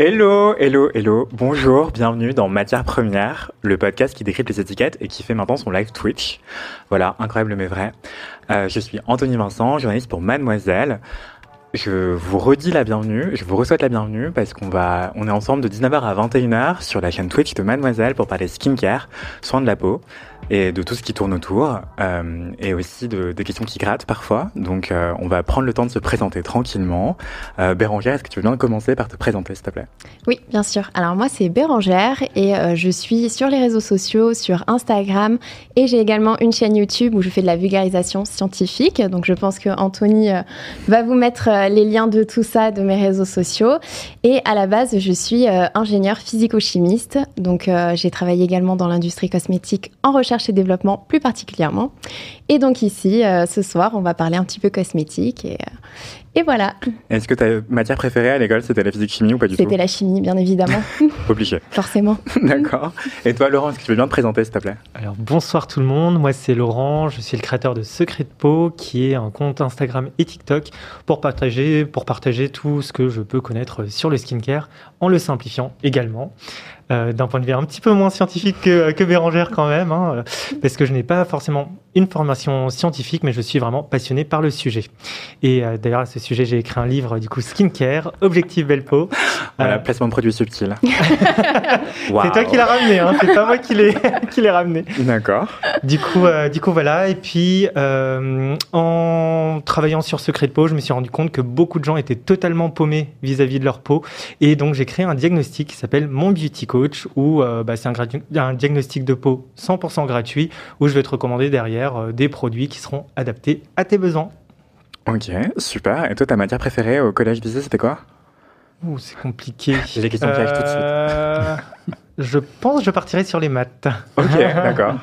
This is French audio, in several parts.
Hello, hello, hello, bonjour, bienvenue dans Matière Première, le podcast qui décrypte les étiquettes et qui fait maintenant son live Twitch. Voilà, incroyable mais vrai. Euh, je suis Anthony Vincent, journaliste pour Mademoiselle. Je vous redis la bienvenue, je vous re-souhaite la bienvenue parce qu'on va, on est ensemble de 19h à 21h sur la chaîne Twitch de Mademoiselle pour parler skincare, soins de la peau et de tout ce qui tourne autour, euh, et aussi de, des questions qui grattent parfois. Donc euh, on va prendre le temps de se présenter tranquillement. Euh, Bérangère, est-ce que tu veux bien commencer par te présenter, s'il te plaît? Oui, bien sûr. Alors moi, c'est Bérangère, et euh, je suis sur les réseaux sociaux, sur Instagram, et j'ai également une chaîne YouTube où je fais de la vulgarisation scientifique. Donc je pense que Anthony va vous mettre les liens de tout ça, de mes réseaux sociaux. Et à la base, je suis ingénieure physico-chimiste. Donc j'ai travaillé également dans l'industrie cosmétique en recherche et développement plus particulièrement. Et donc ici, euh, ce soir, on va parler un petit peu cosmétique et, euh, et voilà. Est-ce que ta matière préférée à l'école, c'était la physique-chimie ou pas du tout? C'était la chimie, bien évidemment, Obligé. forcément. D'accord. Et toi, Laurent, est-ce que tu veux bien te présenter, s'il te plaît? Alors bonsoir tout le monde, moi c'est Laurent, je suis le créateur de Secret de Peau qui est un compte Instagram et TikTok pour partager, pour partager tout ce que je peux connaître sur le skincare en le simplifiant également. Euh, D'un point de vue un petit peu moins scientifique que, que Bérangère quand même, hein, parce que je n'ai pas forcément une formation scientifique, mais je suis vraiment passionné par le sujet. Et euh, d'ailleurs à ce sujet j'ai écrit un livre du coup Skincare, Objectif Belle Peau. Voilà, Euh, placement de produits subtil. C'est toi qui l'as ramené, hein, c'est pas moi qui l'ai ramené. D'accord. Du coup, euh, du coup, voilà. Et puis, en travaillant sur Secret de peau, je me suis rendu compte que beaucoup de gens étaient totalement paumés vis-à-vis de leur peau. Et donc, j'ai créé un diagnostic qui s'appelle Mon Beauty Coach, où bah, c'est un diagnostic de peau 100% gratuit, où je vais te recommander derrière euh, des produits qui seront adaptés à tes besoins. Ok, super. Et toi, ta matière préférée au collège lycée, c'était quoi? Ouh, c'est compliqué. J'ai les questions qui arrivent tout de suite. Euh, Je pense que je partirai sur les maths. Ok, d'accord.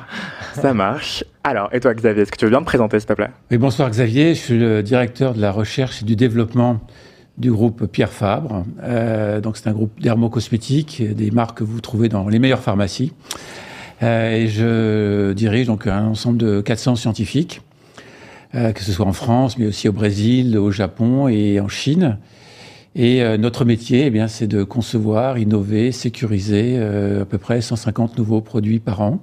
Ça marche. Alors, et toi, Xavier, est-ce que tu veux bien te présenter, s'il te plaît? Oui, bonsoir Xavier, je suis le directeur de la recherche et du développement du groupe Pierre Fabre. Euh, donc c'est un groupe dermocosmétique, des marques que vous trouvez dans les meilleures pharmacies. Euh, et je dirige donc un ensemble de 400 scientifiques, euh, que ce soit en France, mais aussi au Brésil, au Japon et en Chine. Et euh, notre métier, eh bien, c'est de concevoir, innover, sécuriser à peu près 150 nouveaux produits par an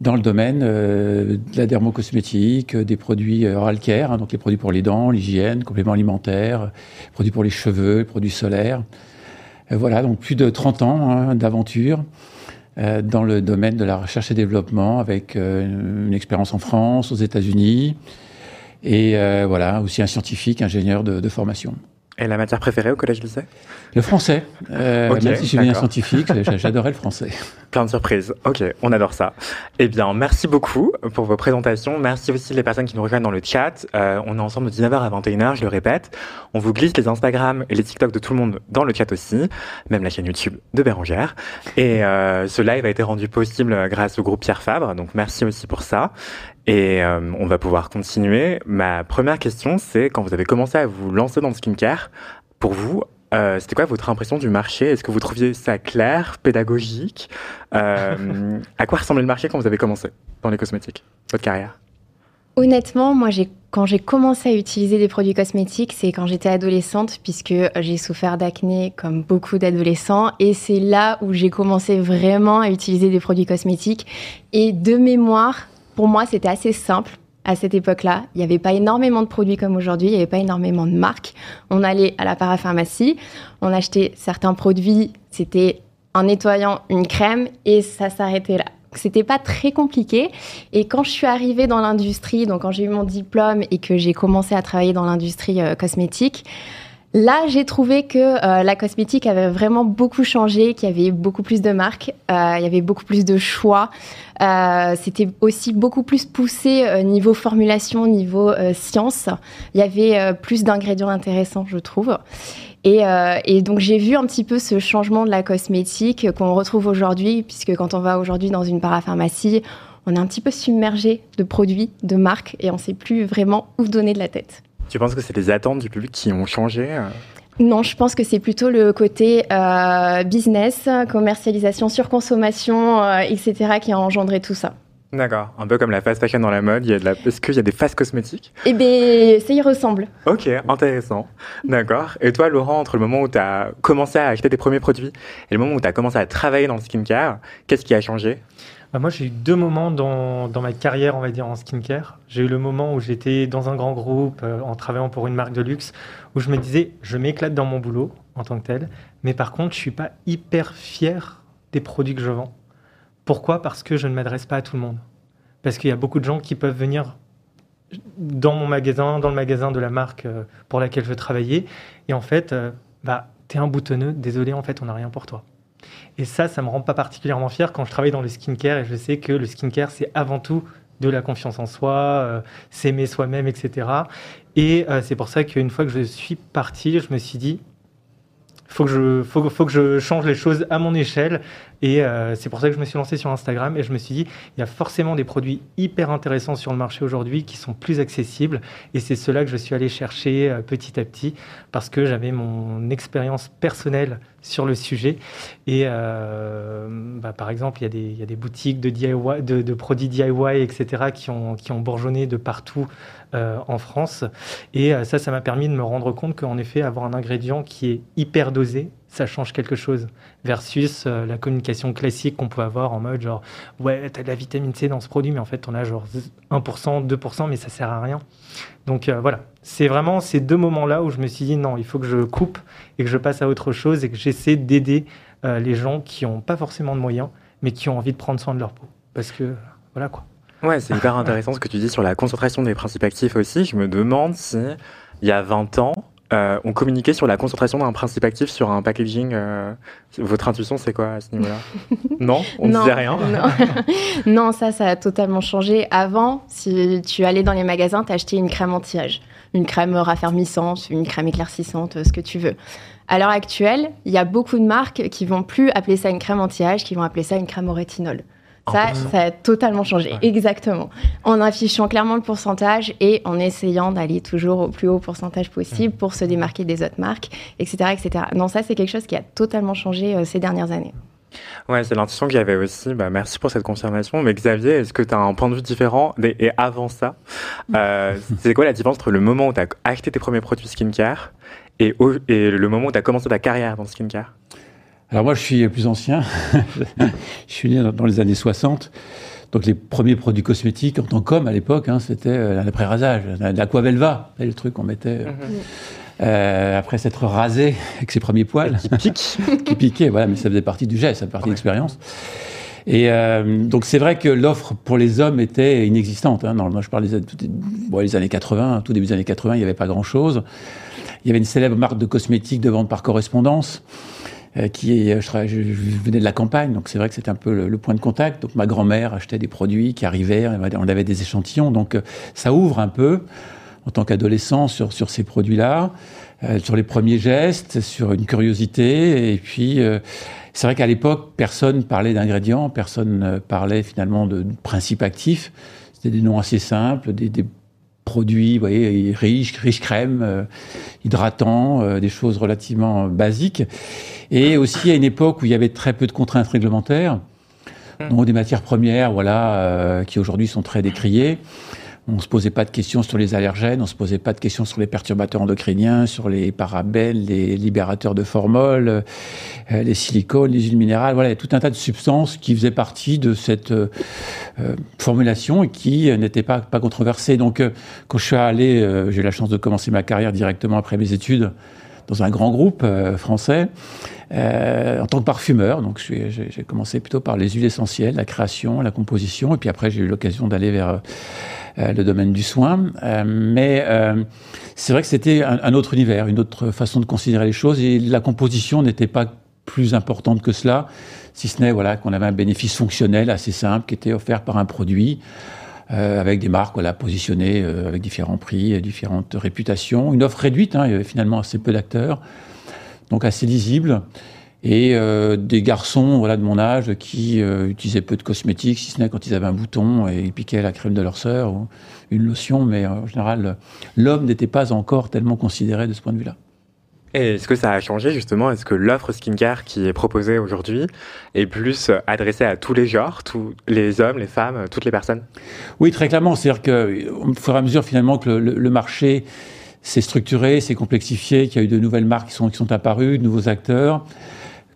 dans le domaine de la dermocosmétique, des produits oral care, hein, donc les produits pour les dents, l'hygiène, compléments alimentaires, produits pour les cheveux, produits solaires. Voilà, donc plus de 30 ans hein, d'aventure euh, dans le domaine de la recherche et développement, avec euh, une expérience en France, aux États-Unis, et euh, voilà, aussi un scientifique, ingénieur de, de formation. Et la matière préférée au collège lycée? Le français, euh, Ok, même si je suis bien scientifique, j'a- j'adorais le français. Plein de surprises. Ok, on adore ça. Eh bien, merci beaucoup pour vos présentations. Merci aussi les personnes qui nous rejoignent dans le chat. Euh, on est ensemble de 19h à 21h, je le répète. On vous glisse les Instagram et les TikTok de tout le monde dans le chat aussi, même la chaîne YouTube de Bérangère. Et euh, ce live a été rendu possible grâce au groupe Pierre Fabre, donc merci aussi pour ça. Et euh, on va pouvoir continuer. Ma première question, c'est quand vous avez commencé à vous lancer dans le skincare, pour vous, euh, c'était quoi votre impression du marché? Est-ce que vous trouviez ça clair, pédagogique? Euh, À quoi ressemblait le marché quand vous avez commencé dans les cosmétiques, votre carrière? Honnêtement, moi, quand j'ai commencé à utiliser des produits cosmétiques, c'est quand j'étais adolescente, puisque j'ai souffert d'acné comme beaucoup d'adolescents. Et c'est là où j'ai commencé vraiment à utiliser des produits cosmétiques. Et de mémoire, pour moi, c'était assez simple. À cette époque-là, il n'y avait pas énormément de produits comme aujourd'hui, il n'y avait pas énormément de marques. On allait à la parapharmacie, on achetait certains produits, c'était un nettoyant, une crème, et ça s'arrêtait là. C'était pas très compliqué. Et quand je suis arrivée dans l'industrie, donc quand j'ai eu mon diplôme et que j'ai commencé à travailler dans l'industrie euh, cosmétique, là j'ai trouvé que euh, la cosmétique avait vraiment beaucoup changé, qu'il y avait beaucoup plus de marques, euh, il y avait beaucoup plus de choix. Euh, C'était aussi beaucoup plus poussé euh, niveau formulation, niveau euh, science. Il y avait euh, plus d'ingrédients intéressants, je trouve. Et, euh, et donc j'ai vu un petit peu ce changement de la cosmétique qu'on retrouve aujourd'hui, puisque quand on va aujourd'hui dans une parapharmacie, on est un petit peu submergé de produits, de marques, et on ne sait plus vraiment où donner de la tête. Tu penses que c'est les attentes du public qui ont changé euh Non, je pense que c'est plutôt le côté euh, business, commercialisation, surconsommation, euh, etc., qui a engendré tout ça. D'accord, un peu comme la fast fashion dans la mode, il y a de la... est-ce qu'il y a des fast cosmétiques? Eh bien, ça y ressemble. Ok, intéressant. D'accord. Et toi, Laurent, entre le moment où tu as commencé à acheter tes premiers produits et le moment où tu as commencé à travailler dans le skincare, qu'est-ce qui a changé? Bah, moi, j'ai eu deux moments dans, dans, ma carrière, on va dire, en skincare. J'ai eu le moment où j'étais dans un grand groupe, euh, en travaillant pour une marque de luxe, où je me disais, je m'éclate dans mon boulot en tant que tel, mais par contre, je suis pas hyper fier des produits que je vends. Pourquoi? Parce que je ne m'adresse pas à tout le monde. Parce qu'il y a beaucoup de gens qui peuvent venir dans mon magasin, dans le magasin de la marque euh, pour laquelle je veux travailler, et en fait, euh, bah, es un boutonneux, désolé, en fait, on n'a rien pour toi. Et ça, ça me rend pas particulièrement fier quand je travaille dans le skincare et je sais que le skincare, c'est avant tout de la confiance en soi, euh, s'aimer soi-même, etc. Et euh, c'est pour ça qu'une fois que je suis parti, je me suis dit, faut que je, faut, faut que je change les choses à mon échelle. Et euh, c'est pour ça que je me suis lancé sur Instagram et je me suis dit, il y a forcément des produits hyper intéressants sur le marché aujourd'hui qui sont plus accessibles. Et c'est cela que je suis allé chercher euh, petit à petit parce que j'avais mon expérience personnelle sur le sujet. Et euh, bah, par exemple, il y, a des, boutiques de, produits DIY, etc., qui ont, bourgeonné de partout en France. Et ça, ça m'a permis de me rendre compte qu'en effet, avoir un ingrédient qui est hyper dosé, ça change quelque chose versus euh, la communication classique qu'on peut avoir en mode genre ouais t'as de la vitamine C dans ce produit mais en fait on a genre 1% 2% mais ça sert à rien. Donc euh, voilà. C'est vraiment ces deux moments là où je me suis dit non il faut que je coupe et que je passe à autre chose et que j'essaie d'aider euh, les gens qui n'ont pas forcément de moyens mais qui ont envie de prendre soin de leur peau. Parce que voilà quoi. Ouais c'est hyper intéressant ce que tu dis sur la concentration des principes actifs aussi. Je me demande si il y a 20 ans euh, on communiquait sur la concentration d'un principe actif sur un packaging. Euh, votre intuition, c'est quoi à ce niveau-là Non On ne disait rien non. non. ça, ça a totalement changé. Avant, si tu allais dans les magasins, tu achetais une crème anti-âge, une crème raffermissante, une crème éclaircissante, ce que tu veux. À l'heure actuelle, il y a beaucoup de marques qui vont plus appeler ça une crème anti-âge, qui vont appeler ça une crème au rétinol. Ça, ça a totalement changé, ouais. exactement. En affichant clairement le pourcentage et en essayant d'aller toujours au plus haut pourcentage possible mmh. pour se démarquer des autres marques, etc. etc. Non, ça, c'est quelque chose qui a totalement changé euh, ces dernières années. Ouais, c'est l'intuition qu'il y avait aussi. Bah, merci pour cette confirmation. Mais Xavier, est-ce que tu as un point de vue différent Et avant ça, euh, c'est quoi la différence entre le moment où tu as acheté tes premiers produits skincare et, au, et le moment où tu as commencé ta carrière dans le skincare? Alors moi, je suis plus ancien. je suis né dans les années 60. Donc les premiers produits cosmétiques en tant qu'homme à l'époque, hein, c'était l'après-rasage, l'aquavelva, le truc qu'on mettait mm -hmm. euh, après s'être rasé avec ses premiers poils. Qui piquent. qui piquaient, voilà, mais ça faisait partie du geste, ça faisait partie ouais. de l'expérience. Et euh, donc c'est vrai que l'offre pour les hommes était inexistante. Hein. Non, moi je parle des, bon, les années 80, tout début des années 80, il n'y avait pas grand-chose. Il y avait une célèbre marque de cosmétiques de vente par correspondance euh, qui est, je, je, venais de la campagne, donc c'est vrai que c'était un peu le, le, point de contact. Donc ma grand-mère achetait des produits qui arrivaient, on avait des échantillons, donc euh, ça ouvre un peu en tant qu'adolescent sur, sur ces produits-là, euh, sur les premiers gestes, sur une curiosité, et puis euh, c'est vrai qu'à l'époque, personne parlait d'ingrédients, personne parlait finalement de, de principes actifs. C'était des noms assez simples, des, des produits, vous voyez, riches, riches crèmes, euh, hydratants, euh, des choses relativement basiques. Et aussi à une époque où il y avait très peu de contraintes réglementaires, donc des matières premières, voilà, euh, qui aujourd'hui sont très décriées. On ne se posait pas de questions sur les allergènes, on ne se posait pas de questions sur les perturbateurs endocriniens, sur les parabènes, les libérateurs de formol, euh, les silicones, les huiles minérales. Voilà, il y a tout un tas de substances qui faisaient partie de cette euh, formulation et qui euh, n'étaient pas, pas controversées. Donc, euh, quand je suis allé, euh, j'ai eu la chance de commencer ma carrière directement après mes études dans un grand groupe français. Euh, en tant que parfumeur. Donc, j'ai commencé plutôt par les huiles essentielles, la création, la composition, et puis après, j'ai eu l'occasion d'aller vers euh, le domaine du soin. Euh, mais c'est vrai que c'était un, un, autre univers, une autre façon de considérer les choses, et la composition n'était pas plus importante que cela, si ce n'est voilà qu'on avait un bénéfice fonctionnel assez simple qui était offert par un produit. Euh, avec des marques voilà, positionnées euh, avec différents prix, différentes réputations. Une offre réduite, hein, il y avait finalement assez peu d'acteurs, donc assez lisible. Et euh, des garçons voilà, de mon âge qui euh, utilisaient peu de cosmétiques, si ce n'est quand ils avaient un bouton et ils piquaient la crème de leur sœur ou une lotion, mais en général, l'homme n'était pas encore tellement considéré de ce point de vue-là. Et est-ce que ça a changé justement? Est-ce que l'offre skincare qui est proposée aujourd'hui est plus adressée à tous les genres, tous les hommes, les femmes, toutes les personnes? Oui, très clairement. C'est-à-dire qu'au fur et à mesure finalement que le, le marché s'est structuré, s'est complexifié, qu'il y a eu de nouvelles marques qui sont, qui sont apparues, de nouveaux acteurs,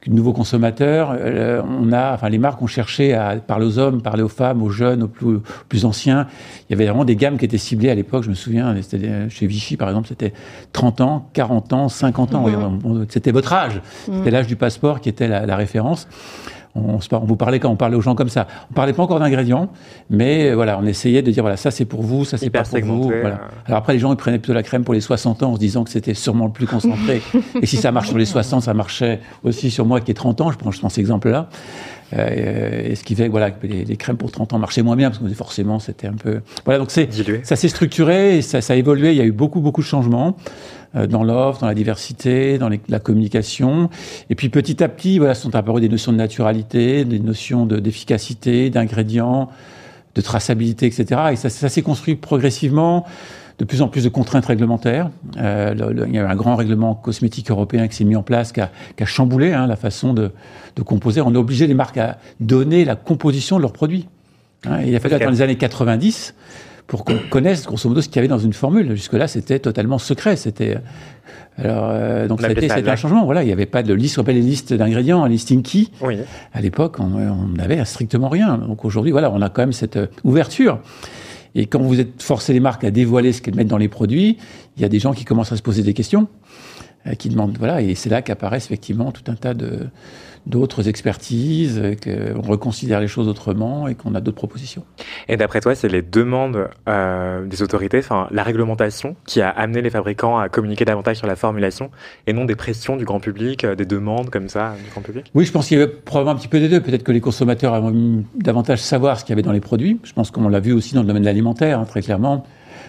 de nouveaux consommateurs. Euh, on a, enfin, les marques ont cherché à parler aux hommes, parler aux femmes, aux jeunes, aux plus, plus anciens. Il y avait vraiment des gammes qui étaient ciblées à l'époque. Je me souviens, chez Vichy, par exemple, c'était 30 ans, 40 ans, 50 ans. Mhm. C'était votre âge. C'était mhm. l'âge du passeport qui était la, la référence. On, on, vous parlait quand on parlait aux gens comme ça. On parlait pas encore d'ingrédients, mais voilà, on essayait de dire voilà, ça c'est pour vous, ça c'est pas pour vous. Voilà. Alors après, les gens ils prenaient plutôt la crème pour les 60 ans en se disant que c'était sûrement le plus concentré. et si ça marche sur les 60, ça marchait aussi sur moi qui ai 30 ans. Je prends, je prends cet exemple-là. Euh, et ce qui fait que voilà, les, crèmes pour 30 ans marchaient moins bien parce que forcément c'était un peu. Voilà, donc c'est ça s'est structuré, et ça, ça a évolué. Il y a eu beaucoup beaucoup de changements. Euh, dans l'offre, dans la diversité, dans la communication. Et puis petit à petit, voilà, sont apparues des notions de naturalité, des notions d'efficacité, d'ingrédients, de traçabilité, etc. Et ça, ça s'est construit progressivement de plus en plus de contraintes réglementaires. Euh, il y a eu un grand règlement cosmétique européen qui s'est mis en place, qui a, qui a chamboulé hein, la façon de, de, composer. On a obligé les marques à donner la composition de leurs produits. Hein, il a fallu attendre les années 90 pour qu'on connaisse grosso modo ce qu'il y avait dans une formule. Jusque-là, c'était totalement secret. C'était alors euh, donc c'était un changement. Voilà, il n'y avait pas de liste, on appelle les listes d'ingrédients, un listing key. Oui. À l'époque, on n'avait strictement rien. Donc aujourd'hui, voilà, on a quand même cette euh, ouverture. Et quand vous êtes forcé les marques à dévoiler ce qu'elles mettent dans les produits, il y a des gens qui commencent à se poser des questions, euh, qui demandent voilà, et c'est là qu'apparaissent effectivement tout un tas de d'autres expertises, qu'on reconsidère les choses autrement et qu'on a d'autres propositions. Et d'après toi, c'est les demandes euh, des autorités, enfin la réglementation, qui a amené les fabricants à communiquer davantage sur la formulation et non des pressions du grand public, euh, des demandes comme ça du grand public? Oui, je pense qu'il y avait probablement un petit peu des deux. Peut-être que les consommateurs avaient davantage savoir ce qu'il y avait dans les produits. Je pense qu'on l'a vu aussi dans le domaine de l'alimentaire, hein, très clairement.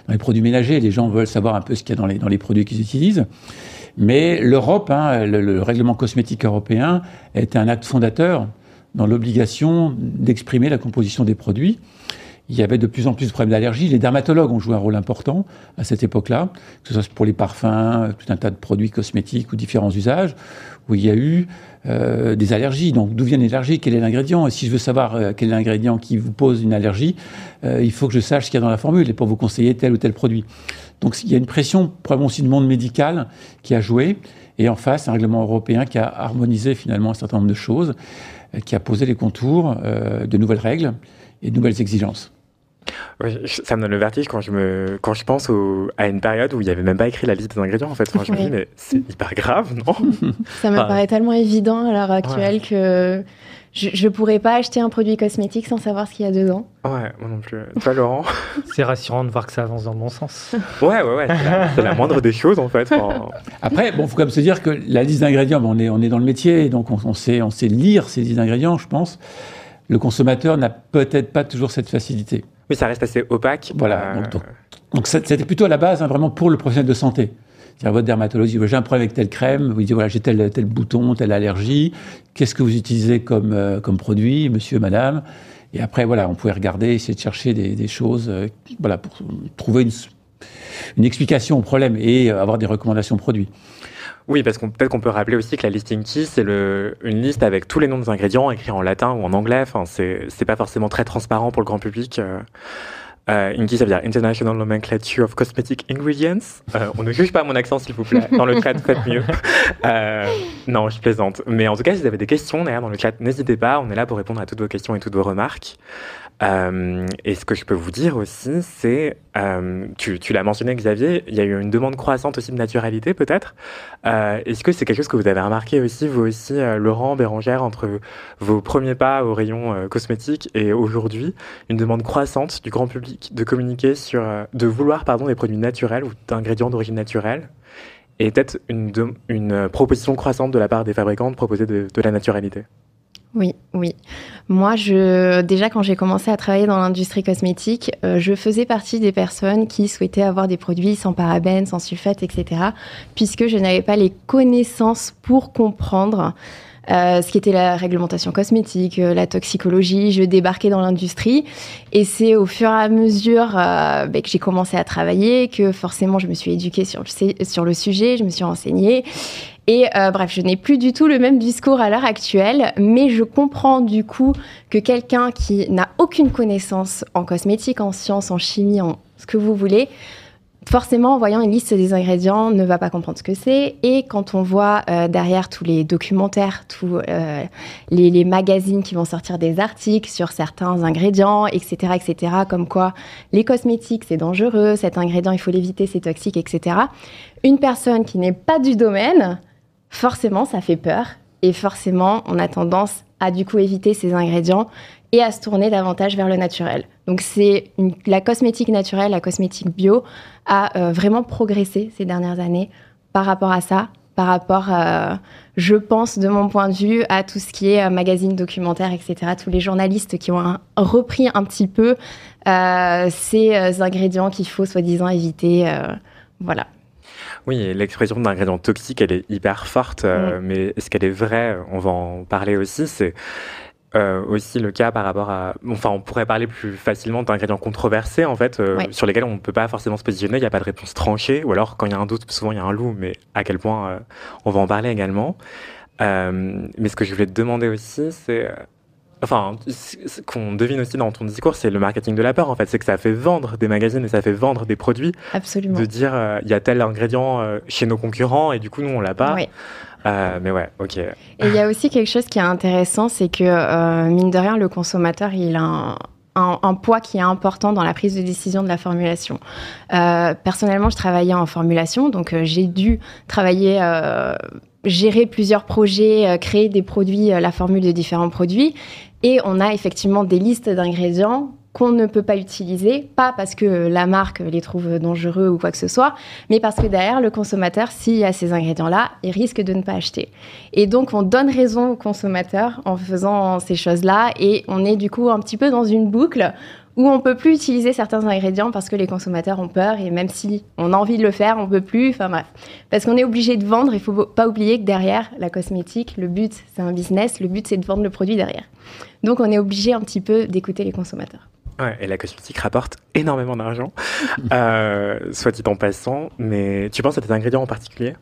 Dans les produits ménagers, les gens veulent savoir un peu ce qu'il y a dans les, dans les produits qu'ils utilisent. Mais l'Europe, hein, le, règlement cosmétique européen, est un acte fondateur dans l'obligation d'exprimer la composition des produits. Il y avait de plus en plus de problèmes d'allergie. Les dermatologues ont joué un rôle important à cette époque-là, que ce soit pour les parfums, tout un tas de produits cosmétiques ou différents usages, où il y a eu euh, des allergies. Donc, d'où viennent les allergies? Quel est l'ingrédient? Et si je veux savoir euh, quel est l'ingrédient qui vous pose une allergie, euh, il faut que je sache ce qu'il y a dans la formule et pour vous conseiller tel ou tel produit. Donc, il y a une pression, probablement aussi du monde médical, qui a joué. Et en face, un règlement européen qui a harmonisé finalement un certain nombre de choses, qui a posé les contours de nouvelles règles et de nouvelles exigences. Oui, ça me donne le vertige quand je, me, quand je pense à une période où il n'y avait même pas écrit la liste des ingrédients. En fait, je me dis, mais c'est hyper grave, non? Ça me paraît tellement évident à l'heure actuelle que je ne pourrais pas acheter un produit cosmétique sans savoir ce qu'il y a dedans. Ouais, moi non plus. Toi, Laurent C'est rassurant de voir que ça avance dans le bon sens. ouais, ouais, ouais. C'est la, moindre des choses, en fait. Après, bon, faut quand même se dire que la liste d'ingrédients, on, est, on est dans le métier, donc on, sait, on sait lire ces listes d'ingrédients, je pense. Le consommateur n'a peut-être pas toujours cette facilité. Oui, ça reste assez opaque. Voilà. Euh, donc, c'était plutôt à la base hein, vraiment pour le professionnel de santé. C'est-à-dire votre dermatologie, j'ai un problème avec telle crème, vous dites voilà j'ai tel, tel bouton, telle allergie, qu'est-ce que vous utilisez comme, euh, comme produit, monsieur, madame? Et après voilà, on pouvait regarder, essayer de chercher des, choses, euh, voilà, pour trouver une, une explication au problème et avoir des recommandations produits. Oui, parce qu'on peut-être qu'on peut rappeler aussi que la listing key, c'est une liste avec tous les noms des ingrédients écrits en latin ou en anglais. Enfin, c'est pas forcément très transparent pour le grand public. Euh, euh INCI, ça veut dire International Nomenclature of Cosmetic Ingredients. Euh, on ne juge pas mon accent, s'il vous plaît. Dans le chat, faites mieux. Euh, non, je plaisante. Mais en tout cas, si vous avez des questions derrière dans le chat, n'hésitez pas. On est là pour répondre à toutes vos questions et toutes vos remarques. Euh, et ce que je peux vous dire aussi, c'est, euh, tu, tu l'as mentionné Xavier, il y a eu une demande croissante aussi de naturalité peut-être. Euh, Est-ce que c'est quelque chose que vous avez remarqué aussi, vous aussi, euh, Laurent, Bérangère, entre vos premiers pas au rayon euh, cosmétique et aujourd'hui, une demande croissante du grand public de communiquer sur, de vouloir pardon des produits naturels ou d'ingrédients d'origine naturelle, et peut-être une, une proposition croissante de la part des fabricants de proposer de, de la naturalité? Oui, oui. Moi, je, déjà, quand j'ai commencé à travailler dans l'industrie cosmétique, euh, je faisais partie des personnes qui souhaitaient avoir des produits sans parabènes, sans sulfate, etc., puisque je n'avais pas les connaissances pour comprendre euh, ce qui était la réglementation cosmétique, euh, la toxicologie. Je débarquais dans l'industrie et c'est au fur et à mesure ben, que j'ai commencé à travailler que forcément je me suis éduquée sur le, sur le sujet, je me suis renseignée. Et bref, je n'ai plus du tout le même discours à l'heure actuelle, mais je comprends du coup que quelqu'un qui n'a aucune connaissance en cosmétique, en sciences, en chimie, en ce que vous voulez, forcément, en voyant une liste des ingrédients, ne va pas comprendre ce que c'est. Et quand on voit euh, derrière tous les documentaires, tous euh, les, magazines qui vont sortir des articles sur certains ingrédients, etc., etc., comme quoi les cosmétiques, c'est dangereux, cet ingrédient, il faut l'éviter, c'est toxique, etc., une personne qui n'est pas du domaine, forcément, ça fait peur. Et forcément, on a tendance à du coup éviter ces ingrédients et à se tourner davantage vers le naturel. Donc c'est la cosmétique naturelle, la cosmétique bio a euh, vraiment progressé ces dernières années par rapport à ça, par rapport, euh, je pense, de mon point de vue, à tout ce qui est euh, magazine, documentaire, etc. Tous les journalistes qui ont repris un petit peu ces ingrédients qu'il faut soi-disant éviter. voilà. Oui, l'expression d'ingrédient toxique, elle est hyper forte, mm. mais est-ce qu'elle est vraie? On va en parler aussi. C'est euh, aussi le cas par rapport à. Enfin, on pourrait parler plus facilement d'ingrédients controversés, en fait, euh, sur lesquels on ne peut pas forcément se positionner, il n'y a pas de réponse tranchée, ou alors quand il y a un doute, souvent il y a un loup, mais à quel point euh, on va en parler également? mais ce que je voulais te demander aussi, c'est. Enfin, ce qu'on devine aussi dans ton discours, c'est le marketing de la peur, en fait. C'est que ça fait vendre des magazines et ça fait vendre des produits. Absolument. De dire, il y a tel ingrédient chez nos concurrents et du coup, nous, on l'a pas. Oui. Euh, mais ouais, ok. Et il y a aussi quelque chose qui est intéressant, c'est que, euh, mine de rien, le consommateur, il a un, poids qui est important dans la prise de décision de la formulation. Euh, personnellement, je travaillais en formulation, donc j'ai dû travailler gérer plusieurs projets, créer des produits, la formule de différents produits. Et on a effectivement des listes d'ingrédients qu'on ne peut pas utiliser, pas parce que la marque les trouve dangereux ou quoi que ce soit, mais parce que derrière, le consommateur, s'il y a ces ingrédients-là, il risque de ne pas acheter. Et donc, on donne raison au consommateur en faisant ces choses-là, et on est du coup un petit peu dans une boucle où on peut plus utiliser certains ingrédients parce que les consommateurs ont peur et même si on a envie de le faire, on peut plus. Enfin bref, parce qu'on est obligé de vendre. Il faut pas oublier que derrière la cosmétique, le but c'est un business, le but c'est de vendre le produit derrière. Donc on est obligé un petit peu d'écouter les consommateurs. Ouais, et la cosmétique rapporte énormément d'argent, euh, soit dit en passant. Mais tu penses à des ingrédients en particulier?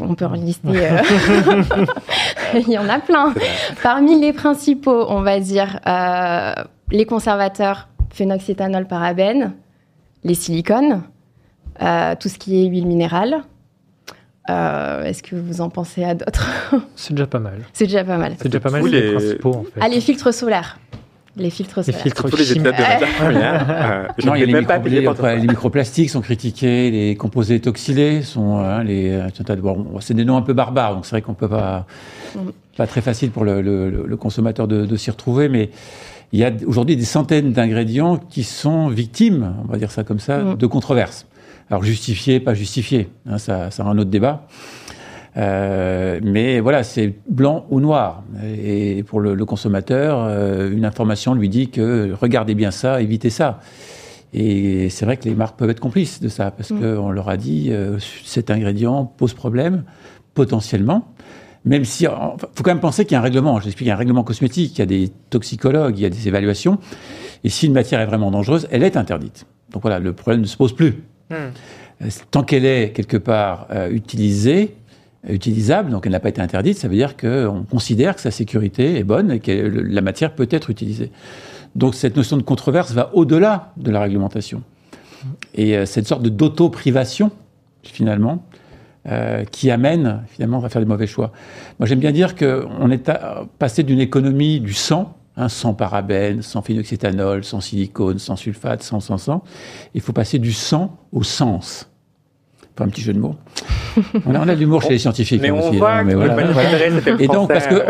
On peut en lister. Euh, il y en a plein. Parmi les principaux, on va dire euh, les conservateurs, phénoxyéthanol, parabènes, les silicones, tout ce qui est huile minérale. Est-ce que vous en pensez à d'autres? C'est déjà pas mal. C'est déjà pas mal. C'est déjà pas mal les... principaux en fait. Ah, les filtres solaires. Les filtres solaires. Les filtres Tous les épisodes de matière première. Euh, non, il y a les, micro les, microplastiques sont critiqués, les composés étoxylés sont hein, les. Euh, bon, c'est des noms un peu barbares, donc c'est vrai qu'on peut pas mm. pas très facile pour le, le, le consommateur de, de s'y retrouver, mais il y a aujourd'hui des centaines d'ingrédients qui sont victimes, on va dire ça comme ça, mm. de controverses. Alors justifiés, pas justifiés, hein, ça, ça a un autre débat. Euh, mais voilà, c'est blanc ou noir. Et pour le, consommateur, euh, une information lui dit que regardez bien ça, évitez ça. Et c'est vrai que les marques peuvent être complices de ça, parce mm. qu'on leur a dit euh, cet ingrédient pose problème, potentiellement. Même si, il faut quand même penser qu'il y a un règlement. J'explique, il y a un règlement cosmétique, il y a des toxicologues, il y a des évaluations. Et si une matière est vraiment dangereuse, elle est interdite. Donc voilà, le problème ne se pose plus. Mm. Tant qu'elle est quelque part utilisée, utilisable, donc elle n'a pas été interdite, ça veut dire qu'on considère que sa sécurité est bonne et que la matière peut être utilisée. Donc cette notion de controverse va au-delà de la réglementation. Et euh, cette sorte d'auto-privation, finalement, euh, qui amène finalement à faire des mauvais choix. Moi j'aime bien dire qu'on est passé d'une économie du sang, hein, sans parabènes, sans phénoxyéthanol, sans silicone, sans sulfate, sans, sans, sans. Il faut passer du sang au sens un petit jeu de mots. On a, de l'humour chez les scientifiques. Mais on voit Et donc, parce que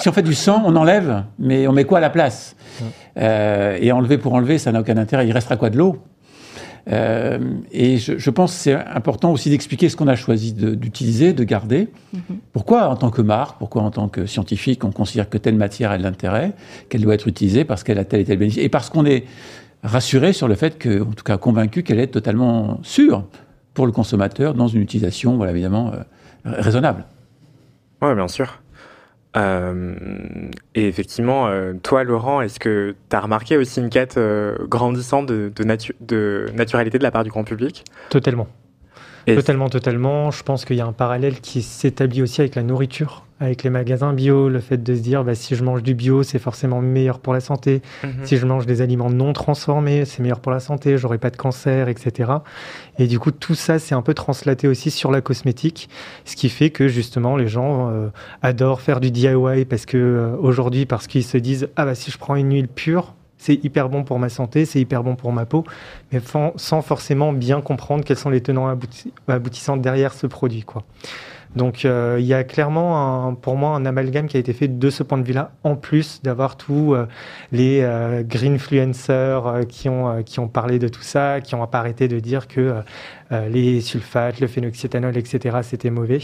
si on fait du sang, on enlève, mais on met quoi à la place euh, Et enlever pour enlever, ça n'a aucun intérêt. Il restera quoi de l'eau? Euh, et je, pense que c'est important aussi d'expliquer ce qu'on a choisi d'utiliser, de, garder. Mhm. Pourquoi, en tant que marque, pourquoi, en tant que scientifique, on considère que telle matière a de l'intérêt, qu'elle doit être utilisée parce qu'elle a tel et tel bénéfice, et parce qu'on est rassuré sur le fait que, en tout cas convaincu qu'elle est totalement sûre pour le consommateur dans une utilisation, voilà, évidemment, euh, raisonnable. Oui, bien sûr. Euh, et effectivement, euh, toi, Laurent, est-ce que tu as remarqué aussi une quête grandissante de, de, naturalité de la part du grand public? Totalement. totalement, totalement. Je pense qu'il y a un parallèle qui s'établit aussi avec la nourriture avec les magasins bio, le fait de se dire bah, si je mange du bio, c'est forcément meilleur pour la santé. Mhm. Si je mange des aliments non transformés, c'est meilleur pour la santé, j'aurai pas de cancer, etc. Et du coup, tout ça, c'est un peu translaté aussi sur la cosmétique, ce qui fait que justement, les gens euh, adorent faire du DIY parce que euh, aujourd'hui, parce qu'ils se disent ah bah si je prends une huile pure, c'est hyper bon pour ma santé, c'est hyper bon pour ma peau, mais sans forcément bien comprendre quels sont les tenants aboutissants derrière ce produit, quoi. Donc euh, il y a clairement pour moi un amalgame qui a été fait de ce point de vue-là, en plus d'avoir tous euh, les euh, greenfluencers qui, ont, qui ont parlé de tout ça, qui n'ont pas arrêté de dire que les sulfates, le phénoxyéthanol, etc., c'était mauvais.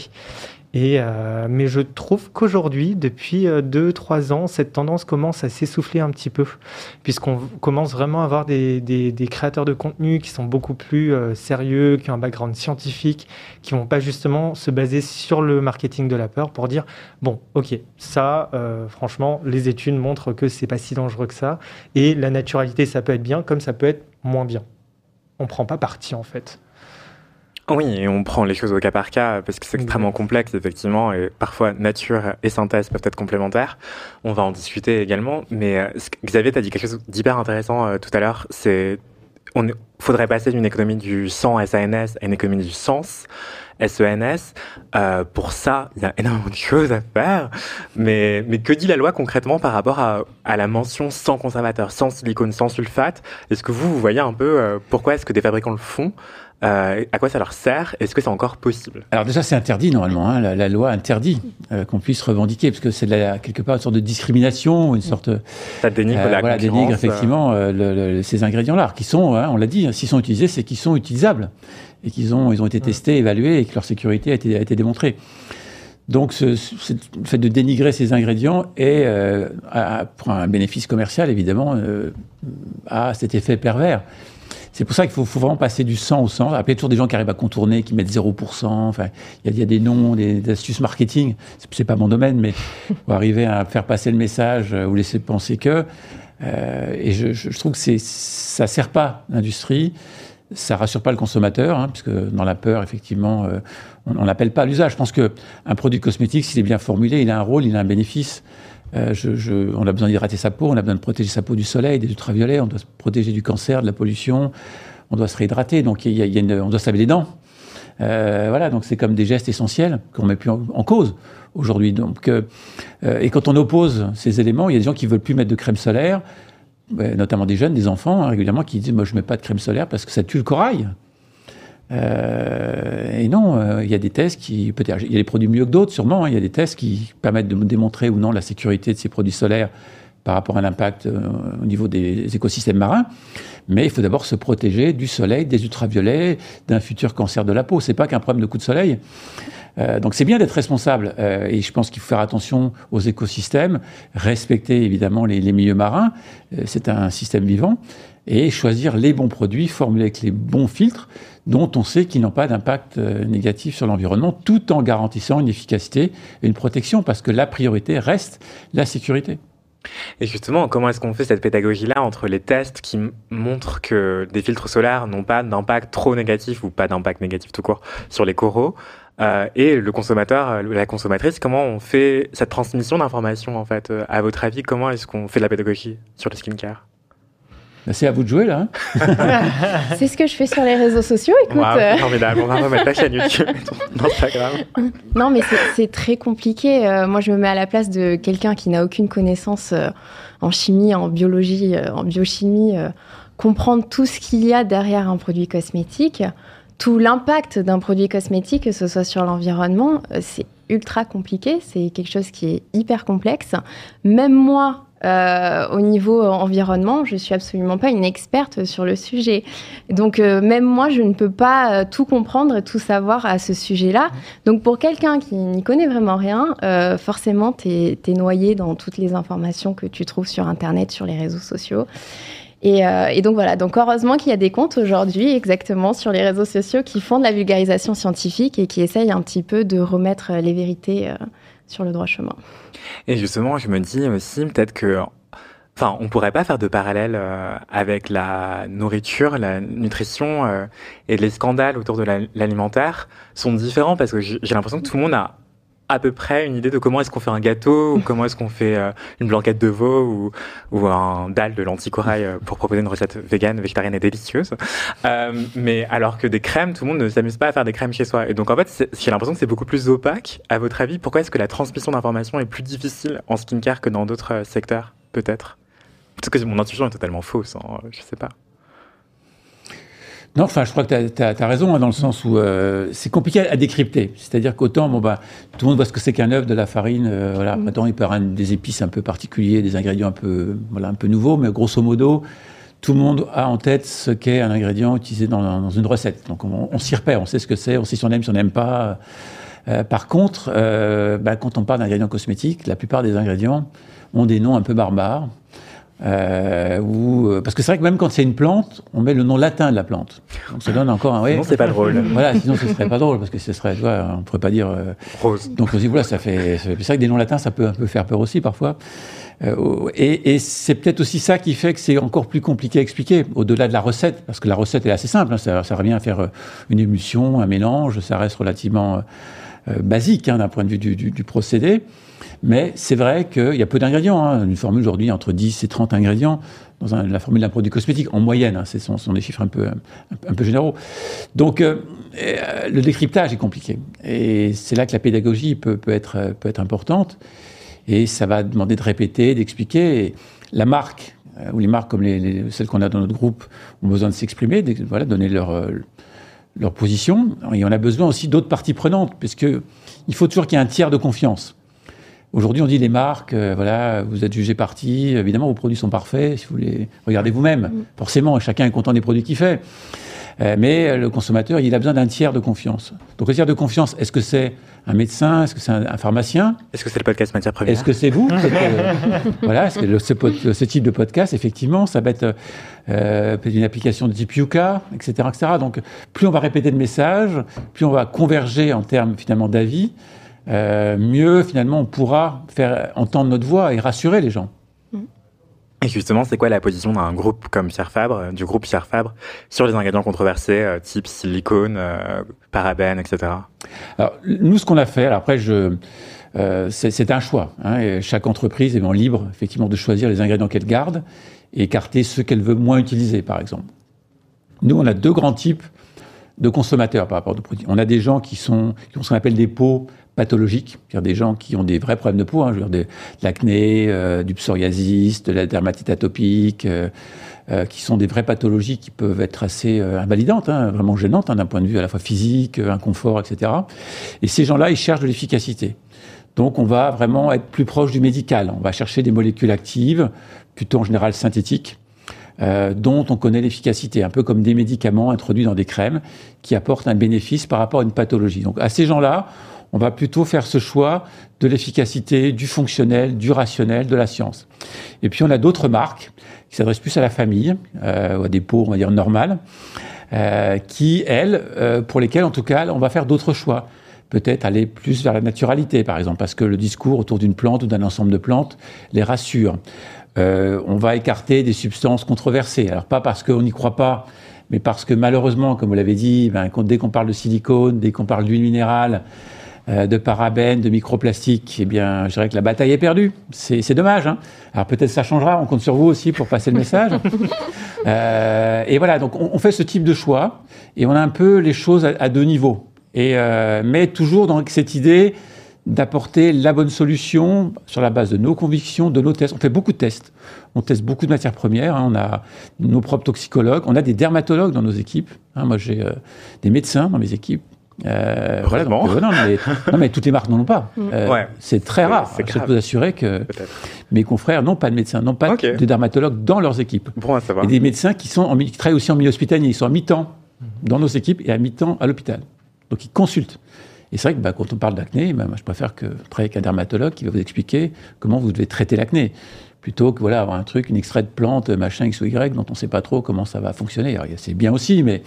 Et, euh, mais je trouve qu'aujourd'hui, depuis 2-3 euh, ans, cette tendance commence à s'essouffler un petit peu, puisqu'on commence vraiment à avoir des, créateurs de contenu qui sont beaucoup plus euh, sérieux, qui ont un background scientifique, qui vont pas justement se baser sur le marketing de la peur pour dire bon, ok, ça, franchement, les études montrent que c'est pas si dangereux que ça, et la naturalité, ça peut être bien, comme ça peut être moins bien. On prend pas parti en fait. Oui, et on prend les choses au cas par cas parce que c'est extrêmement complexe, effectivement, et parfois nature et synthèse peuvent être complémentaires. On va en discuter également, mais euh, Xavier, tu as dit quelque chose d'hyper intéressant euh, tout à l'heure, c'est on faudrait passer d'une économie du sang SANS à une économie du sens SENS. Euh, pour ça, il y a énormément de choses à faire. Mais, mais que dit la loi concrètement par rapport à, à la mention sans conservateur, sans silicone, sans sulfate? Est-ce que vous, vous voyez un peu euh, pourquoi est-ce que des fabricants le font? Euh, à quoi ça leur sert? Est-ce que c'est encore possible? Alors déjà, c'est interdit normalement. Hein. La, loi interdit euh, qu'on puisse revendiquer, parce que c'est quelque part une sorte de discrimination, une sorte. Ça dénigre euh, la voilà, dénigre effectivement le, ces ingrédients-là, qui sont, hein, on l'a dit, hein, s'ils sont utilisés, c'est qu'ils sont utilisables et qu'ils ont, ils ont été testés, évalués et que leur sécurité a été, a été démontrée. Donc, ce, ce, fait de dénigrer ces ingrédients est, euh, pour un bénéfice commercial, évidemment, euh, a cet effet pervers. C'est pour ça qu'il faut, faut, vraiment passer du sang au sang. Après, il y a toujours des gens qui arrivent à contourner, qui mettent 0%. Enfin, il y, a, des noms, des, astuces marketing. C'est pas mon domaine, mais pour arriver à faire passer le message euh, ou laisser penser que. Euh, et je, je, trouve que c'est, ça sert pas l'industrie. Ça rassure pas le consommateur, hein, puisque dans la peur, effectivement, euh, on n'appelle pas l'usage. Je pense qu'un produit cosmétique, s'il est bien formulé, il a un rôle, il a un bénéfice. Euh, on a besoin d'hydrater sa peau, on a besoin de protéger sa peau du soleil, des ultraviolets, on doit se protéger du cancer, de la pollution, on doit se réhydrater, donc y a, on doit se laver les dents. Euh, voilà, donc c'est comme des gestes essentiels qu'on met plus en, cause aujourd'hui. Donc, euh, et quand on oppose ces éléments, il y a des gens qui veulent plus mettre de crème solaire, notamment des jeunes, des enfants hein, régulièrement, qui disent moi je mets pas de crème solaire parce que ça tue le corail. Euh, et non, euh, il y a des tests qui, peut-être, il y a des produits mieux que d'autres, sûrement. Hein. il y a des tests qui permettent de démontrer ou non la sécurité de ces produits solaires par rapport à l'impact euh, au niveau des écosystèmes marins. Mais il faut d'abord se protéger du soleil, des ultraviolets, d'un futur cancer de la peau. C'est pas qu'un problème de coup de soleil. donc c'est bien d'être responsable et je pense qu'il faut faire attention aux écosystèmes, respecter évidemment les, les milieux marins. c'est un système vivant et choisir les bons produits formulés avec les bons filtres dont on sait qu'ils n'ont pas d'impact euh, négatif sur l'environnement, tout en garantissant une efficacité et une protection, parce que la priorité reste la sécurité. Et justement, comment est-ce qu'on fait cette pédagogie-là entre les tests qui montrent que des filtres solaires n'ont pas d'impact trop négatif ou pas d'impact négatif tout court sur les coraux euh, et le consommateur, euh, la consommatrice, comment on fait cette transmission d'informations en fait À votre avis, comment est-ce qu'on fait de la pédagogie sur le skincare? C'est à vous de jouer là. Hein. c'est ce que je fais sur les réseaux sociaux. Écoute, euh. formidable. On va remettre la chaîne YouTube, Instagram. Non, mais c'est très compliqué. Euh, moi, je me mets à la place de quelqu'un qui n'a aucune connaissance euh, en chimie, en biologie, en biochimie. comprendre tout ce qu'il y a derrière un produit cosmétique, tout l'impact d'un produit cosmétique, que ce soit sur l'environnement, c'est ultra compliqué. C'est quelque chose qui est hyper complexe. Même moi, euh, au niveau environnement, je suis absolument pas une experte sur le sujet. Donc euh, même moi, je ne peux pas euh, tout comprendre, tout savoir à ce sujet-là. Donc pour quelqu'un qui n'y connaît vraiment rien, forcément, tu es, noyé dans toutes les informations que tu trouves sur Internet, sur les réseaux sociaux. Et, et donc voilà, donc heureusement qu'il y a des comptes aujourd'hui exactement sur les réseaux sociaux qui font de la vulgarisation scientifique et qui essayent un petit peu de remettre les vérités sur le droit chemin. Et justement, je me dis aussi peut-être que Enfin, on pourrait pas faire de parallèle euh, avec la nourriture, la nutrition euh, et les scandales autour de l'alimentaire sont différents parce que j'ai l'impression que tout le monde a à peu près une idée de comment est-ce qu'on fait un gâteau ou comment est-ce qu'on fait euh, une blanquette de veau ou, ou un dalle de lentilles corail pour proposer une recette végane, végétarienne et délicieuse. mais alors que des crèmes, tout le monde ne s'amuse pas à faire des crèmes chez soi. Et donc en fait, j'ai l'impression que c'est beaucoup plus opaque. À votre avis, pourquoi est-ce que la transmission d'informations est plus difficile en skincare que dans d'autres secteurs, peut-être? Peut-être que mon intuition est totalement fausse, hein, je sais pas. Non, enfin, je crois que tu as, raison, hein, dans le sens où euh, c'est compliqué à, décrypter. C'est-à-dire qu'autant, bon, bah, tout le monde voit ce que c'est qu'un œuf, de la farine, euh, voilà. Mm. Maintenant, il peut y avoir des épices un peu particuliers, des ingrédients un peu, voilà, un peu nouveaux, mais grosso modo, tout le monde a en tête ce qu'est un ingrédient utilisé dans, une recette. Donc, on, s'y repère, on sait ce que c'est, on sait si on aime, si on n'aime pas. Euh, par contre, bah, quand on parle d'ingrédients cosmétiques, la plupart des ingrédients ont des noms un peu barbares. Euh, ou, euh, parce que c'est vrai que même quand c'est une plante, on met le nom latin de la plante. Donc ça donne encore un. Ouais, sinon c'est pas drôle. Voilà, sinon ce serait pas drôle parce que ce serait, tu vois, on pourrait pas dire euh, rose. Donc aussi voilà, ça fait. C'est vrai que des noms latins, ça peut un peu faire peur aussi parfois. Euh, et, et c'est peut-être aussi ça qui fait que c'est encore plus compliqué à expliquer au-delà de la recette, parce que la recette est assez simple. Hein, ça, ça revient à faire une émulsion, un mélange, ça reste relativement basique hein, d'un point de vue du, procédé. Mais c'est vrai qu'il y a peu d'ingrédients. Hein. Une formule aujourd'hui entre 10 et 30 ingrédients dans la formule d'un produit cosmétique, en moyenne. Hein. Ce sont, des chiffres un peu, un, peu généraux. Donc, euh, euh, le décryptage est compliqué. Et c'est là que la pédagogie peut, peut, être, peut être importante. Et ça va demander de répéter, d'expliquer. La marque, euh, ou les marques comme les, celles qu'on a dans notre groupe, ont besoin de s'exprimer, de voilà, donner leur, leur position. Et on a besoin aussi d'autres parties prenantes, puisque il faut toujours qu'il y ait un tiers de confiance. Aujourd'hui, on dit les marques, euh, voilà, vous êtes jugé parti, évidemment, vos produits sont parfaits, si vous les regardez vous-même. Mm. Forcément, chacun est content des produits qu'il fait. Euh, mais le consommateur, il a besoin d'un tiers de confiance. Donc, le tiers de confiance, est-ce que c'est un médecin Est-ce que c'est un, pharmacien? Est-ce que c'est le podcast matière première? Est-ce que c'est vous? Euh, Voilà, que ce, type de podcast, effectivement, ça va être une application de type Yuka, etc., etc. Donc, plus on va répéter le message, plus on va converger en termes finalement d'avis. Euh, mieux finalement on pourra faire entendre notre voix et rassurer les gens. Et justement, c'est quoi la position d'un groupe comme Pierre Fabre, du groupe Pierre Fabre, sur les ingrédients controversés, euh, type silicone, euh, parabènes, etc. Alors, nous, ce qu'on a fait, après, je, c'est un choix. Hein, chaque entreprise est libre, effectivement, de choisir les ingrédients qu'elle garde et écarter ceux qu'elle veut moins utiliser, par exemple. Nous, on a deux grands types de consommateurs par rapport aux produits. On a des gens qui sont qui ont ce qu'on appelle des peaux pathologiques, c'est-à-dire des gens qui ont des vrais problèmes de peau, hein, je veux dire de, l'acné, euh, du psoriasis, de la dermatite atopique, euh, euh, qui sont des vraies pathologies qui peuvent être assez invalidantes, hein, vraiment gênantes hein, d'un point de vue à la fois physique, inconfort, etc. Et ces gens-là, ils cherchent de l'efficacité. Donc on va vraiment être plus proche du médical. On va chercher des molécules actives, plutôt en général synthétiques, euh, dont on connaît l'efficacité, un peu comme des médicaments introduits dans des crèmes qui apportent un bénéfice par rapport à une pathologie. Donc à ces gens-là, on va plutôt faire ce choix de l'efficacité, du fonctionnel, du rationnel, de la science. Et puis on a d'autres marques qui s'adressent plus à la famille, euh, ou à des peaux, on va dire, normales, euh, qui, elles, euh, pour lesquelles, en tout cas, on va faire d'autres choix. Peut-être aller plus vers la naturalité, par exemple, parce que le discours autour d'une plante ou d'un ensemble de plantes les rassure. Euh, on va écarter des substances controversées. Alors pas parce qu'on n'y croit pas, mais parce que malheureusement, comme vous l'avez dit, ben, dès qu'on parle de silicone, dès qu'on parle d'huile minérale, de parabènes, de microplastiques, eh bien, je dirais que la bataille est perdue. C'est dommage. Hein. Alors peut-être ça changera. On compte sur vous aussi pour passer le message. euh, et voilà. Donc on, on, fait ce type de choix et on a un peu les choses à, à deux niveaux. Et euh, mais toujours dans cette idée d'apporter la bonne solution sur la base de nos convictions, de nos tests. On fait beaucoup de tests. On teste beaucoup de matières premières. Hein. On a nos propres toxicologues. On a des dermatologues dans nos équipes. Hein. Moi, j'ai euh, des médecins dans mes équipes. Euh, voilà, donc, euh, non, mais, non, mais, toutes les marques n'en ont pas. Mm. Euh, C'est très rare. Je peux vous assurer que. mes confrères n'ont pas de médecins, n'ont pas de dermatologues dans leurs équipes. Bon à savoir. Et des médecins qui, sont en, qui travaillent aussi en milieu hospitalier, ils sont à mi-temps dans nos équipes et à mi-temps à l'hôpital. Donc ils consultent. Et c'est vrai que bah, quand on parle d'acné, bah, je préfère que travailler avec un dermatologue qui va vous expliquer comment vous devez traiter l'acné. Plutôt que voilà, avoir un truc, une extrait de plante, machin X ou Y, dont on ne sait pas trop comment ça va fonctionner. C'est bien aussi, mais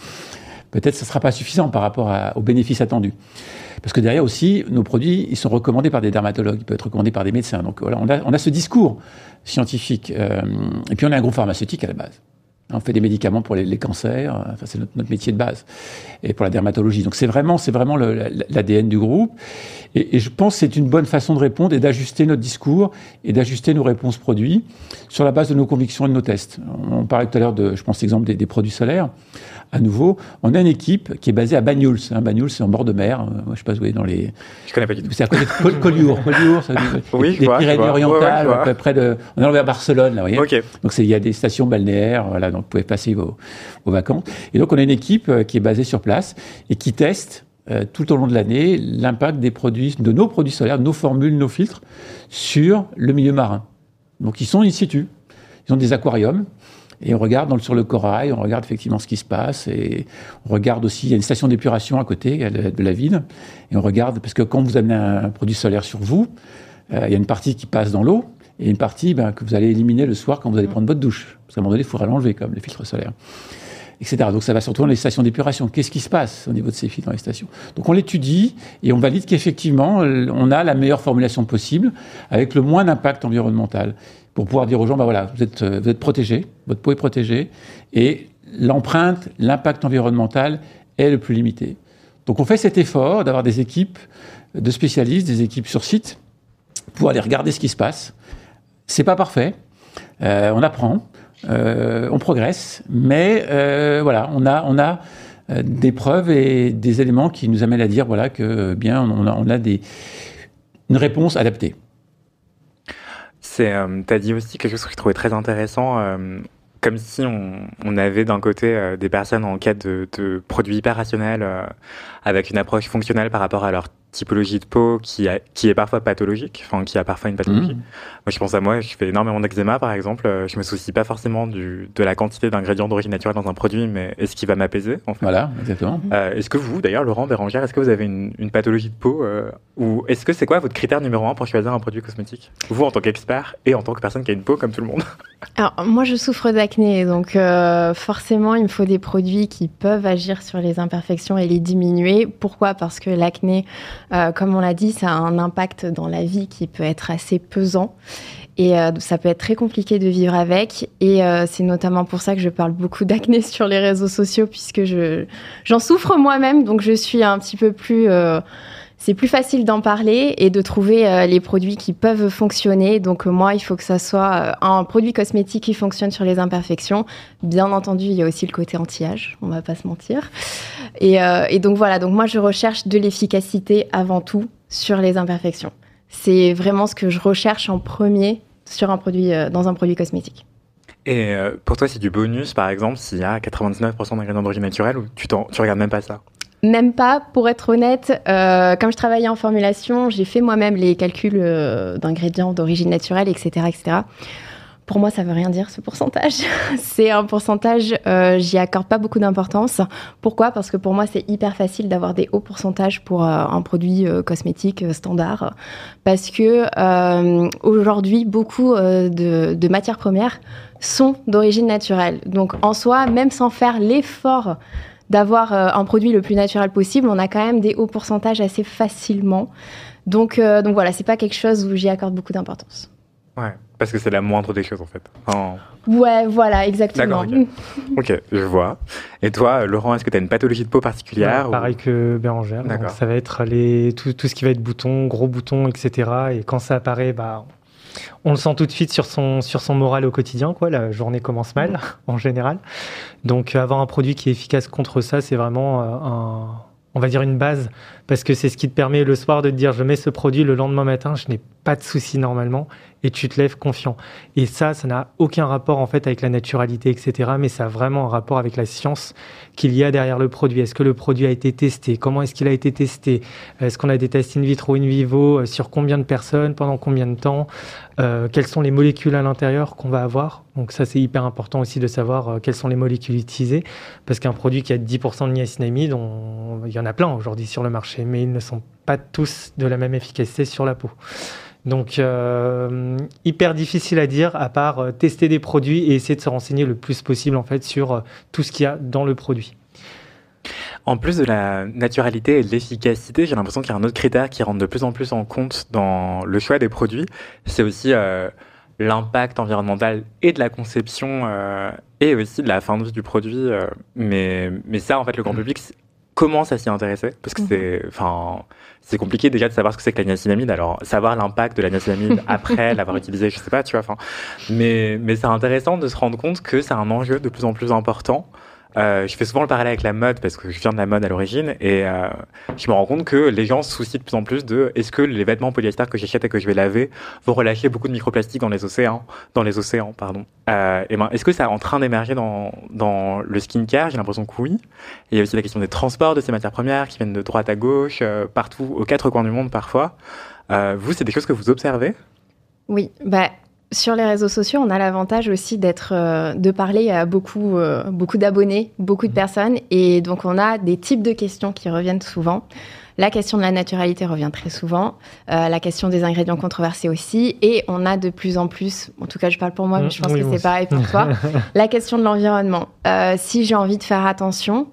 peut-être ce ne sera pas suffisant par rapport aux bénéfices attendus. Parce que derrière aussi, nos produits, ils sont recommandés par des dermatologues, ils peuvent être recommandés par des médecins. Donc voilà, on a, on a ce discours scientifique. Euh, et puis on a un groupe pharmaceutique à la base. On fait des médicaments pour les, cancers, enfin, c'est notre, métier de base, et pour la dermatologie. Donc c'est vraiment, c'est vraiment l'ADN du groupe. Et, et, je pense que c'est une bonne façon de répondre et d'ajuster notre discours et d'ajuster nos réponses produits sur la base de nos convictions et de nos tests. On parlait tout à l'heure de, je pense, l'exemple des, des, produits solaires à nouveau, on a une équipe qui est basée à Bagnouls. Hein, Bagnouls, c'est en bord de mer. Euh, moi, je sais pas où vous voyez dans les. Je connais pas du tout. C'est à côté de Collioure. Collioure, ça, oui, les Pyrénées-Orientales, à peu près de. On est vers Barcelone, là, vous voyez. Okay. Donc, il y a des stations balnéaires, voilà, donc vous pouvez passer vos, vos vacances. Et donc, on a une équipe euh, qui est basée sur place et qui teste euh, tout au long de l'année l'impact des produits, de nos produits solaires, nos formules, nos filtres sur le milieu marin. Donc, ils sont in situ. Ils ont des aquariums. Et on regarde sur le corail, on regarde effectivement ce qui se passe. Et on regarde aussi, il y a une station d'épuration à côté de la ville. Et on regarde, parce que quand vous amenez un produit solaire sur vous, euh, il y a une partie qui passe dans l'eau et une partie ben, que vous allez éliminer le soir quand vous allez prendre votre douche. Parce qu'à un moment donné, il faudra l'enlever, comme les filtres solaires. Donc ça va surtout dans les stations d'épuration. Qu'est-ce qui se passe au niveau de ces filtres dans les stations? Donc on l'étudie et on valide qu'effectivement, on a la meilleure formulation possible avec le moins d'impact environnemental pour pouvoir dire aux gens, bah voilà, vous êtes, vous êtes protégés, votre peau est protégée, et l'empreinte, l'impact environnemental est le plus limité. Donc on fait cet effort d'avoir des équipes de spécialistes, des équipes sur site, pour aller regarder ce qui se passe. C'est pas parfait, euh, on apprend, euh, on progresse, mais euh, voilà, on a, on a des preuves et des éléments qui nous amènent à dire voilà que bien on a, on a des, une réponse adaptée. C'est, euh, tu as dit aussi quelque chose que je trouvais très intéressant, euh, comme si on, on avait d'un côté euh, des personnes en quête de, de produits hyper rationnels, avec une approche fonctionnelle par rapport à leur typologie de peau qui, a, qui est parfois pathologique, enfin qui a parfois une pathologie. Mmh. Moi, je pense à moi, je fais énormément d'eczéma, par exemple. Euh, je me soucie pas forcément du, de la quantité d'ingrédients d'origine naturelle dans un produit, mais est-ce qu'il va m'apaiser en fait? Voilà, exactement. Euh, est-ce que vous, d'ailleurs, Laurent Bérangère, est-ce que vous avez une, une pathologie de peau euh, ou est-ce que c'est quoi votre critère numéro un pour choisir un produit cosmétique? Vous, en tant qu'expert et en tant que personne qui a une peau comme tout le monde. Alors, moi, je souffre d'acné, donc euh, forcément, il me faut des produits qui peuvent agir sur les imperfections et les diminuer. Pourquoi? Parce que l'acné, euh, comme on l'a dit, ça a un impact dans la vie qui peut être assez pesant. Et euh, ça peut être très compliqué de vivre avec. Et euh, c'est notamment pour ça que je parle beaucoup d'acné sur les réseaux sociaux, puisque je, j'en souffre moi-même. Donc je suis un petit peu plus... C'est plus facile d'en parler et de trouver euh, les produits qui peuvent fonctionner. Donc euh, moi, il faut que ça soit euh, un produit cosmétique qui fonctionne sur les imperfections. Bien entendu, il y a aussi le côté anti-âge, on va pas se mentir. Et, et donc voilà, donc moi je recherche de l'efficacité avant tout sur les imperfections. C'est vraiment ce que je recherche en premier sur un produit, dans un produit cosmétique. Et pour toi, c'est du bonus, par exemple, s'il y a 99% d'ingrédients d'origine naturelle ou tu, tu regardes même pas ça? Même pas, pour être honnête. Euh, comme je travaillais en formulation, j'ai fait moi-même les calculs euh, d'ingrédients d'origine naturelle, etc., etc. Pour moi, ça veut rien dire ce pourcentage. c'est un pourcentage, euh, j'y accorde pas beaucoup d'importance. Pourquoi? Parce que pour moi, c'est hyper facile d'avoir des hauts pourcentages pour euh, un produit euh, cosmétique standard. Parce que aujourd'hui, beaucoup de, de matières premières sont d'origine naturelle. Donc en soi, même sans faire l'effort d'avoir euh, un produit le plus naturel possible, on a quand même des hauts pourcentages assez facilement. Donc, euh, donc voilà, c'est pas quelque chose où j'y accorde beaucoup d'importance. Ouais, parce que c'est la moindre des choses en fait. Oh. Ouais, voilà, exactement. Okay. ok, je vois. Et toi, Laurent, est-ce que tu as une pathologie de peau particulière ouais, Pareil que Bérangère. Donc, ça va être les, tout, tout, ce qui va être boutons, gros boutons, etc. Et quand ça apparaît, bah, on le sent tout de suite sur son, sur son moral au quotidien. Quoi. La journée commence mal, en général. Donc, avoir un produit qui est efficace contre ça, c'est vraiment euh, un, on va dire une base, parce que c'est ce qui te permet le soir de te dire je mets ce produit le lendemain matin, je n'ai pas de souci normalement et tu te lèves confiant. Et ça, ça n'a aucun rapport en fait avec la naturalité, etc. Mais ça a vraiment un rapport avec la science qu'il y a derrière le produit. Est-ce que le produit a été testé? Comment est-ce qu'il a été testé? Est-ce qu'on a des tests in vitro, in vivo euh, Sur combien de personnes Pendant combien de temps? Euh, Quelles sont les molécules à l'intérieur qu'on va avoir? Donc ça, c'est hyper important aussi de savoir euh, quelles sont les molécules utilisées. Parce qu'un produit qui a 10% de niacinamide, il y en a plein aujourd'hui sur le marché, mais ils ne sont pas tous de la même efficacité sur la peau. Donc, euh, hyper difficile à dire, à part euh, tester des produits et essayer de se renseigner le plus possible en fait sur euh, tout ce qu'il y a dans le produit. En plus de la naturalité et de l'efficacité, j'ai l'impression qu'il y a un autre critère qui rentre de plus en plus en compte dans le choix des produits. C'est aussi l'impact environnemental et de la conception et aussi de la fin de vie du produit. mais, mais ça, en fait, le grand public commence à s'y intéresser parce que mhm. c'est, enfin, c'est compliqué déjà de savoir ce que c'est que la niacinamide. Alors, savoir l'impact de la niacinamide après l'avoir utilisé, je sais pas, tu vois. Enfin, mais, mais c'est intéressant de se rendre compte que c'est un enjeu de plus en plus important euh, je fais souvent le parallèle avec la mode parce que je viens de la mode à l'origine et euh, je me rends compte que les gens se soucient de plus en plus de est-ce que les vêtements polyester que j'achète et que je vais laver vont relâcher beaucoup de microplastiques dans les océans, dans les océans, pardon. Euh, ben, est-ce que ça est en train d'émerger dans, dans le skincare? J'ai l'impression que oui. il y a aussi la question des transports de ces matières premières qui viennent de droite à gauche, partout, aux quatre coins du monde parfois. Vous, c'est des choses que vous observez? Oui, bah sur les réseaux sociaux, on a l'avantage aussi d'être, euh, de parler à beaucoup, euh, beaucoup d'abonnés, beaucoup de mmh. personnes, et donc on a des types de questions qui reviennent souvent. La question de la naturalité revient très souvent, euh, la question des ingrédients controversés aussi, et on a de plus en plus, en tout cas je parle pour moi, mais je pense que c'est pareil pour toi, la question de l'environnement. si j'ai envie de faire attention,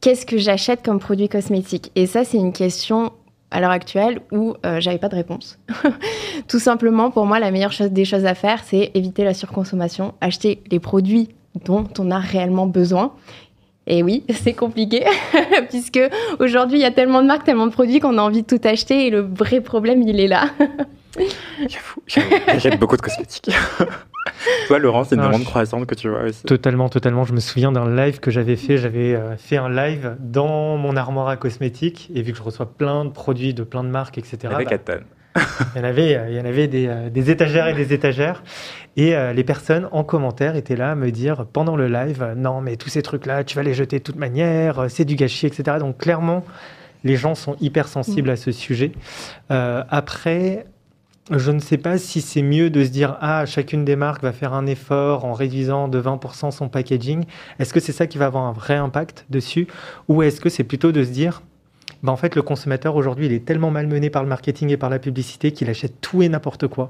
qu'est-ce que j'achète comme produit cosmétique? Et ça, c'est une question à l'heure actuelle où euh, j'avais pas de réponse. Tout simplement, pour moi, la meilleure chose, des choses à faire, c'est éviter la surconsommation, acheter les produits dont on a réellement besoin. Et oui, c'est compliqué, puisque aujourd'hui, il y a tellement de marques, tellement de produits qu'on a envie de tout acheter, et le vrai problème, il est là. j'achète beaucoup de cosmétiques. Toi, Laurent, c'est une demande croissante que tu vois aussi. Totalement, totalement. Je me souviens d'un live que j'avais fait. J'avais euh, fait un live dans mon armoire à cosmétiques. Et vu que je reçois plein de produits de plein de marques, etc. Il y avait 4 tonnes. il y en avait, il y en avait des, euh, des étagères et des étagères. Et euh, les personnes en commentaire étaient là à me dire pendant le live Non, mais tous ces trucs-là, tu vas les jeter de toute manière, c'est du gâchis, etc. Donc, clairement, les gens sont hyper sensibles à ce sujet. après, je ne sais pas si c'est mieux de se dire ah chacune des marques va faire un effort en réduisant de 20% son packaging. Est-ce que c'est ça qui va avoir un vrai impact dessus? Ou est-ce que c'est plutôt de se dire bah en fait le consommateur aujourd'hui il est tellement malmené par le marketing et par la publicité qu'il achète tout et n'importe quoi.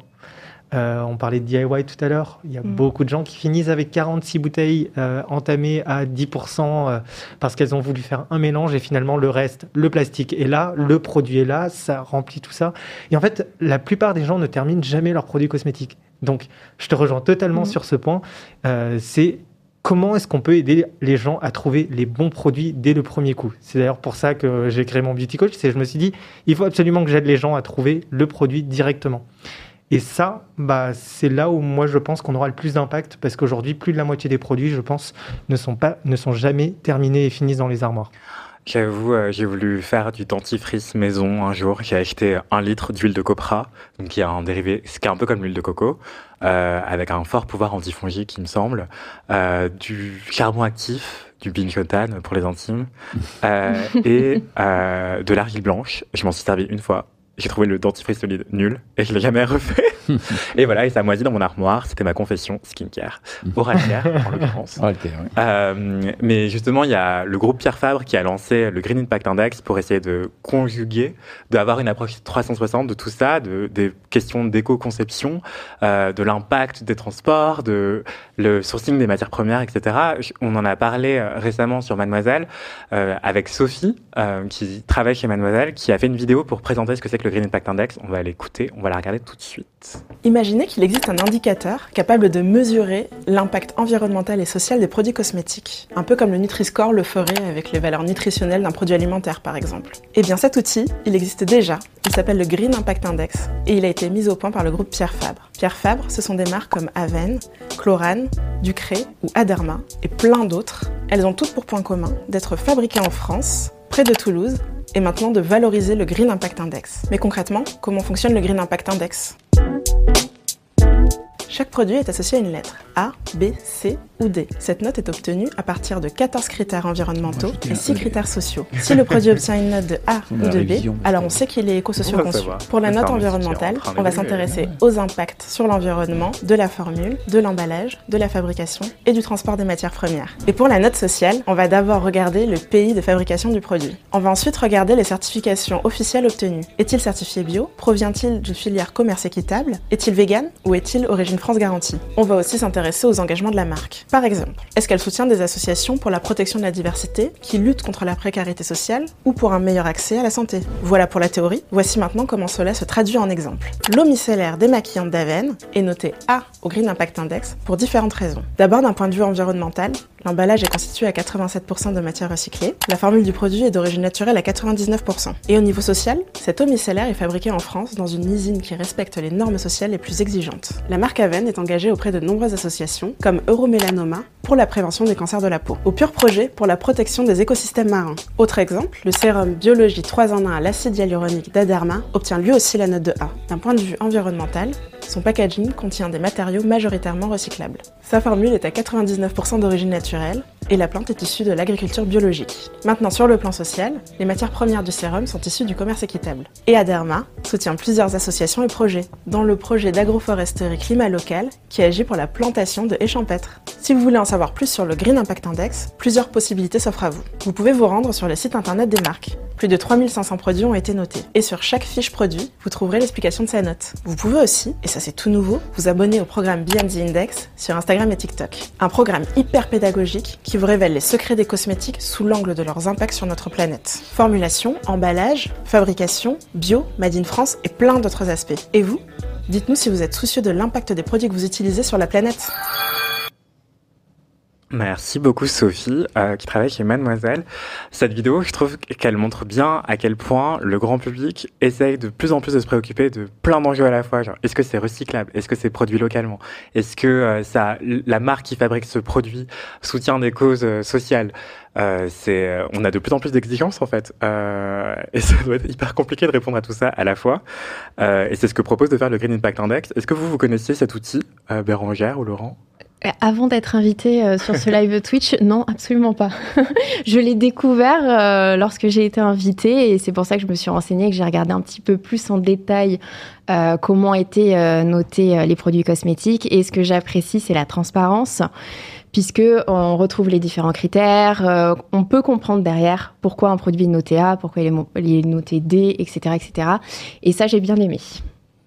Euh, on parlait de DIY tout à l'heure. Il y a mm. beaucoup de gens qui finissent avec 46 bouteilles euh, entamées à 10% euh, parce qu'elles ont voulu faire un mélange et finalement le reste, le plastique est là, le produit est là, ça remplit tout ça. Et en fait, la plupart des gens ne terminent jamais leurs produits cosmétiques. Donc, je te rejoins totalement mm. sur ce point. c'est comment est-ce qu'on peut aider les gens à trouver les bons produits dès le premier coup? C'est d'ailleurs pour ça que j'ai créé mon Beauty Coach. C'est je me suis dit, il faut absolument que j'aide les gens à trouver le produit directement. Et ça, bah, c'est là où moi je pense qu'on aura le plus d'impact parce qu'aujourd'hui, plus de la moitié des produits, je pense, ne sont, pas, ne sont jamais terminés et finissent dans les armoires. J'avoue, euh, j'ai voulu faire du dentifrice maison un jour. J'ai acheté un litre d'huile de copra, donc qui est un dérivé, ce qui est un peu comme l'huile de coco, euh, avec un fort pouvoir antifongique, il me semble, euh, du charbon actif, du binchotan pour les intimes, et de l'argile blanche. Je m'en suis servi une fois j'ai trouvé le dentifrice solide nul et je l'ai jamais refait. et voilà, et ça moisit dans mon armoire. C'était ma confession skincare, oral care en l'occurrence. Oral care, oui. euh, mais justement, il y a le groupe Pierre Fabre qui a lancé le Green Impact Index pour essayer de conjuguer, d'avoir une approche 360 de tout ça, de, des questions d'éco-conception, euh, de l'impact des transports, de le sourcing des matières premières, etc. On en a parlé euh, récemment sur Mademoiselle euh, avec Sophie, qui travaille chez Mademoiselle, qui a fait une vidéo pour présenter ce que c'est que le Green Impact Index. On va l'écouter, on va la regarder tout de suite. Imaginez qu'il existe un indicateur capable de mesurer l'impact environnemental et social des produits cosmétiques, un peu comme le Nutri-Score le ferait avec les valeurs nutritionnelles d'un produit alimentaire par exemple. Eh bien cet outil, il existe déjà, il s'appelle le Green Impact Index et il a été mis au point par le groupe Pierre Fabre. Pierre Fabre, ce sont des marques comme Aven, Chlorane, Ducré ou Aderma et plein d'autres. Elles ont toutes pour point commun d'être fabriquées en France, près de Toulouse, est maintenant de valoriser le Green Impact Index. Mais concrètement, comment fonctionne le Green Impact Index? Chaque produit est associé à une lettre A, B, C ou D. Cette note est obtenue à partir de 14 critères environnementaux et 6 critères sociaux. Si le produit obtient une note de A ou de B, alors on sait qu'il est éco-socio-conçu. Pour la note environnementale, on va s'intéresser aux impacts sur l'environnement de la formule, de l'emballage, de la fabrication et du transport des matières premières. Et pour la note sociale, on va d'abord regarder le pays de fabrication du produit. On va ensuite regarder les certifications officielles obtenues. Est-il certifié bio? Provient-il d'une filière commerce équitable? Est-il vegan ou est-il origine France Garantie? On va aussi s'intéresser aux engagements de la marque. Par exemple, est-ce qu'elle soutient des associations pour la protection de la diversité, qui luttent contre la précarité sociale ou pour un meilleur accès à la santé? Voilà pour la théorie. Voici maintenant comment cela se traduit en exemple. L'eau micellaire démaquillante d'Aven est notée A au Green Impact Index pour différentes raisons. D'abord d'un point de vue environnemental, L'emballage est constitué à 87% de matière recyclée. La formule du produit est d'origine naturelle à 99%. Et au niveau social, cette eau micellaire est fabriquée en France dans une usine qui respecte les normes sociales les plus exigeantes. La marque Aven est engagée auprès de nombreuses associations, comme Euromélanoma pour la prévention des cancers de la peau, au Pur Projet pour la protection des écosystèmes marins. Autre exemple, le sérum Biologie 3 en 1 à l'acide hyaluronique d'Aderma obtient lui aussi la note de A. D'un point de vue environnemental, son packaging contient des matériaux majoritairement recyclables. Sa formule est à 99% d'origine naturelle et la plante est issue de l'agriculture biologique. Maintenant, sur le plan social, les matières premières du sérum sont issues du commerce équitable. Et Aderma soutient plusieurs associations et projets, dont le projet d'agroforesterie climat local qui agit pour la plantation de haies champêtres. Si vous voulez en savoir plus sur le Green Impact Index, plusieurs possibilités s'offrent à vous. Vous pouvez vous rendre sur le site internet des marques. Plus de 3500 produits ont été notés. Et sur chaque fiche produit, vous trouverez l'explication de sa note. Vous pouvez aussi, et ça c'est tout nouveau, vous abonner au programme Beyond the Index sur Instagram et TikTok. Un programme hyper pédagogique qui vous révèle les secrets des cosmétiques sous l'angle de leurs impacts sur notre planète. Formulation, emballage, fabrication, bio, made in France et plein d'autres aspects. Et vous? Dites-nous si vous êtes soucieux de l'impact des produits que vous utilisez sur la planète. Merci beaucoup Sophie, euh, qui travaille chez Mademoiselle. Cette vidéo, je trouve qu'elle montre bien à quel point le grand public essaye de plus en plus de se préoccuper de plein d'enjeux à la fois. Est-ce que c'est recyclable? Est-ce que c'est produit localement? Est-ce que euh, ça, la marque qui fabrique ce produit soutient des causes euh, sociales? Euh, c'est, on a de plus en plus d'exigences en fait, et ça doit être hyper compliqué de répondre à tout ça à la fois. et c'est ce que propose de faire le Green Impact Index. Est-ce que vous vous connaissiez cet outil, Bérangère ou Laurent? Avant d'être invitée euh, sur ce live Twitch, non, absolument pas. je l'ai découvert euh, lorsque j'ai été invitée et c'est pour ça que je me suis renseignée et que j'ai regardé un petit peu plus en détail comment étaient notés les produits cosmétiques. Et ce que j'apprécie, c'est la transparence puisque on retrouve les différents critères, on peut comprendre derrière pourquoi un produit est noté A, pourquoi il est, noté D, etc., etc. Et ça, j'ai bien aimé.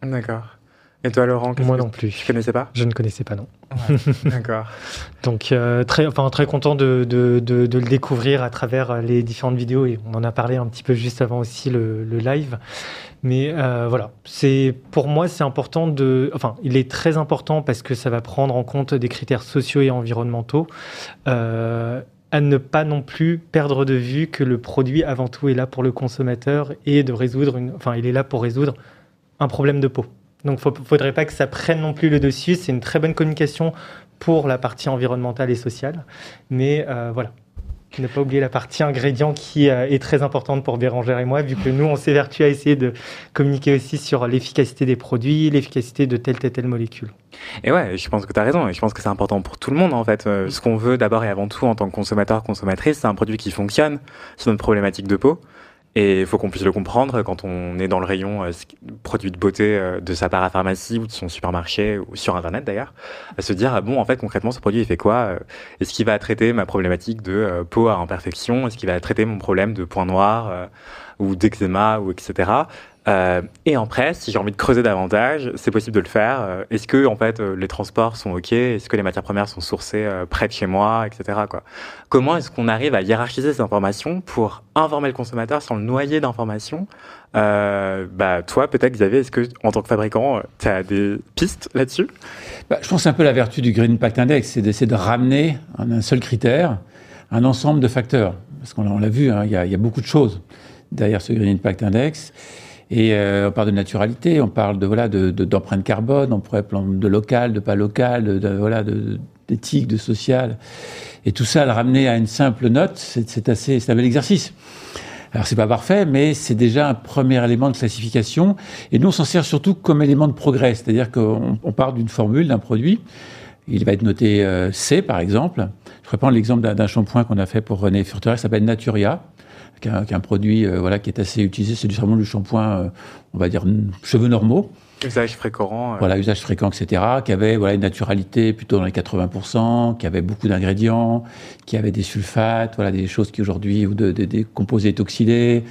D'accord. Et toi, Laurent Moi non plus. Tu connaissais pas? Je ne connaissais pas, non. D'accord. Donc, euh, très, enfin, très content de, de, de, le découvrir à travers euh, les différentes vidéos. Et on en a parlé un petit peu juste avant aussi le, le live. Mais euh, voilà, c'est pour moi, c'est important de. Enfin, il est très important parce que ça va prendre en compte des critères sociaux et environnementaux. Euh, à ne pas non plus perdre de vue que le produit avant tout est là pour le consommateur et de résoudre une, enfin il est là pour résoudre un problème de peau. Donc, il ne faudrait pas que ça prenne non plus le dessus. C'est une très bonne communication pour la partie environnementale et sociale. Mais euh, voilà, ne pas oublier la partie ingrédients qui euh, est très importante pour Bérangère et moi, vu que nous, on s'évertue à essayer de communiquer aussi sur l'efficacité des produits, l'efficacité de telle, telle, telle molécule. Et ouais, je pense que tu as raison, et je pense que c'est important pour tout le monde, en fait. Euh, ce qu'on veut d'abord et avant tout en tant que consommateur, consommatrice, c'est un produit qui fonctionne sur notre problématique de peau. Et il faut qu'on puisse le comprendre quand on est dans le rayon euh, produits de beauté euh, de sa parapharmacie ou de son supermarché ou sur Internet d'ailleurs, à se dire, ah bon, en fait, concrètement, ce produit, il fait quoi euh, Est-ce qu'il va traiter ma problématique de peau à imperfection? Est-ce qu'il va traiter mon problème de points noirs ou d'eczéma ou etc. Euh, et en presse, si j'ai envie de creuser davantage, c'est possible de le faire. Euh, est-ce que en fait euh, les transports sont ok? Est-ce que les matières premières sont sourcées près de chez moi, etc. Comment est-ce qu'on arrive à hiérarchiser ces informations pour informer le consommateur sans le noyer d'informations? Bah, Toi, peut-être Xavier, est-ce que en tant que fabricant, tu as des pistes là-dessus? Bah, Je pense c'est un peu la vertu du Green Impact Index, c'est d'essayer de ramener en un seul critère un ensemble de facteurs. Parce qu'on l'a vu, hein, il y, a beaucoup de choses derrière ce Green Impact Index. Et euh, on parle de naturalité, on parle de voilà d'empreinte de, carbone, on pourrait parler de local, de pas local, voilà d'éthique, de social, et tout ça le ramener à une simple note, c'est assez, c'est un bel exercice. Alors c'est pas parfait, mais c'est déjà un premier élément de classification. Et nous, on s'en sert surtout comme élément de progrès, c'est-à-dire qu'on part d'une formule, d'un produit. Il va être noté euh, C, par exemple. Je vais prendre l'exemple d'un shampoing qu'on a fait pour René Furter, qui s'appelle Naturia, qui est un, produit euh, voilà, qui est assez utilisé. C'est du shampoing, euh, on va dire, cheveux normaux. Usage fréquent. Voilà, usage fréquent, etc. Qui avait voilà, une naturalité plutôt dans les 80%, qui avait beaucoup d'ingrédients, qui avait des sulfates, voilà, des choses qui aujourd'hui, ou de, des composés oxydés,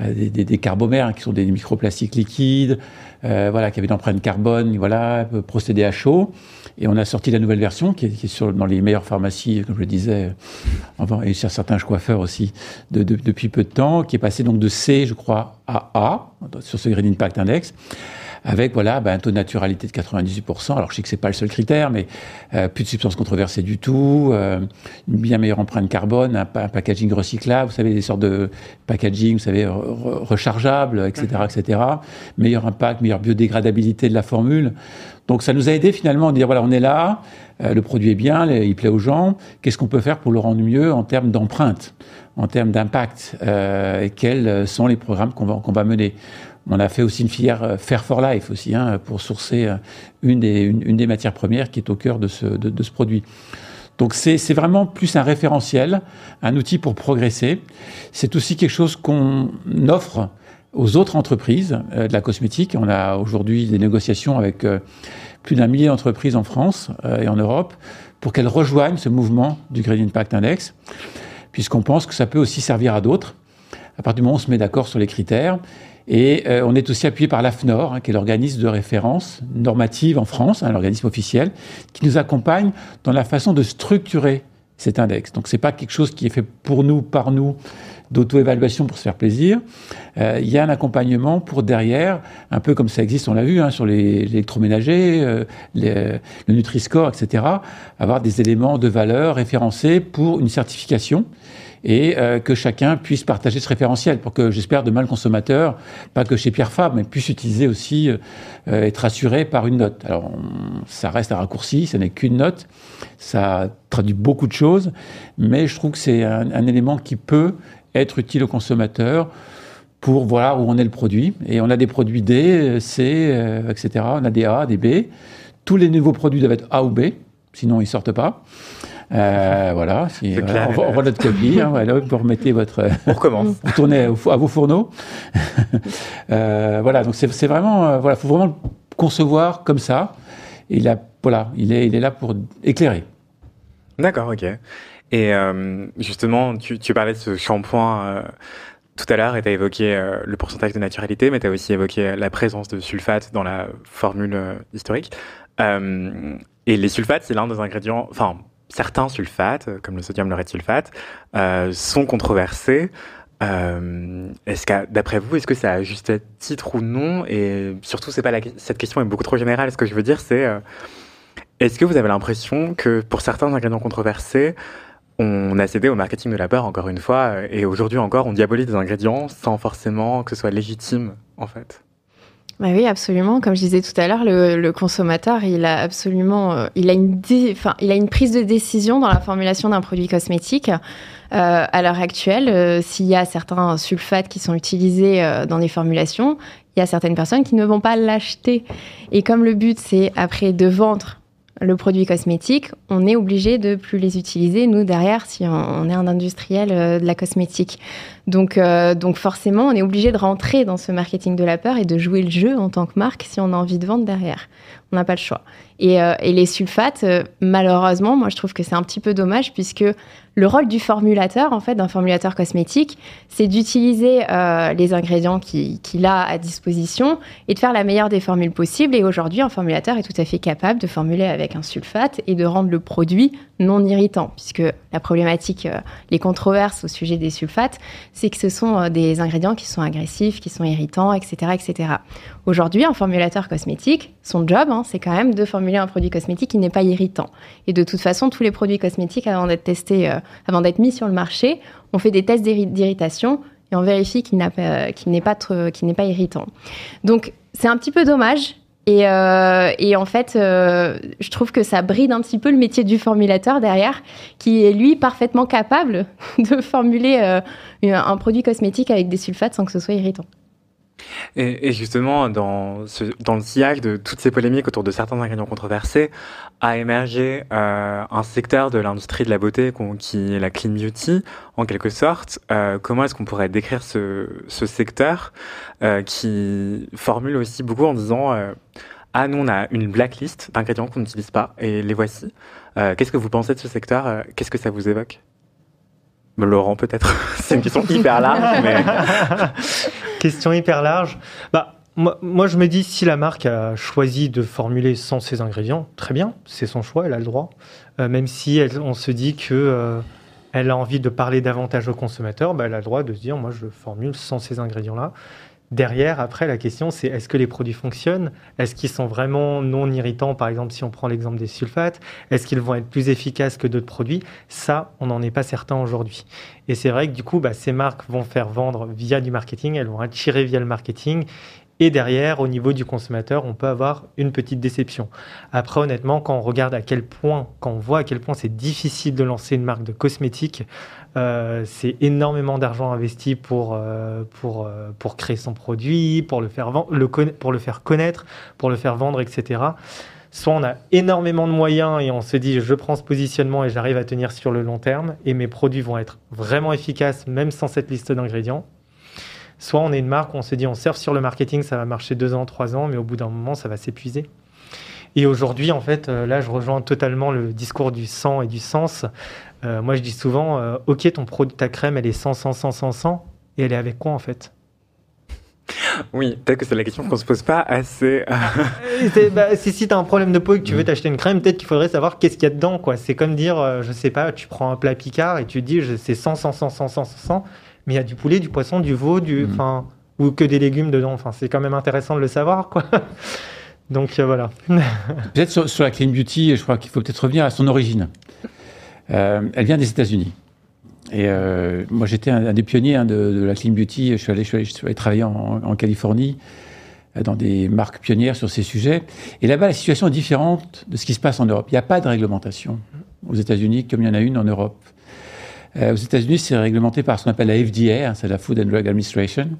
des, des, des, carbomères, qui sont des microplastiques liquides, euh, voilà, qui avait une empreinte carbone, voilà, procédé à chaud. Et on a sorti la nouvelle version qui est, sur, dans les meilleures pharmacies, comme je le disais, et sur certains coiffeurs aussi, de, de, depuis peu de temps, qui est passé donc de C, je crois, à A, sur ce Green Impact Index avec voilà ben, un taux de naturalité de 98%. Alors je sais que c'est pas le seul critère, mais euh, plus de substances controversées du tout, euh, une bien meilleure empreinte carbone, un, packaging recyclable, vous savez des sortes de packaging, vous savez rechargeables, etc., etc. Meilleur impact, meilleure biodégradabilité de la formule. Donc ça nous a aidé finalement à dire voilà on est là, euh, le produit est bien, il plaît aux gens. Qu'est-ce qu'on peut faire pour le rendre mieux en termes d'empreinte, en termes d'impact euh, et quels sont les programmes qu'on va, qu'on va mener? On a fait aussi une filière euh, Fair for Life aussi, hein, pour sourcer euh, une des, matières premières qui est au cœur de ce, produit. Donc c'est vraiment plus un référentiel, un outil pour progresser. C'est aussi quelque chose qu'on offre aux autres entreprises euh, de la cosmétique. On a aujourd'hui des négociations avec plus d'un millier d'entreprises en France et en Europe pour qu'elles rejoignent ce mouvement du Green Impact Index, puisqu'on pense que ça peut aussi servir à d'autres. À partir du moment où on se met d'accord sur les critères et euh, on est aussi appuyé par l'AFNOR, hein, qui est l'organisme de référence normative en France, hein, l'organisme officiel, qui nous accompagne dans la façon de structurer cet index. Donc c'est pas quelque chose qui est fait pour nous, par nous, d'auto-évaluation pour se faire plaisir. Euh, il y a un accompagnement pour derrière, un peu comme ça existe, on l'a vu, hein, sur les, électroménagers, euh, le Nutri-Score, etc. Avoir des éléments de valeur référencés pour une certification et euh, que chacun puisse partager ce référentiel pour que, j'espère, demain le consommateur, pas que chez Pierre Fabre, mais puisse utiliser aussi, euh, être assuré par une note. Alors, ça reste un raccourci, ce n'est qu'une note, ça traduit beaucoup de choses, mais je trouve que c'est un, un élément qui peut être utile au consommateur pour voir où on est le produit. Et on a des produits D, C, euh, etc. On a des A, des B. Tous les nouveaux produits doivent être A ou B, sinon ils sortent pas. Euh, voilà, si, on, voit notre copie, hein, voilà, vous remettez votre. On recommence. vous tournez à vos fourneaux. euh, voilà, donc c'est vraiment, euh, voilà, faut vraiment le concevoir comme ça. Et il a, voilà, il est, il est là pour éclairer. D'accord, ok. Et euh, justement, tu, tu, parlais de ce shampoing euh, tout à l'heure et tu as évoqué euh, le pourcentage de naturalité, mais tu as aussi évoqué la présence de sulfate dans la formule historique. et les sulfates, c'est l'un des ingrédients, enfin, certains sulfates, comme le sodium lauryl sulfate, euh, sont controversés. Euh, est-ce que, d'après vous, est-ce que ça a juste titre ou non? Et surtout, c'est pas cette question est beaucoup trop générale. Ce que je veux dire, c'est euh, est-ce que vous avez l'impression que pour certains ingrédients controversés, on a cédé au marketing de la peur, encore une fois, et aujourd'hui encore, on diabolise des ingrédients sans forcément que ce soit légitime, en fait? Bah oui, absolument. Comme je disais tout à l'heure, le, consommateur, il a absolument, euh, il a une, il a une prise de décision dans la formulation d'un produit cosmétique. Euh, à l'heure actuelle, euh, s'il y a certains sulfates qui sont utilisés dans des formulations, il y a certaines personnes qui ne vont pas l'acheter. Et comme le but, c'est après de vendre le produit cosmétique, on est obligé de plus les utiliser, nous, derrière, si on, est un industriel de la cosmétique. Donc, euh, donc forcément, on est obligé de rentrer dans ce marketing de la peur et de jouer le jeu en tant que marque si on a envie de vendre derrière. On n'a pas le choix. Et, euh, les sulfates, euh, malheureusement, moi, je trouve que c'est un petit peu dommage puisque le rôle du formulateur, en fait, d'un formulateur cosmétique, c'est d'utiliser les ingrédients qu'il qui a à disposition et de faire la meilleure des formules possibles. Et aujourd'hui, un formulateur est tout à fait capable de formuler avec un sulfate et de rendre le produit non irritant, puisque la problématique, les controverses au sujet des sulfates, c'est que ce sont euh, des ingrédients qui sont agressifs, qui sont irritants, etc. etc. Aujourd'hui, un formulateur cosmétique, son job, hein, c'est quand même de formuler un produit cosmétique qui n'est pas irritant. Et de toute façon, tous les produits cosmétiques, avant d'être testés, euh, avant d'être mis sur le marché, on fait des tests d'irritation et on vérifie pas, qu'il n'est pas irritant. Donc, c'est un petit peu dommage Et, euh, et, en fait, euh, je trouve que ça bride un petit peu le métier du formulateur derrière, qui est lui parfaitement capable de formuler euh, un produit cosmétique avec des sulfates sans que ce soit irritant. Et, justement, dans, ce, dans le sillage de toutes ces polémiques autour de certains ingrédients controversés, a émergé euh, un secteur de l'industrie de la beauté qui est la clean beauty, en quelque sorte. Euh, comment est-ce qu'on pourrait décrire ce, secteur euh, qui formule aussi beaucoup en disant Ah, nous, on a une blacklist d'ingrédients qu'on n'utilise pas, et les voici. Qu'est-ce que vous pensez de ce secteur? Qu'est-ce que ça vous évoque? Laurent, peut-être. C'est une question hyper large, mais... question hyper large. Bah, moi, moi, je me dis, si la marque a choisi de formuler sans ces ingrédients, très bien, c'est son choix, elle a le droit. Euh, même si elle, on se dit que euh, elle a envie de parler davantage aux consommateurs, bah, elle a le droit de se dire, moi, je formule sans ces ingrédients-là. Derrière, après, la question, c'est est-ce que les produits fonctionnent? Est-ce qu'ils sont vraiment non irritants? Par exemple, si on prend l'exemple des sulfates, est-ce qu'ils vont être plus efficaces que d'autres produits? Ça, on n'en est pas certain aujourd'hui. Et c'est vrai que du coup, bah, ces marques vont faire vendre via du marketing, elles vont attirer via le marketing. Et derrière, au niveau du consommateur, on peut avoir une petite déception. Après, honnêtement, quand on regarde à quel point, quand on voit à quel point c'est difficile de lancer une marque de cosmétiques, c'est énormément d'argent investi pour, euh, pour, euh, pour créer son produit, pour le, faire pour le faire connaître, pour le faire vendre, etc. Soit on a énormément de moyens et on se dit je prends ce positionnement et j'arrive à tenir sur le long terme et mes produits vont être vraiment efficaces même sans cette liste d'ingrédients. Soit on est une marque, on se dit on surfe sur le marketing, ça va marcher deux ans, trois ans, mais au bout d'un moment, ça va s'épuiser. Et aujourd'hui, en fait, euh, là, je rejoins totalement le discours du sang et du sens. Euh, moi, je dis souvent, euh, ok, ton produit, ta crème, elle est 100, 100, 100, 100, 100, et elle est avec quoi en fait? Oui, peut-être que c'est la question qu'on se pose pas assez. bah, si si tu as un problème de peau et que tu veux t'acheter une crème, peut-être qu'il faudrait savoir qu'est-ce qu'il y a dedans. quoi. C'est comme dire, euh, je sais pas, tu prends un plat Picard et tu te dis c'est 100, 100, 100, 100, 100, 100, mais il y a du poulet, du poisson, du veau, du, enfin, mmh. ou que des légumes dedans. Enfin, c'est quand même intéressant de le savoir, quoi. Donc euh, voilà. peut-être sur, sur, la clean beauty, je crois qu'il faut peut-être revenir à son origine. Euh, elle vient des États-Unis. Et euh, moi, j'étais un, des pionniers hein, de, la clean beauty. Je suis allé, travailler en, Californie dans des marques pionnières sur ces sujets. Et là-bas, la situation est différente de ce qui se passe en Europe. Il n'y a pas de réglementation aux États-Unis comme il y en a une en Europe. Euh, aux États-Unis, c'est réglementé par ce qu'on appelle la FDA, hein, c'est la Food and Drug Administration.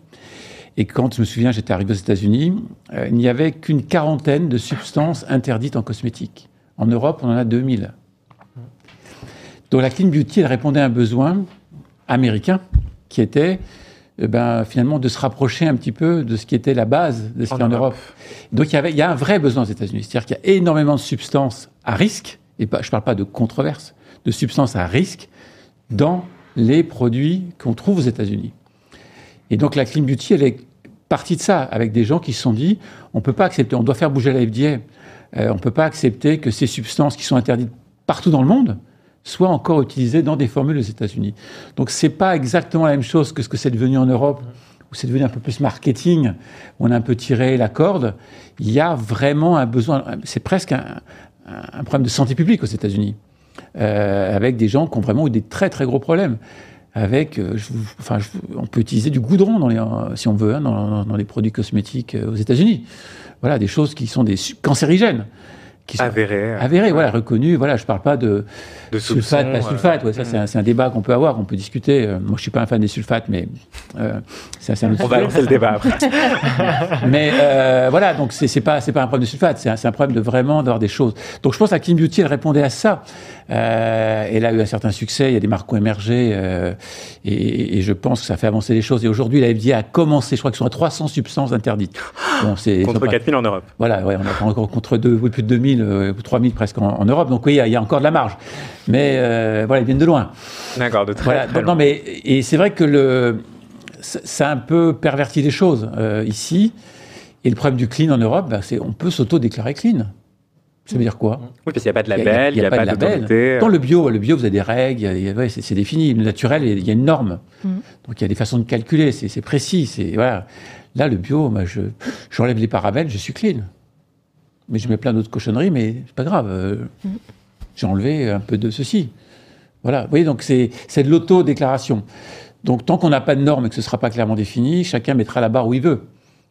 Et quand je me souviens, j'étais arrivé aux États-Unis, euh, il n'y avait qu'une quarantaine de substances interdites en cosmétique. En Europe, on en a 2000. Donc la clean beauty, elle répondait à un besoin américain qui était eh ben, finalement de se rapprocher un petit peu de ce qui était la base de ce qu'il y a en Europe. Donc il y, avait, il y a un vrai besoin aux États-Unis. C'est-à-dire qu'il y a énormément de substances à risque, et pas, je ne parle pas de controverses, de substances à risque dans les produits qu'on trouve aux États-Unis. Et donc la clean beauty, elle est partie de ça, avec des gens qui se sont dit, on ne peut pas accepter, on doit faire bouger la FDA, euh, on ne peut pas accepter que ces substances qui sont interdites partout dans le monde, soit encore utilisé dans des formules aux États-Unis. Donc c'est pas exactement la même chose que ce que c'est devenu en Europe, où c'est devenu un peu plus marketing, où on a un peu tiré la corde. Il y a vraiment un besoin, c'est presque un, problème de santé publique aux États-Unis, euh, avec des gens qui ont vraiment eu des très très gros problèmes. Avec, euh, enfin, on peut utiliser du goudron les, si on veut, hein, dans, dans, les produits cosmétiques euh, aux États-Unis. Voilà, des choses qui sont des cancérigènes qui sont avérés, avérés, voilà, reconnus. Voilà, je parle pas de, de sulfate, pas sulfate. Ouais, ça, mm. c'est un, un, débat qu'on peut avoir, on peut discuter. Euh, moi, je suis pas un fan des sulfates, mais euh, c'est un autre On va lancer le débat après. mais euh, voilà, donc c'est pas c'est pas un problème de sulfate, c'est un, un, problème de vraiment d'avoir des choses. Donc je pense la Clean Beauty, elle répondait à ça. Euh, elle a eu un certain succès, il y a des marques qui ont émergé, euh, et, et, je pense que ça fait avancer les choses. Et aujourd'hui, la FDA a commencé, je crois qu'ils sont à 300 substances interdites. Bon, contre 4000 en Europe. Voilà, ouais, on a encore contre deux, plus de 2000 euh, ou 3000 presque en, en, Europe. Donc oui, il y, a, il y, a encore de la marge. Mais euh, voilà, ils viennent de loin. D'accord, de très, voilà, très donc, Non, mais et c'est vrai que le ça a un peu perverti les choses euh, ici. Et le problème du clean en Europe, ben, c'est on peut s'auto-déclarer clean. Ça veut dire quoi Oui, parce qu'il n'y a pas de label, il n'y a, a, a, pas, pas de label. Dans le bio, le bio, vous avez des règles, ouais, c'est défini. Le naturel, il y a une norme. Mm. Donc il y a des façons de calculer, c'est précis. Voilà. Là, le bio, je j'enlève les parabènes, je suis clean. Mais je mets plein d'autres cochonneries, mais c'est pas grave. Euh, mm. J'ai enlevé un peu de ceci. Voilà. Vous voyez, donc c'est de l'auto-déclaration. Donc tant qu'on n'a pas de normes et que ce ne sera pas clairement défini, chacun mettra la barre où il veut.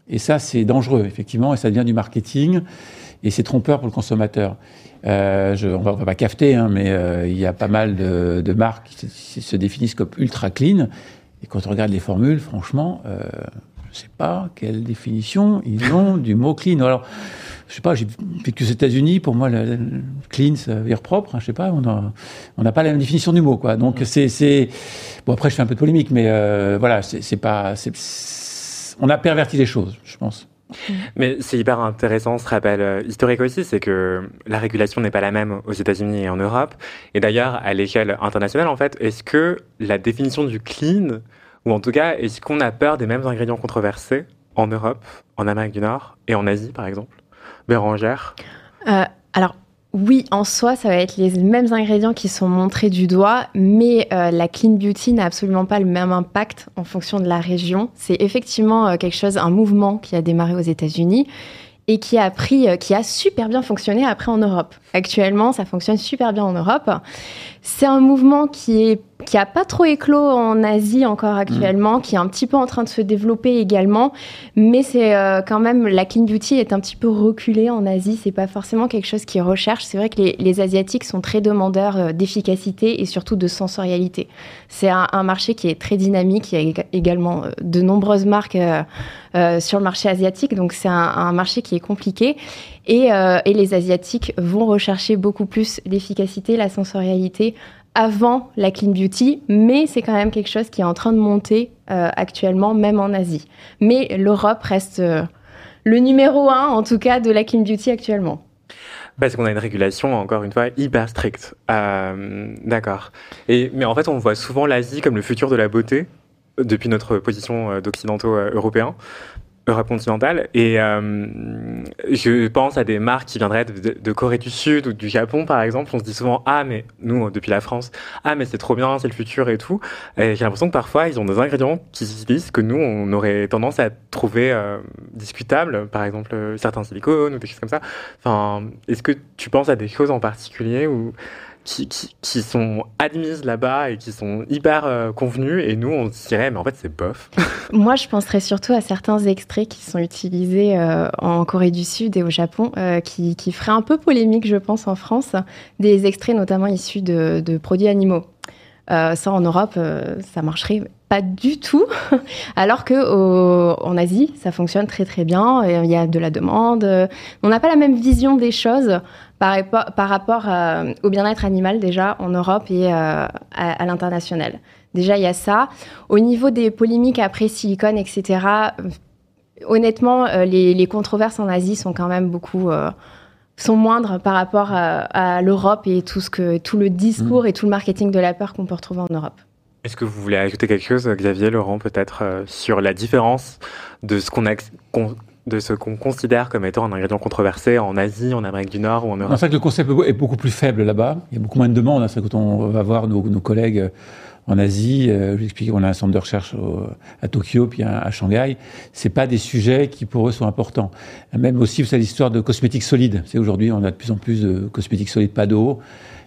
Et ça, c'est dangereux, effectivement, et ça devient du marketing, et c'est trompeur pour le consommateur. Euh, je, on va, va pas cafeter, hein, mais euh, il y a pas mal de, de marques qui se, se, définissent comme ultra clean. Et quand on regarde les formules, franchement, euh, je ne sais pas quelle définition ils ont du mot clean. Alors, je sais pas, j'ai vécu aux États-Unis, pour moi, le, le, clean, ça veut dire propre. Hein, je sais pas, on n'a on pas la même définition du mot, quoi. Donc, c'est, c'est, bon, après, je fais un peu de polémique, mais euh, voilà, c'est pas, on a perverti les choses, je pense. Mais c'est hyper intéressant ce rappel euh, historique aussi, c'est que la régulation n'est pas la même aux États-Unis et en Europe. Et d'ailleurs, à l'échelle internationale, en fait, est-ce que la définition du clean, ou en tout cas, est-ce qu'on a peur des mêmes ingrédients controversés en Europe, en Amérique du Nord et en Asie, par exemple? Bérangère euh, Alors, oui, en soi, ça va être les mêmes ingrédients qui sont montrés du doigt, mais euh, la clean beauty n'a absolument pas le même impact en fonction de la région. C'est effectivement euh, quelque chose, un mouvement qui a démarré aux États-Unis et qui a pris, qui a super bien fonctionné après en Europe. Actuellement, ça fonctionne super bien en Europe. C'est un mouvement qui est qui a pas trop éclos en Asie encore actuellement, qui est un petit peu en train de se développer également, mais c'est euh, quand même la clean beauty est un petit peu reculée en Asie. C'est pas forcément quelque chose qui recherche. C'est vrai que les, les, asiatiques sont très demandeurs euh, d'efficacité et surtout de sensorialité. C'est un, marché qui est très dynamique. Il y a également euh, de nombreuses marques sur le marché asiatique, donc c'est un, marché qui est compliqué. Et, euh, et les asiatiques vont rechercher beaucoup plus l'efficacité, la sensorialité avant la clean beauty, mais c'est quand même quelque chose qui est en train de monter euh, actuellement, même en Asie. Mais l'Europe reste euh, le numéro un, en tout cas, de la clean beauty actuellement. Parce qu'on a une régulation, encore une fois, hyper stricte. D'accord. Mais en fait, on voit souvent l'Asie comme le futur de la beauté, depuis notre position d'occidentaux européens. Europe continentale. Et euh, je pense à des marques qui viendraient de, Corée du Sud ou du Japon, par exemple. On se dit souvent, ah, mais nous, depuis la France, ah, mais c'est trop bien, c'est le futur et tout. Et j'ai l'impression que parfois, ils ont des ingrédients qu'ils utilisent que nous, on aurait tendance à trouver euh, discutables. Par exemple, certains silicones ou des choses comme ça. Enfin, est-ce que tu penses à des choses en particulier où qui, qui, qui, sont admises là-bas et qui sont hyper euh, convenues et nous on se dirait mais en fait c'est bof. Moi je penserais surtout à certains extraits qui sont utilisés euh, en Corée du Sud et au Japon euh, qui, qui feraient un peu polémique je pense en France, des extraits notamment issus de, de produits animaux. Euh, ça en Europe ça marcherait pas du tout, alors que au, en Asie ça fonctionne très très bien, il y a de la demande, on n'a pas la même vision des choses par, par rapport euh, au bien-être animal déjà en Europe et euh, à, à l'international. Déjà, il y a ça. Au niveau des polémiques après silicone, etc., honnêtement, euh, les, les, controverses en Asie sont quand même beaucoup euh, sont moindres par rapport à, à l'Europe et tout ce que tout le discours mmh. et tout le marketing de la peur qu'on peut retrouver en Europe. Est-ce que vous voulez ajouter quelque chose, Xavier, Laurent, peut-être euh, sur la différence de ce qu'on considère comme étant un ingrédient controversé en Asie, en Amérique du Nord ou en Europe? C'est vrai que le concept est beaucoup plus faible là-bas. Il y a beaucoup moins de demandes. Hein. C'est quand on va voir nos, collègues en Asie, euh, je vous explique qu'on a un centre de recherche à Tokyo puis à, à Shanghai. C'est pas des sujets qui pour eux sont importants. Même aussi, vous savez, l'histoire de cosmétiques solides. C'est aujourd'hui, on a de plus en plus de cosmétiques solides pas d'eau.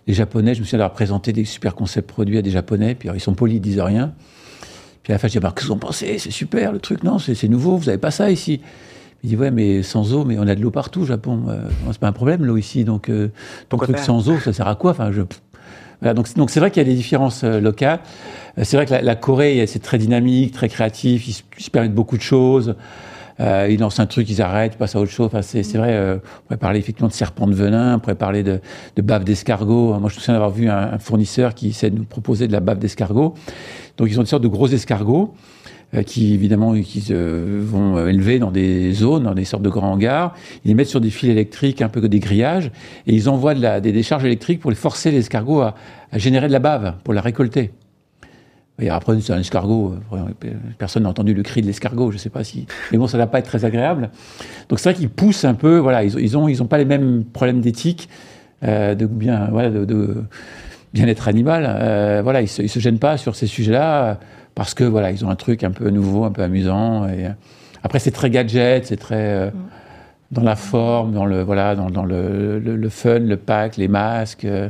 Les Japonais, je me souviens d'avoir présenté des super concepts produits à des Japonais, puis alors, ils sont polis, ils disent rien. Puis à la fin, je dis, bah, qu'est-ce que vous en pensez? C'est super le truc, non C'est nouveau, vous avez pas ça ici. Il dit ouais mais sans eau mais on a de l'eau partout au Japon. Euh, c'est pas un problème l'eau ici donc euh, ton truc sans eau ça sert à quoi? Enfin je voilà, donc donc c'est vrai qu'il y a des différences euh, locales. C'est vrai que la, la Corée c'est très dynamique très créatif ils se, permettent beaucoup de choses euh, ils lancent un truc ils arrêtent ils passent à autre chose enfin c'est c'est vrai euh, on pourrait parler effectivement de serpent de venin on pourrait parler de, de bave d'escargot moi je me souviens d'avoir vu un, un, fournisseur qui essaie de nous proposer de la bave d'escargot donc ils ont une sorte de gros escargots euh, qui évidemment qui se vont élever dans des zones, dans des sortes de grands hangars. Ils les mettent sur des fils électriques, un peu que des grillages, et ils envoient de la, des décharges électriques pour les forcer l'escargot à, à générer de la bave, pour la récolter. Et après, c'est un escargot. Personne n'a entendu le cri de l'escargot. Je ne sais pas si. Mais bon, ça ne va pas être très agréable. Donc c'est vrai qu'ils poussent un peu. Voilà, ils, ils ont, ils ont pas les mêmes problèmes d'éthique, euh, de bien, voilà, de, de bien-être animal. Euh, voilà, ils se, se gênent pas sur ces sujets-là parce que voilà, ils ont un truc un peu nouveau, un peu amusant. Et après, c'est très gadget, c'est très euh, dans la forme, dans le voilà, dans, dans le, le, le, fun, le pack, les masques. Euh.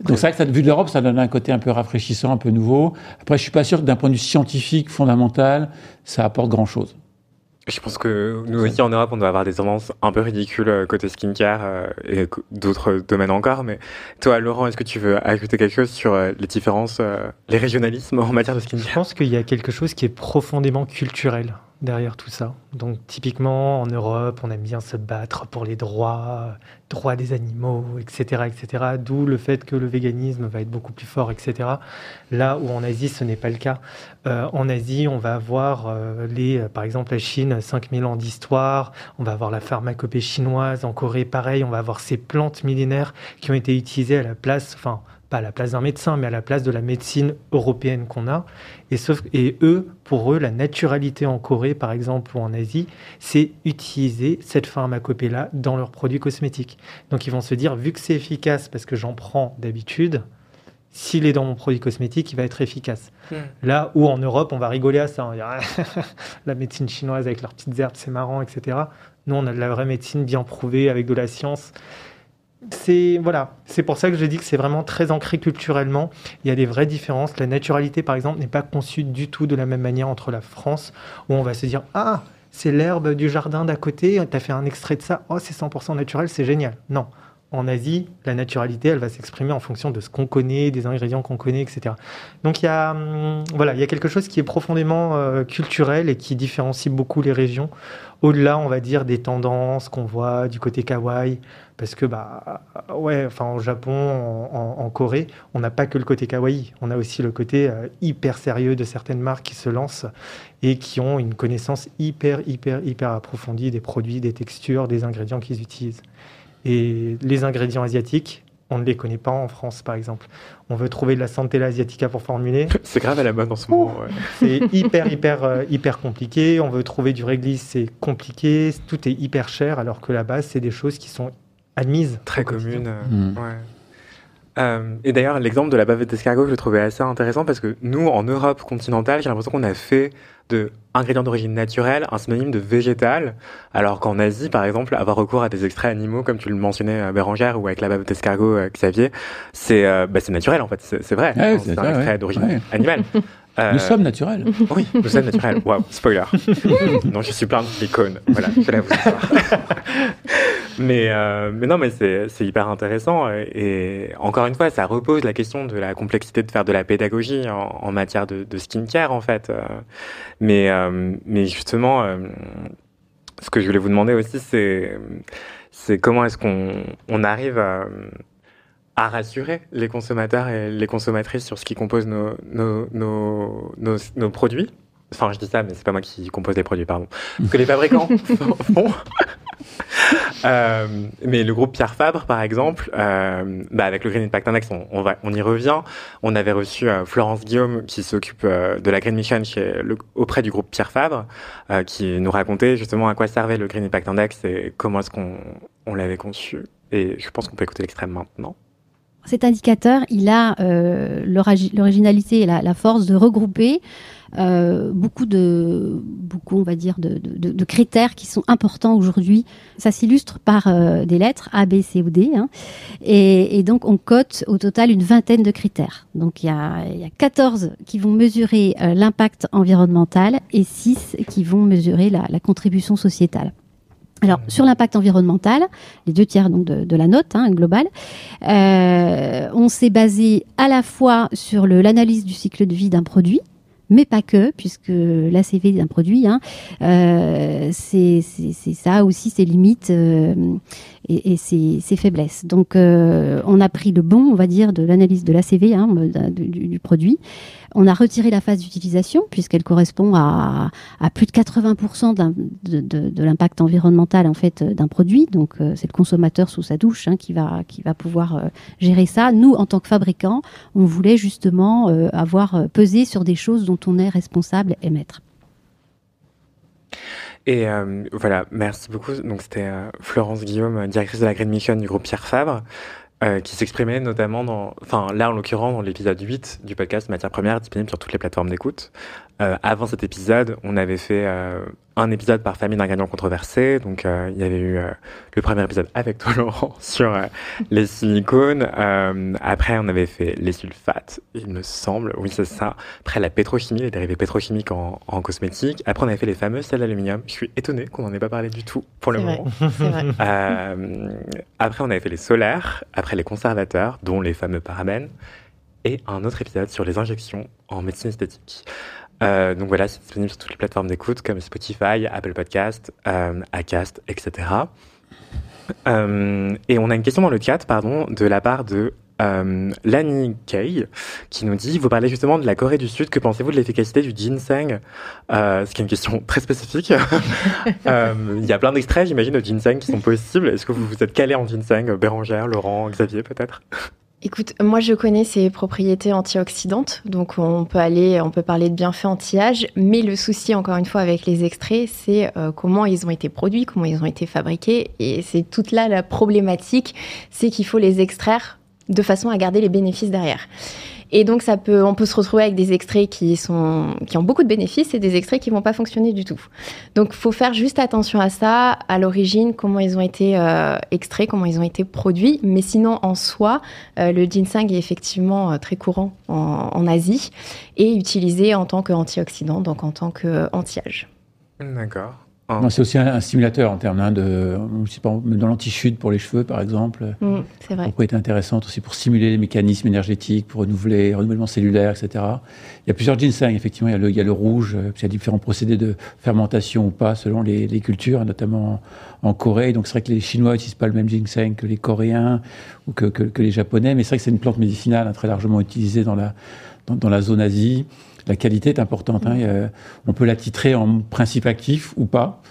Donc c'est vrai que ça, vu de l'Europe, ça donne un côté un peu rafraîchissant, un peu nouveau. Après, je suis pas sûr que d'un point de vue scientifique fondamental, ça apporte grand chose. Je pense que nous aussi en Europe, on doit avoir des tendances un peu ridicules euh, côté skincare euh, et d'autres domaines encore. Mais toi, Laurent, est-ce que tu veux ajouter quelque chose sur euh, les différences, les régionalismes en matière de skincare? Je pense qu'il y a quelque chose qui est profondément culturel derrière tout ça. Donc typiquement en Europe, on aime bien se battre pour les droits, droits des animaux, etc., etc. D'où le fait que le véganisme va être beaucoup plus fort, etc. Là où en Asie, ce n'est pas le cas. Euh, en Asie, on va avoir euh, les, par exemple, la Chine, 5000 ans d'histoire. On va avoir la pharmacopée chinoise. En Corée, pareil, on va avoir ces plantes millénaires qui ont été utilisées à la place, enfin pas à la place d'un médecin, mais à la place de la médecine européenne qu'on a. Et, sauf, et eux, pour eux, la naturalité en Corée, par exemple, ou en Asie, c'est utiliser cette pharmacopée-là dans leurs produits cosmétiques. Donc ils vont se dire, vu que c'est efficace parce que j'en prends d'habitude, s'il est dans mon produit cosmétique, il va être efficace. Hmm. Là où en Europe, on va rigoler à ça. On va dire, la médecine chinoise avec leurs petites herbes, c'est marrant, etc. Nous, on a de la vraie médecine bien prouvée avec de la science c'est voilà, c'est pour ça que je dis que c'est vraiment très ancré culturellement. Il y a des vraies différences. La naturalité, par exemple, n'est pas conçue du tout de la même manière entre la France, où on va se dire ah c'est l'herbe du jardin d'à côté, tu as fait un extrait de ça, oh c'est 100% naturel, c'est génial. Non, en Asie, la naturalité, elle va s'exprimer en fonction de ce qu'on connaît, des ingrédients qu'on connaît, etc. Donc il y a, hum, voilà, il y a quelque chose qui est profondément euh, culturel et qui différencie beaucoup les régions. Au-delà, on va dire, des tendances qu'on voit du côté kawaii, parce que bah ouais, enfin au Japon, en, Corée, on n'a pas que le côté kawaii, on a aussi le côté euh, hyper sérieux de certaines marques qui se lancent et qui ont une connaissance hyper hyper hyper approfondie des produits, des textures, des ingrédients qu'ils utilisent. Et les ingrédients asiatiques, on ne les connaît pas en France, par exemple. On veut trouver de la Santella asiatica pour formuler. c'est grave à la mode en ce moment. C'est hyper, hyper, euh, hyper compliqué. On veut trouver du réglisse, c'est compliqué. Tout est hyper cher, alors que la base, c'est des choses qui sont admises. Très communes. Euh, mm. euh, et d'ailleurs, l'exemple de la bavette d'escargot, je le trouvais assez intéressant parce que nous, en Europe continentale, j'ai l'impression qu'on a fait de ingrédients d'origine naturelle un synonyme de végétal, alors qu'en Asie, par exemple, avoir recours à des extraits animaux, comme tu le mentionnais, euh, Bérangère, ou avec la bave d'escargot, euh, Xavier, c'est euh, bah, naturel, en fait, c'est vrai. c'est un extrait d'origine animale. nous sommes naturels. Oui, nous sommes naturels. Wow, spoiler. non, je suis plein d'icônes. Voilà, je la vous mais, euh, mais non, mais c'est hyper intéressant. Et encore une fois, ça repose la question de la complexité de faire de la pédagogie en, matière de, de, skincare, en fait. Mais, euh, mais justement, euh, ce que je voulais vous demander aussi, c'est comment est-ce qu'on on arrive à, à, rassurer les consommateurs et les consommatrices sur ce qui compose nos, nos, nos, nos produits? Enfin, je dis ça, mais c'est pas moi qui compose les produits, pardon. Que les fabricants font. Euh, mais le groupe Pierre Fabre, par exemple, euh, bah avec le Green Impact Index, on, va, on y revient. On avait reçu euh, Florence Guillaume, qui s'occupe de la Green Mission auprès du groupe Pierre Fabre, qui nous racontait justement à quoi servait le Green Impact Index et comment est-ce qu'on on, l'avait conçu. Et je pense qu'on peut écouter l'extrême maintenant. Cet indicateur, il a l'originalité et la, force de regrouper euh, beaucoup de, beaucoup, on va dire, de, de, de critères qui sont importants aujourd'hui. Ça s'illustre par euh, des lettres A, B, C ou D. Hein. Et, et, donc, on cote au total une vingtaine de critères. Donc, il y a, il y a 14 qui vont mesurer euh, l'impact environnemental et 6 qui vont mesurer la, la contribution sociétale. Alors, sur l'impact environnemental, les deux tiers donc de, de la note hein, globale, euh, on s'est basé à la fois sur l'analyse du cycle de vie d'un produit, mais pas que, puisque l'ACV d'un produit, hein, euh, c'est ça aussi ses limites euh, et, et ses, faiblesses. Donc, euh, on a pris le bon, on va dire, de l'analyse de l'ACV hein, du, du, produit. On a retiré la phase d'utilisation puisqu'elle correspond à, plus de 80% de, l'impact environnemental en fait d'un produit. Donc euh, c'est le consommateur sous sa douche hein, qui va qui va pouvoir euh, gérer ça. Nous, en tant que fabricants, on voulait justement avoir pesé sur des choses dont on est responsable et maître. Et voilà, merci beaucoup. Donc c'était Florence Guillaume, directrice de la Green Mission du groupe Pierre Fabre. Euh, qui s'exprimait notamment dans, enfin là en l'occurrence dans l'épisode 8 du podcast Matière Première, disponible sur toutes les plateformes d'écoute. Euh, avant cet épisode, on avait fait euh, un épisode par famille d'ingrédients controversés. Donc, euh, il y avait eu le premier épisode avec toi, Laurent, sur les silicones. après, on avait fait les sulfates, il me semble. Oui, c'est ça. Après, la pétrochimie, les dérivés pétrochimiques en, en cosmétique. Après, on avait fait les fameuses sels d'aluminium. Je suis étonnée qu'on n'en ait pas parlé du tout pour le moment. Vrai. après, on avait fait les solaires. Après, les conservateurs, dont les fameux parabènes. Et un autre épisode sur les injections en médecine esthétique. Euh, donc voilà, c'est disponible sur toutes les plateformes d'écoute comme Spotify, Apple Podcast, euh, Acast, etc. Euh, et on a une question dans le chat, pardon, de la part de Lani Kay, qui nous dit, vous parlez justement de la Corée du Sud, que pensez-vous de l'efficacité du ginseng? Ce qui est une question très spécifique. Il y a plein d'extraits, j'imagine, de ginseng qui sont possibles. Est-ce que vous vous êtes calé en ginseng, Bérangère, Laurent, Xavier peut-être? Écoute, moi je connais ses propriétés antioxydantes, donc on peut aller, on peut parler de bienfaits anti-âge, mais le souci encore une fois avec les extraits, c'est euh, comment ils ont été produits, comment ils ont été fabriqués, et c'est toute là la problématique, c'est qu'il faut les extraire de façon à garder les bénéfices derrière. Et donc, ça peut, on peut se retrouver avec des extraits qui, sont, qui ont beaucoup de bénéfices et des extraits qui vont pas fonctionner du tout. Donc, faut faire juste attention à ça, à l'origine, comment ils ont été euh, extraits, comment ils ont été produits. Mais sinon, en soi, euh, le ginseng est effectivement euh, très courant en, en, Asie et utilisé en tant qu'antioxydant, donc en tant qu'anti-âge. D'accord. Oh. C'est aussi un, stimulateur en termes hein, de, je sais pas, dans l'anti-chute pour les cheveux, par exemple. Mm, c'est vrai. Propriété intéressante aussi pour stimuler les mécanismes énergétiques, pour renouveler, renouvellement cellulaire, etc. Il y a plusieurs ginseng, effectivement. Il y a le, il y a le rouge, euh, il y a différents procédés de fermentation ou pas selon les, les cultures, notamment en, Corée. Donc c'est vrai que les Chinois n'utilisent pas le même ginseng que les Coréens ou que, que, que les Japonais, mais c'est vrai que c'est une plante médicinale hein, très largement utilisée dans la, dans, dans la zone Asie la qualité est importante. Hein. on peut la titrer en principe actif ou pas.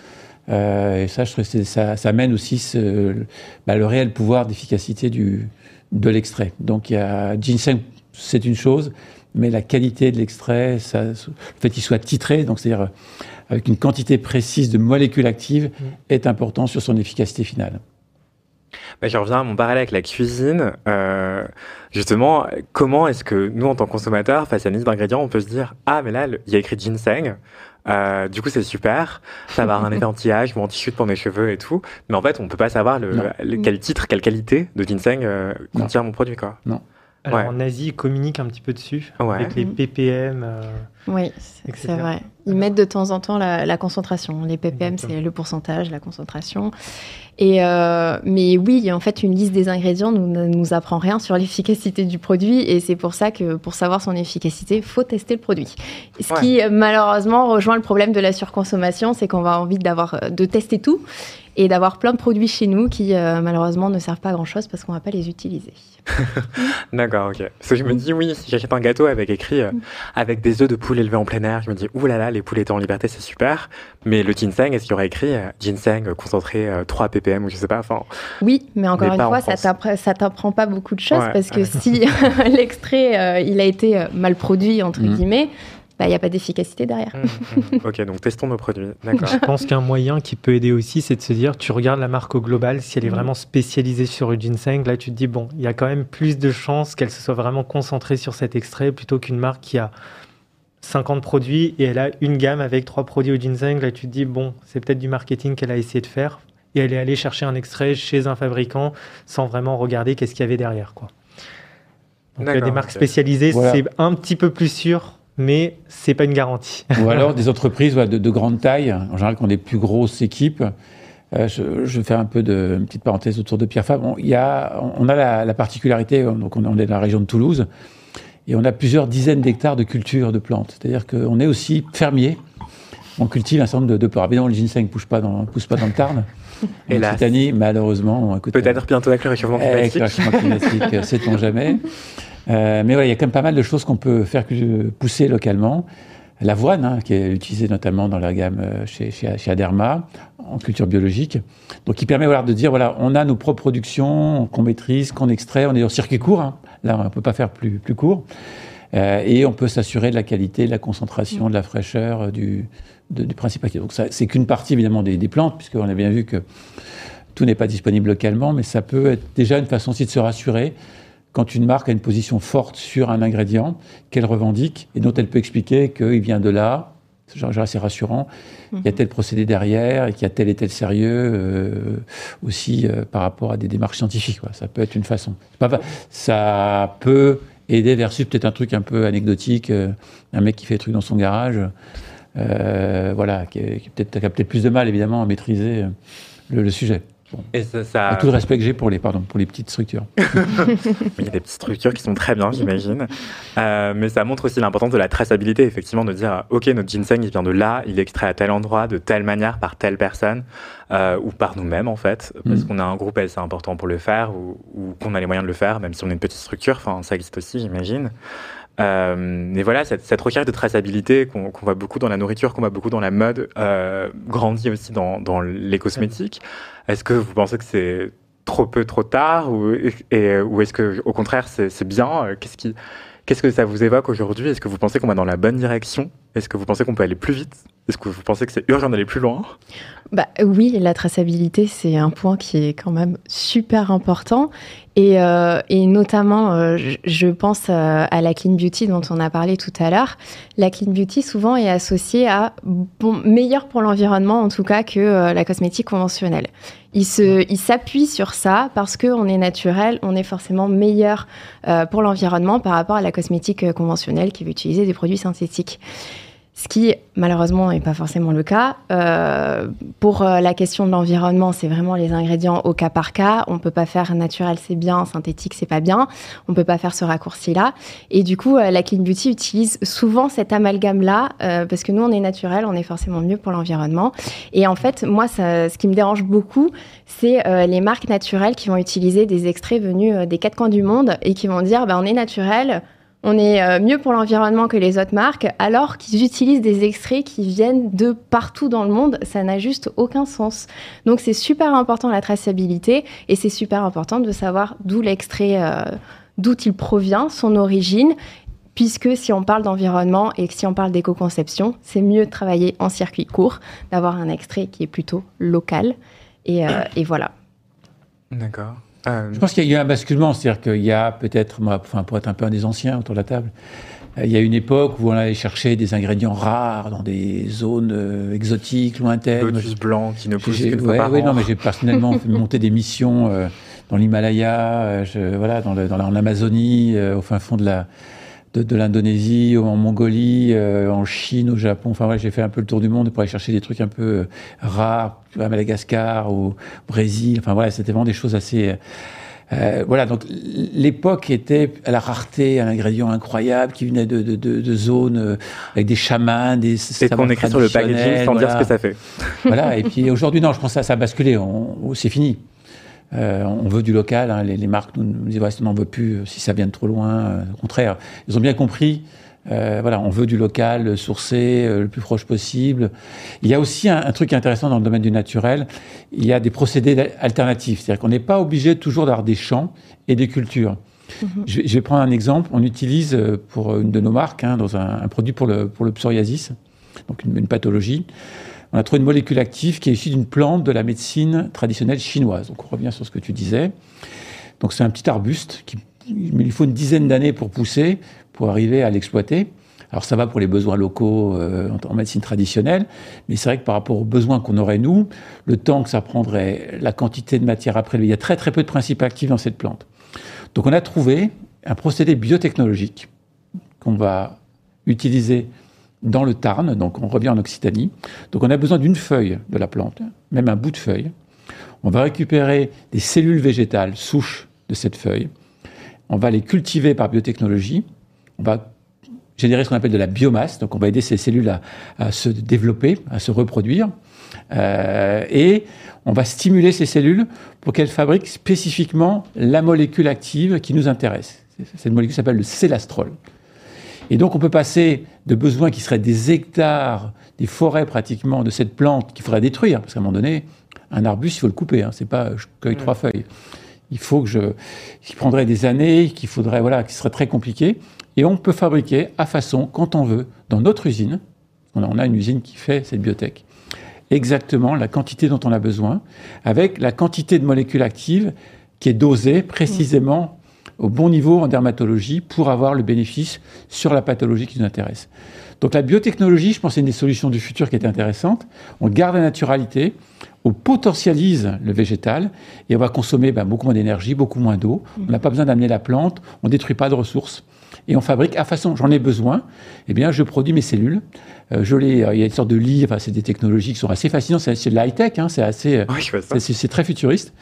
Euh, et ça, je trouve que ça, ça amène aussi ce, bah, le réel pouvoir d'efficacité du, de l'extrait. Donc, il y a ginseng, c'est une chose, mais la qualité de l'extrait, le fait qu'il soit titré, donc c'est-à-dire avec une quantité précise de molécules actives, mmh. est important sur son efficacité finale. Bah, je reviens à mon parallèle avec la cuisine. Euh, justement, comment est-ce que nous, en tant que consommateurs, face à une liste d'ingrédients, on peut se dire Ah, mais là, il y a écrit ginseng. Euh, du coup, c'est super. Ça va avoir un effet anti-âge ou anti-chute pour mes cheveux et tout. Mais en fait, on peut pas savoir le, quel titre, quelle qualité de ginseng euh, contient mon produit. Quoi. Non. Alors en Asie, ils communiquent un petit peu dessus, avec les ppm. Euh, oui, c'est vrai. Ils mettent de temps en temps la, concentration. Les ppm, c'est le pourcentage, la concentration. Et euh, mais oui, en fait, une liste des ingrédients ne nous, apprend rien sur l'efficacité du produit. Et c'est pour ça que pour savoir son efficacité, il faut tester le produit. Ce qui, malheureusement, rejoint le problème de la surconsommation, c'est qu'on va envie d'avoir, de tester tout et d'avoir plein de produits chez nous qui, malheureusement, ne servent pas à grand-chose parce qu'on ne va pas les utiliser. D'accord, ok. Parce que je me dis, oui, si j'achète un gâteau avec écrit euh, avec des œufs de poule élevés en plein air, je me dis, ouh là là, les poules étaient en liberté, c'est super. Mais le ginseng, est-ce qu'il y aurait écrit euh, ginseng concentré 3 euh, ppm ou je sais pas enfin, Oui, mais encore une fois, ça t'apprend pas beaucoup de choses parce que si l'extrait il a été mal produit, entre mmh. guillemets, il bah, n'y a pas d'efficacité derrière. Mmh, mmh. ok, donc testons nos produits. D'accord. Je pense qu'un moyen qui peut aider aussi, c'est de se dire, tu regardes la marque au global, si elle est mmh. vraiment spécialisée sur le ginseng, là tu te dis, bon, il y a quand même plus de chances qu'elle se soit vraiment concentrée sur cet extrait plutôt qu'une marque qui a 50 produits et elle a une gamme avec trois produits au ginseng. Là tu te dis, bon, c'est peut-être du marketing qu'elle a essayé de faire et elle est allée chercher un extrait chez un fabricant sans vraiment regarder qu'est-ce qu'il y avait derrière. Quoi. Donc il y a des marques spécialisées, c'est un petit peu plus sûr mais c'est pas une garantie. Ou alors des entreprises de, grande taille, en général qui ont des plus grosses équipes. Euh, je, je, fais un peu de une petite parenthèse autour de Pierre Fabre. On, y a, on a la, particularité, donc on, est dans la région de Toulouse, et on a plusieurs dizaines d'hectares de culture de plantes. C'est-à-dire qu'on est aussi fermier. On cultive un certain nombre de, de plantes. Évidemment, le ginseng ne pousse pas dans, le Tarn. Et la malheureusement, peut-être bientôt avec le réchauffement climatique. Avec le réchauffement climatique, sait-on jamais. Euh, mais voilà, il y a quand même pas mal de choses qu'on peut faire pousser localement. L'avoine, hein, qui est utilisée notamment dans la gamme euh, chez, chez, chez, Aderma, en culture biologique. Donc, qui permet voilà, de dire, voilà, on a nos propres productions qu'on maîtrise, qu'on extrait, on est en circuit court. Hein. Là, on ne peut pas faire plus, plus court. Euh, et on peut s'assurer de la qualité, de la concentration, de la fraîcheur du, de, du principe. Donc, c'est qu'une partie, évidemment, des, des plantes, puisqu'on a bien vu que tout n'est pas disponible localement, mais ça peut être déjà une façon aussi de se rassurer quand une marque a une position forte sur un ingrédient qu'elle revendique et dont elle peut expliquer qu'il vient de là, genre assez rassurant. Il y a tel procédé derrière et qu'il y a tel et tel sérieux euh, aussi euh, par rapport à des démarches scientifiques. Quoi. Ça peut être une façon. Pas, ça peut aider versus peut-être un truc un peu anecdotique, euh, un mec qui fait des trucs dans son garage, voilà, qui, qui peut-être a peut-être plus de mal évidemment à maîtriser le, le sujet. Et ça, tout le respect que j'ai pour les, pardon, pour les petites structures. Il y a des petites structures qui sont très bien, j'imagine. Euh, mais ça montre aussi l'importance de la traçabilité, effectivement, de dire, OK, notre ginseng, il vient de là, il est extrait à tel endroit, de telle manière, par telle personne, euh, ou par nous-mêmes, en fait, parce mm. qu'on a un groupe assez important pour le faire, ou, ou qu'on a les moyens de le faire, même si on est une petite structure, enfin, ça existe aussi, j'imagine. Euh, mais voilà, cette, cette, recherche de traçabilité qu'on voit beaucoup dans la nourriture, qu'on voit beaucoup dans la mode, euh, grandit aussi dans, dans les cosmétiques. Est-ce que vous pensez que c'est trop peu, trop tard, ou, ou est-ce que au contraire c'est bien? Qu'est-ce qui, qu'est-ce que ça vous évoque aujourd'hui? Est-ce que vous pensez qu'on va dans la bonne direction? Est-ce que vous pensez qu'on peut aller plus vite? Est-ce que vous pensez que c'est urgent d'aller plus loin? Bah, Oui, la traçabilité, c'est un point qui est quand même super important. Et, euh, notamment, euh, je, pense à la clean beauty dont on a parlé tout à l'heure. La clean beauty, souvent, est associée à bon, meilleur pour l'environnement, en tout cas, que euh, la cosmétique conventionnelle. Il s'appuie sur ça parce qu'on est naturel, on est forcément meilleur pour l'environnement par rapport à la cosmétique conventionnelle qui va utiliser des produits synthétiques ce qui malheureusement n'est pas forcément le cas. Euh, pour euh, la question de l'environnement, c'est vraiment les ingrédients au cas par cas. On ne peut pas faire naturel, c'est bien, synthétique, c'est pas bien. On ne peut pas faire ce raccourci-là. Et du coup, euh, la Clean Beauty utilise souvent cet amalgame-là, euh, parce que nous, on est naturel, on est forcément mieux pour l'environnement. Et en fait, moi, ce qui me dérange beaucoup, c'est les marques naturelles qui vont utiliser des extraits venus des quatre coins du monde et qui vont dire, bah, on est naturel, on est euh, mieux pour l'environnement que les autres marques, alors qu'ils utilisent des extraits qui viennent de partout dans le monde. Ça n'a juste aucun sens. Donc c'est super important la traçabilité et c'est super important de savoir d'où l'extrait, euh, d'où il provient, son origine. Puisque si on parle d'environnement et si on parle d'éco-conception, c'est mieux de travailler en circuit court, d'avoir un extrait qui est plutôt local. Et, euh, et voilà. D'accord. Euh, Je pense qu'il y a eu un basculement, c'est-à-dire qu'il y a peut-être, enfin, pour être un peu un des anciens autour de la table, euh, il y a une époque où on allait chercher des ingrédients rares dans des zones euh, exotiques, lointaines. Lotus blanc qui ne pousse qu'une fois par non, mais j'ai personnellement monter des missions dans l'Himalaya, voilà, dans, le, dans l'Amazonie, au fin fond de la de, l'Indonésie, en Mongolie, en Chine, au Japon. Enfin, ouais, j'ai fait un peu le tour du monde pour aller chercher des trucs un peu rares, à Madagascar, au Brésil. Enfin voilà, c'était vraiment des choses assez. Euh, voilà, donc l'époque était à la rareté, un ingrédient incroyable qui venait de, de, de, de zones euh, avec des chamans, des. C'est qu'on écrit sur le packaging sans dire ce que ça fait. Voilà, et puis aujourd'hui, non, je pense que ça, ça a basculé. C'est fini. Euh, on veut du local. Hein, les, les, marques nous, nous disent ouais, on n'en veut plus si ça vient de trop loin. Euh, au contraire, ils ont bien compris euh, voilà, on veut du local, sourcé, euh, le plus proche possible. Il y a aussi un, truc intéressant dans le domaine du naturel. Il y a des procédés alternatifs, c'est-à-dire qu'on n'est pas obligé toujours d'avoir des champs et des cultures. Mhm. je, vais, prendre un exemple. On utilise euh, pour une de nos marques, hein, dans un, produit pour le, pour le psoriasis, donc une, pathologie. On a trouvé une molécule active qui est issue d'une plante de la médecine traditionnelle chinoise. Donc on revient sur ce que tu disais. Donc c'est un petit arbuste qui il faut une dizaine d'années pour pousser pour arriver à l'exploiter. Alors ça va pour les besoins locaux euh, en, médecine traditionnelle, mais c'est vrai que par rapport aux besoins qu'on aurait nous, le temps que ça prendrait, la quantité de matière à prélever, il y a très très peu de principes actifs dans cette plante. Donc on a trouvé un procédé biotechnologique qu'on va utiliser dans le Tarn, donc on revient en Occitanie. Donc on a besoin d'une feuille de la plante, même un bout de feuille. On va récupérer des cellules végétales souches de cette feuille. On va les cultiver par biotechnologie on va générer ce qu'on appelle de la biomasse, donc on va aider ces cellules à, se développer, à se reproduire, euh, et on va stimuler ces cellules pour qu'elles fabriquent spécifiquement la molécule active qui nous intéresse. Cette molécule s'appelle le célastrol. Et donc on peut passer de besoins qui seraient des hectares, des forêts pratiquement de cette plante qu'il faudrait détruire, parce qu'à un moment donné, un arbuste, il faut le couper, hein, c'est pas je cueille trois feuilles. Il faut que je, qui prendrait des années, qu'il faudrait, voilà, qui serait très compliqué. Et on peut fabriquer à façon, quand on veut, dans notre usine, on a une usine qui fait cette biotech, exactement la quantité dont on a besoin, avec la quantité de molécules actives qui est dosée précisément au bon niveau en dermatologie pour avoir le bénéfice sur la pathologie qui nous intéresse. Donc la biotechnologie, je pense, c'est une des solutions du futur qui est intéressante. On garde la naturalité, on potentialise le végétal et on va consommer ben, beaucoup moins d'énergie, beaucoup moins d'eau. On n'a pas besoin d'amener la plante, on ne détruit pas de ressources. Et on fabrique à façon, j'en ai besoin, eh bien, je produis mes cellules. Euh, je les, il y a une sorte de lit, enfin, c'est des technologies qui sont assez fascinantes, c'est de l'high-tech, hein, c'est assez, c'est très futuriste,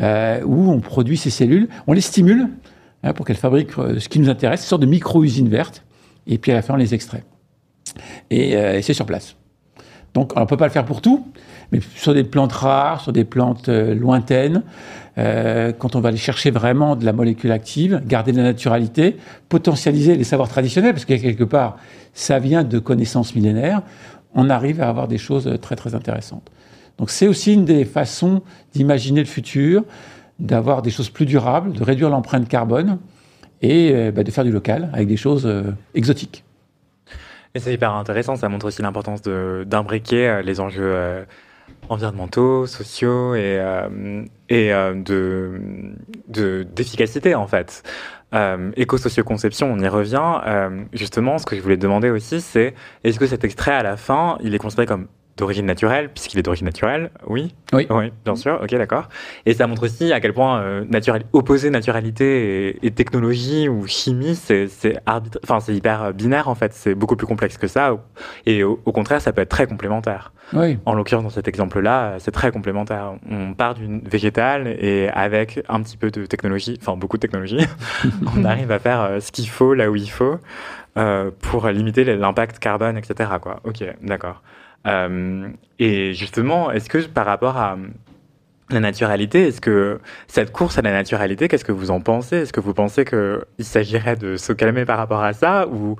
euh, où on produit ces cellules, on les stimule hein, pour qu'elles fabriquent euh, ce qui nous intéresse, une sorte de micro-usine verte, et puis à la fin, on les extrait. Et, et c'est sur place. Donc, on ne peut pas le faire pour tout, mais sur des plantes rares, sur des plantes lointaines, euh, quand on va aller chercher vraiment de la molécule active, garder la naturalité, potentialiser les savoirs traditionnels, parce que quelque part, ça vient de connaissances millénaires, on arrive à avoir des choses très très intéressantes. Donc c'est aussi une des façons d'imaginer le futur, d'avoir des choses plus durables, de réduire l'empreinte carbone et euh, bah, de faire du local avec des choses euh, exotiques. Et c'est hyper intéressant, ça montre aussi l'importance d'imbriquer les enjeux environnementaux, sociaux et, euh, et euh, de, d'efficacité en fait. Euh, éco-socio-conception, on y revient. Euh, justement, ce que je voulais demander aussi, c'est est-ce que cet extrait à la fin, il est considéré comme d'origine naturelle, puisqu'il est d'origine naturelle, oui. Oui. Oui, bien sûr, ok, d'accord. Et ça montre aussi à quel point euh, naturel, opposer naturalité et, technologie ou chimie, c'est hyper binaire en fait, c'est beaucoup plus complexe que ça. Et au, contraire, ça peut être très complémentaire. Oui. En l'occurrence, dans cet exemple-là, c'est très complémentaire. On part d'une végétale et avec un petit peu de technologie, enfin beaucoup de technologie, on arrive à faire euh, ce qu'il faut là où il faut euh, pour limiter l'impact carbone, etc. Quoi. Ok, d'accord. Euh, et justement, est-ce que par rapport à la naturalité, est-ce que cette course à la naturalité, qu'est-ce que vous en pensez? Est-ce que vous pensez qu'il s'agirait de se calmer par rapport à ça ou,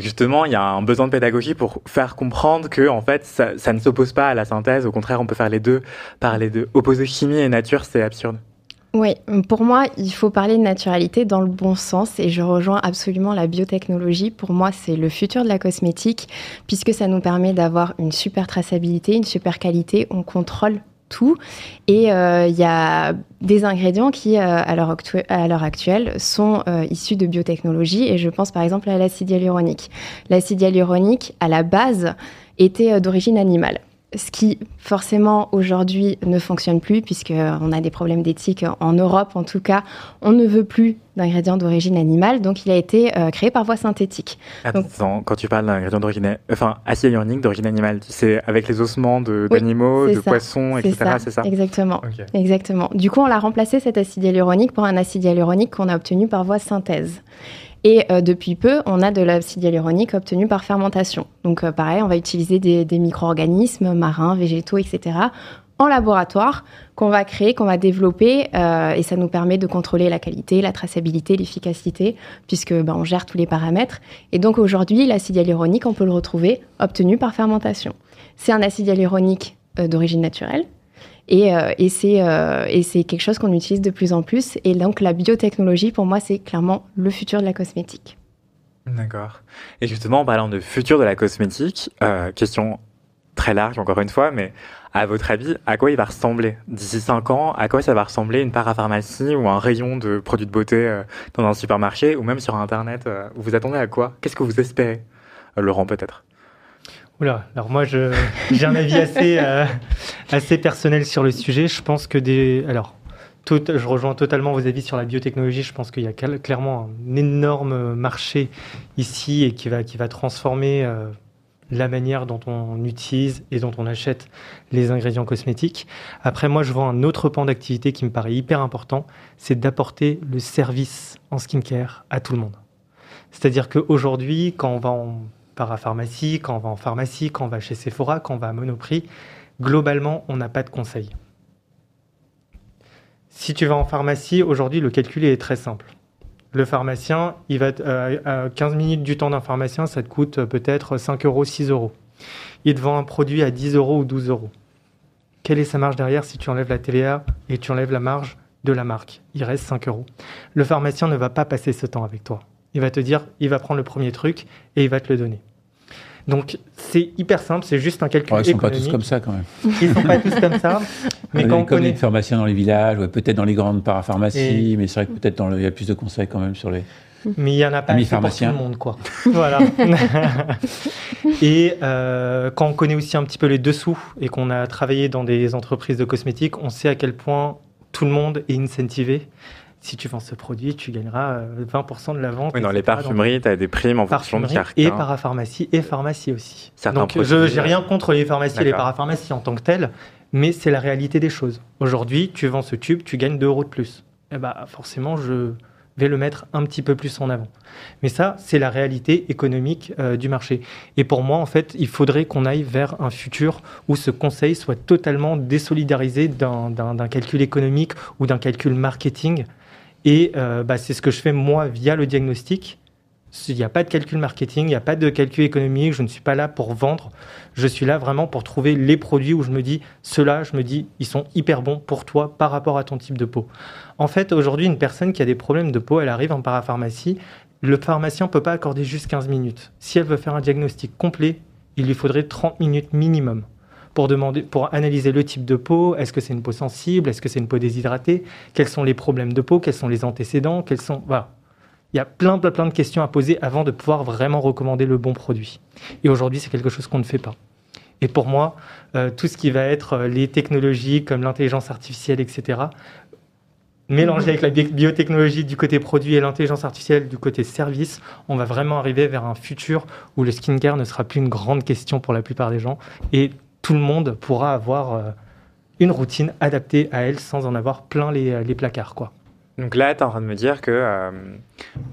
justement il y a un besoin de pédagogie pour faire comprendre que en fait ça, ça ne s'oppose pas à la synthèse, au contraire on peut faire les deux, parler de opposer chimie et nature, c'est absurde. Oui, pour moi, il faut parler de naturalité dans le bon sens et je rejoins absolument la biotechnologie. Pour moi, c'est le futur de la cosmétique puisque ça nous permet d'avoir une super traçabilité, une super qualité. On contrôle tout. Et euh, il y a des ingrédients qui, euh, à l'heure actuelle, sont euh, issus de biotechnologie. Et je pense par exemple à l'acide hyaluronique. L'acide hyaluronique, à la base, était d'origine animale ce qui forcément aujourd'hui ne fonctionne plus puisqu'on a des problèmes d'éthique en Europe en tout cas. On ne veut plus d'ingrédients d'origine animale, donc il a été euh, créé par voie synthétique. Attends, quand tu parles d'ingrédients d'origine, enfin acide hyaluronique d'origine animale, c'est avec les ossements d'animaux, de, poissons, etc. C'est ça Exactement. Exactement. Du coup, on l'a remplacé cet acide hyaluronique pour un acide hyaluronique qu'on a obtenu par voie synthèse. Et euh, depuis peu, on a de l'acide hyaluronique obtenu par fermentation. Donc euh, pareil, on va utiliser des, micro-organismes marins, végétaux, etc. en laboratoire qu'on va créer, qu'on va développer, euh, et ça nous permet de contrôler la qualité, la traçabilité, l'efficacité, puisque ben, on gère tous les paramètres. Et donc aujourd'hui, l'acide hyaluronique, on peut le retrouver obtenu par fermentation. C'est un acide hyaluronique d'origine naturelle, euh, euh, et, c'est quelque chose qu'on utilise de plus en plus. Et donc la biotechnologie, pour moi, c'est clairement le futur de la cosmétique. D'accord. Et justement, en parlant de futur de la cosmétique, euh, question très large encore une fois, mais à votre avis, à quoi il va ressembler d'ici 5 ans? À quoi ça va ressembler une parapharmacie ou un rayon de produits de beauté dans un supermarché ou même sur Internet Vous vous attendez à quoi? Qu'est-ce que vous espérez Laurent peut-être? Oula, alors moi j'ai un avis assez, euh, assez personnel sur le sujet. Je pense que des. Alors, je rejoins totalement vos avis sur la biotechnologie. Je pense qu'il y a clairement un énorme marché ici et qui va, qui va transformer euh, la manière dont on utilise et dont on achète les ingrédients cosmétiques. Après, moi je vois un autre pan d'activité qui me paraît hyper important c'est d'apporter le service en skincare à tout le monde. C'est-à-dire qu'aujourd'hui, quand on va en parapharmacie, quand on va en pharmacie, quand on va chez Sephora, quand on va à Monoprix, globalement, on n'a pas de conseils. Si tu vas en pharmacie, aujourd'hui, le calcul est très simple. Le pharmacien, il va euh, à 15 minutes du temps d'un pharmacien, ça te coûte euh, peut-être 5 euros, 6 euros. Il te vend un produit à 10 euros ou 12 euros. Quelle est sa marge derrière si tu enlèves la TVA et tu enlèves la marge de la marque? Il reste 5 euros. Le pharmacien ne va pas passer ce temps avec toi. Il va te dire, il va prendre le premier truc et il va te le donner. Donc c'est hyper simple, c'est juste un calcul Ouais, ils sont pas économique. tous comme ça quand même. Ils sont pas tous comme ça. Mais On quand on connaît, les pharmaciens dans les villages, ouais, peut-être dans les grandes parapharmacies, Et- mais c'est vrai que peut-être il y a plus de conseils quand même sur les. mais il y en a pas assez pour tout le monde, quoi. voilà. et euh, quand on connaît aussi un petit peu les dessous et qu'on a travaillé dans des entreprises de cosmétiques, on sait à quel point tout le monde est incentivé. Si tu vends ce produit, tu gagneras euh, 20% de la vente. Oui, dans les parfumeries, tu as des primes en fonction de certains. et parapharmacie et pharmacie aussi. Certains Donc produits, je j'ai euh, rien contre les pharmacies et les parapharmacies en tant que telles, mais c'est la réalité des choses. Aujourd'hui, tu vends ce tube, tu gagnes 2 euros de plus. Et bah forcément, je vais le mettre un petit peu plus en avant. Mais ça, c'est la réalité économique euh, du marché. Et pour moi, en fait, il faudrait qu'on aille vers un futur où ce conseil soit totalement désolidarisé d'un calcul économique ou d'un calcul marketing. Et euh, bah, c'est ce que je fais moi via le diagnostic. Il n'y a pas de calcul marketing, il n'y a pas de calcul économique, je ne suis pas là pour vendre, je suis là vraiment pour trouver les produits où je me dis, ceux-là, je me dis, ils sont hyper bons pour toi par rapport à ton type de peau. En fait, aujourd'hui, une personne qui a des problèmes de peau, elle arrive en parapharmacie, le pharmacien ne peut pas accorder juste 15 minutes. Si elle veut faire un diagnostic complet, il lui faudrait 30 minutes minimum pour, demander, pour analyser le type de peau, est-ce que c'est une peau sensible, est-ce que c'est une peau déshydratée, quels sont les problèmes de peau, quels sont les antécédents, quels sont... Voilà. Il y a plein, plein, plein de questions à poser avant de pouvoir vraiment recommander le bon produit. Et aujourd'hui, c'est quelque chose qu'on ne fait pas. Et pour moi, euh, tout ce qui va être euh, les technologies comme l'intelligence artificielle, etc., mélangé avec la bi- biotechnologie du côté produit et l'intelligence artificielle du côté service, on va vraiment arriver vers un futur où le skincare ne sera plus une grande question pour la plupart des gens et tout le monde pourra avoir euh, une routine adaptée à elle sans en avoir plein les, les placards. Quoi. Donc là, tu es en train de me dire que euh,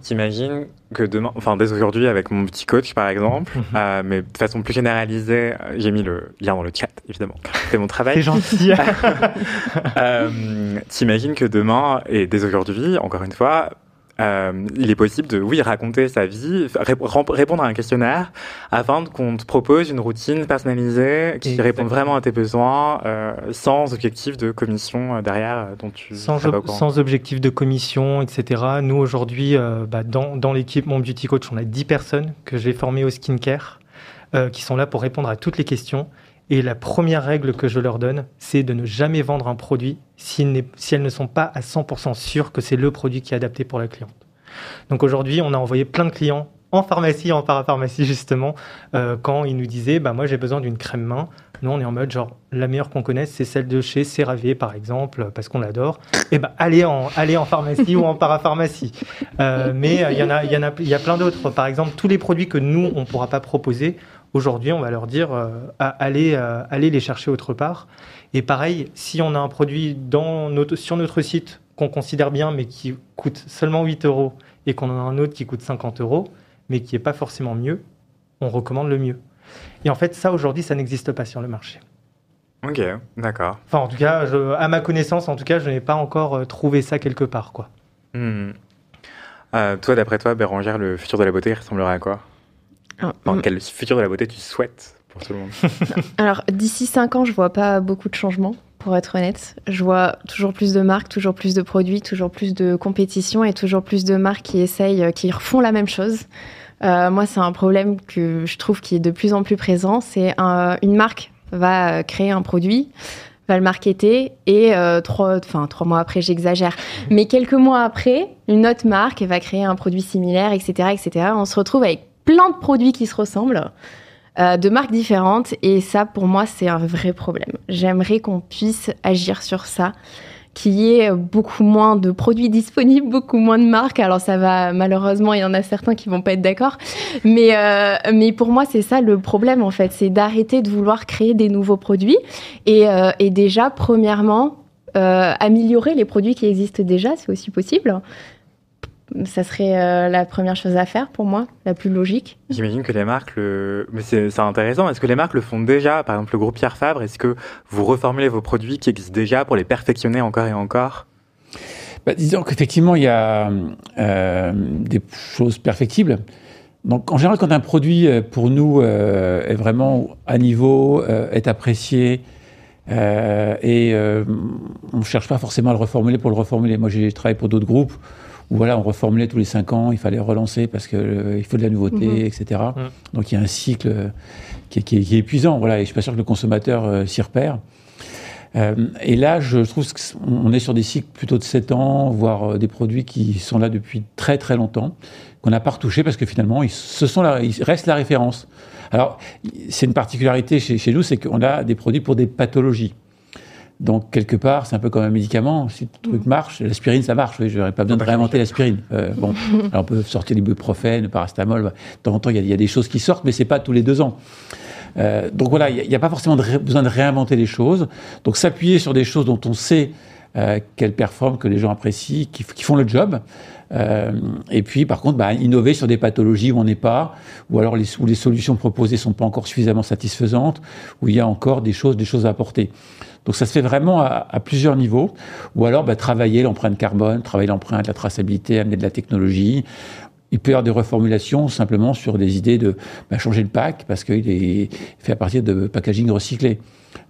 t'imagines que demain, enfin dès aujourd'hui avec mon petit coach par exemple, Mhm. euh, mais de façon plus généralisée, euh, j'ai mis le lien dans le chat évidemment, c'est mon travail. C'est gentil. Euh, T'imagines que demain et dès aujourd'hui, encore une fois, euh, il est possible de, oui, raconter sa vie, répondre à un questionnaire afin qu'on te propose une routine personnalisée qui Exactement. répond vraiment à tes besoins euh, sans objectif de commission euh, derrière euh, dont tu sans, ob- sans objectif de commission, etc. Nous, aujourd'hui, euh, bah, dans, dans l'équipe Mon Beauty Coach, on a 10 personnes que j'ai formées au skincare euh, qui sont là pour répondre à toutes les questions. Et la première règle que je leur donne, c'est de ne jamais vendre un produit si, elles ne sont pas à 100% sûres que c'est le produit qui est adapté pour la cliente. Donc aujourd'hui, on a envoyé plein de clients en pharmacie, en parapharmacie justement, euh, quand ils nous disaient, bah, moi j'ai besoin d'une crème main. Nous, on est en mode genre, la meilleure qu'on connaisse, c'est celle de chez CeraVe, par exemple, parce qu'on l'adore. Et ben, allez en, allez en pharmacie ou en parapharmacie. Euh, mais euh, il y en a, y y a plein d'autres. Par exemple, tous les produits que nous, on ne pourra pas proposer, aujourd'hui, on va leur dire, euh, à- allez, euh, allez les chercher autre part. Et pareil, si on a un produit dans notre, sur notre site qu'on considère bien, mais qui coûte seulement 8 euros, et qu'on en a un autre qui coûte 50 euros, mais qui n'est pas forcément mieux, on recommande le mieux. Et en fait, ça, aujourd'hui, ça n'existe pas sur le marché. Ok, d'accord. Enfin, en tout cas, je- à ma connaissance, en tout cas, je n'ai pas encore euh, trouvé ça quelque part, quoi. Hmm. Euh, toi, d'après toi, Bérangère, le futur de la beauté ressemblera à quoi? Ah, Enfin, mm. quel futur de la beauté tu souhaites pour tout le monde Alors, d'ici 5 ans, je vois pas beaucoup de changements, pour être honnête. Je vois toujours plus de marques, toujours plus de produits, toujours plus de compétition et toujours plus de marques qui essayent, euh, qui refont la même chose. Euh, moi, c'est un problème que je trouve qui est de plus en plus présent. C'est un- une marque va euh, créer un produit, va le marketer et euh, trois, enfin trois mois après, j'exagère, mais quelques mois après, une autre marque va créer un produit similaire, etc., etc. On se retrouve avec plein de produits qui se ressemblent euh, de marques différentes. Et ça, pour moi, c'est un vrai problème. J'aimerais qu'on puisse agir sur ça, qu'il y ait beaucoup moins de produits disponibles, beaucoup moins de marques. Alors ça va, malheureusement, il y en a certains qui vont pas être d'accord. Mais, euh, mais pour moi, c'est ça le problème, en fait. C'est d'arrêter de vouloir créer des nouveaux produits. Et, euh, et déjà, premièrement, améliorer les produits qui existent déjà, c'est aussi possible. Ça serait euh, la première chose à faire pour moi, la plus logique. J'imagine que les marques le. Mais c'est c'est intéressant. Est-ce que les marques le font déjà? Par exemple, le groupe Pierre Fabre, est-ce que vous reformulez vos produits qui existent déjà pour les perfectionner encore et encore? Bah, disons qu'effectivement, il y a euh, des choses perfectibles. Donc, en général, quand un produit, euh, pour nous, euh, est vraiment à niveau, euh, est apprécié, euh, et euh, on ne cherche pas forcément à le reformuler pour le reformuler. Moi, j'ai travaillé pour d'autres groupes où voilà, on reformulait tous les cinq ans, il fallait relancer parce qu'il il faut de la nouveauté, Mhm. etc. Donc il y a un cycle euh, qui est, qui est- qui est épuisant, voilà, et je suis pas sûr que le consommateur euh, s'y repère. Euh, et là, je trouve qu'on est sur des cycles plutôt de 7 ans, voire euh, des produits qui sont là depuis très très longtemps, qu'on n'a pas retouché parce que finalement, ils, sont la- ils restent la référence. Alors, c'est une particularité chez, chez nous, c'est qu'on a des produits pour des pathologies. Donc, quelque part, c'est un peu comme un médicament. Si le truc marche, l'aspirine, ça marche. Oui, je n'aurais pas besoin de réinventer l'aspirine. Euh, bon, alors on peut sortir l'ibuprofène, le paracétamol. bah, De temps en temps, il y, a- il y a des choses qui sortent, mais c'est pas tous les deux ans. Euh, donc voilà, il n'y a, pas forcément de besoin de réinventer les choses. Donc s'appuyer sur des choses dont on sait euh, qu'elles performent, que les gens apprécient, qui, qui font le job. Euh, et puis, par contre, bah, innover sur des pathologies où on n'est pas, ou alors les, où les solutions proposées sont pas encore suffisamment satisfaisantes, où il y a encore des choses, des choses à apporter. Donc ça se fait vraiment à, plusieurs niveaux. Ou alors bah, travailler l'empreinte carbone, travailler l'empreinte, la traçabilité, amener de la technologie. Il peut y avoir des reformulations simplement sur des idées de bah, changer le pack parce qu'il est fait à partir de packaging recyclé.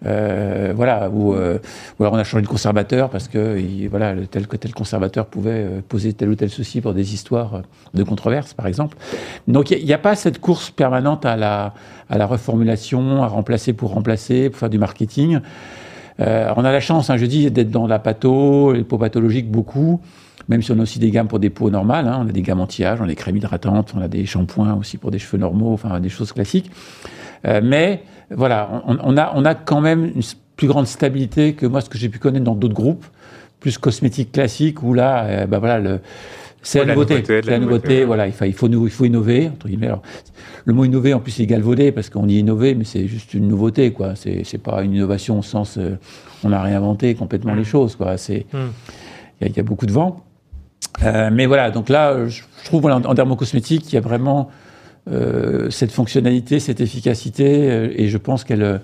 Euh, voilà, ou, euh, ou alors on a changé de conservateur parce que il- voilà, tel que tel conservateur pouvait euh, poser tel ou tel souci pour des histoires de controverses, par exemple. Donc il n'y a, pas cette course permanente à la reformulation, à remplacer pour remplacer, pour faire du marketing. Euh, on a la chance, hein, je dis, d'être dans la patho, les peaux pathologiques beaucoup, même si on a aussi des gammes pour des peaux normales. hein. on a des gammes anti-âge, on a des crèmes hydratantes, on a des shampoings aussi pour des cheveux normaux, enfin des choses classiques. Euh, mais voilà, on, on a, on a quand même une plus grande stabilité que moi, ce que j'ai pu connaître dans d'autres groupes, plus cosmétiques classiques, où là, euh, bah voilà, le, c'est la la nouveauté. nouveauté, de C'est la la nouveauté, nouveauté. voilà, il faut, il, faut, nou- il faut innover, entre guillemets. Alors, le mot innover, en plus, il est galvaudé, parce qu'on dit innover, mais c'est juste une nouveauté, quoi. C'est c'est pas une innovation au sens, euh, on a réinventé complètement les choses, quoi. C'est, Mm. il y, a- il y a beaucoup de vent. Euh, mais voilà, donc là, je je trouve, voilà, en, en dermocosmétique, il y a vraiment euh, cette fonctionnalité, cette efficacité, euh, et je pense qu'elle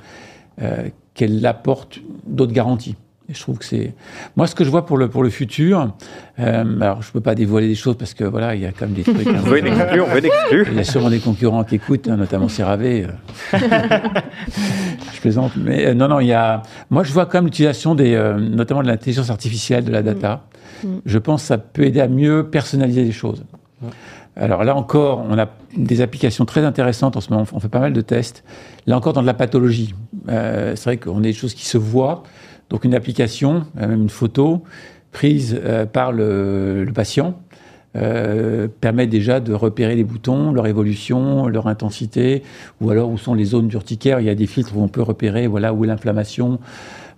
qu'elle apporte d'autres garanties. Et je trouve que c'est moi ce que je vois pour le pour le futur. euh, alors je peux pas dévoiler des choses parce que voilà il y a quand même des trucs. un On veut une exclue, on veut une il y a sûrement des concurrents qui écoutent, hein, notamment CeraVe. euh. je plaisante. Mais euh, non, non, il y a. Moi, je vois quand même l'utilisation des, euh, notamment de l'intelligence artificielle, de la data. Mm. Je pense que ça peut aider à mieux personnaliser les choses. Alors là encore, on a des applications très intéressantes en ce moment. On fait pas mal de tests. Là encore, dans de la pathologie. Euh, c'est vrai qu'on a des choses qui se voient. Donc une application, euh, même une photo, prise euh, par le, patient, euh, permet déjà de repérer les boutons, leur évolution, leur intensité, ou alors où sont les zones d'urticaire. Il y a des filtres où on peut repérer voilà, où est l'inflammation,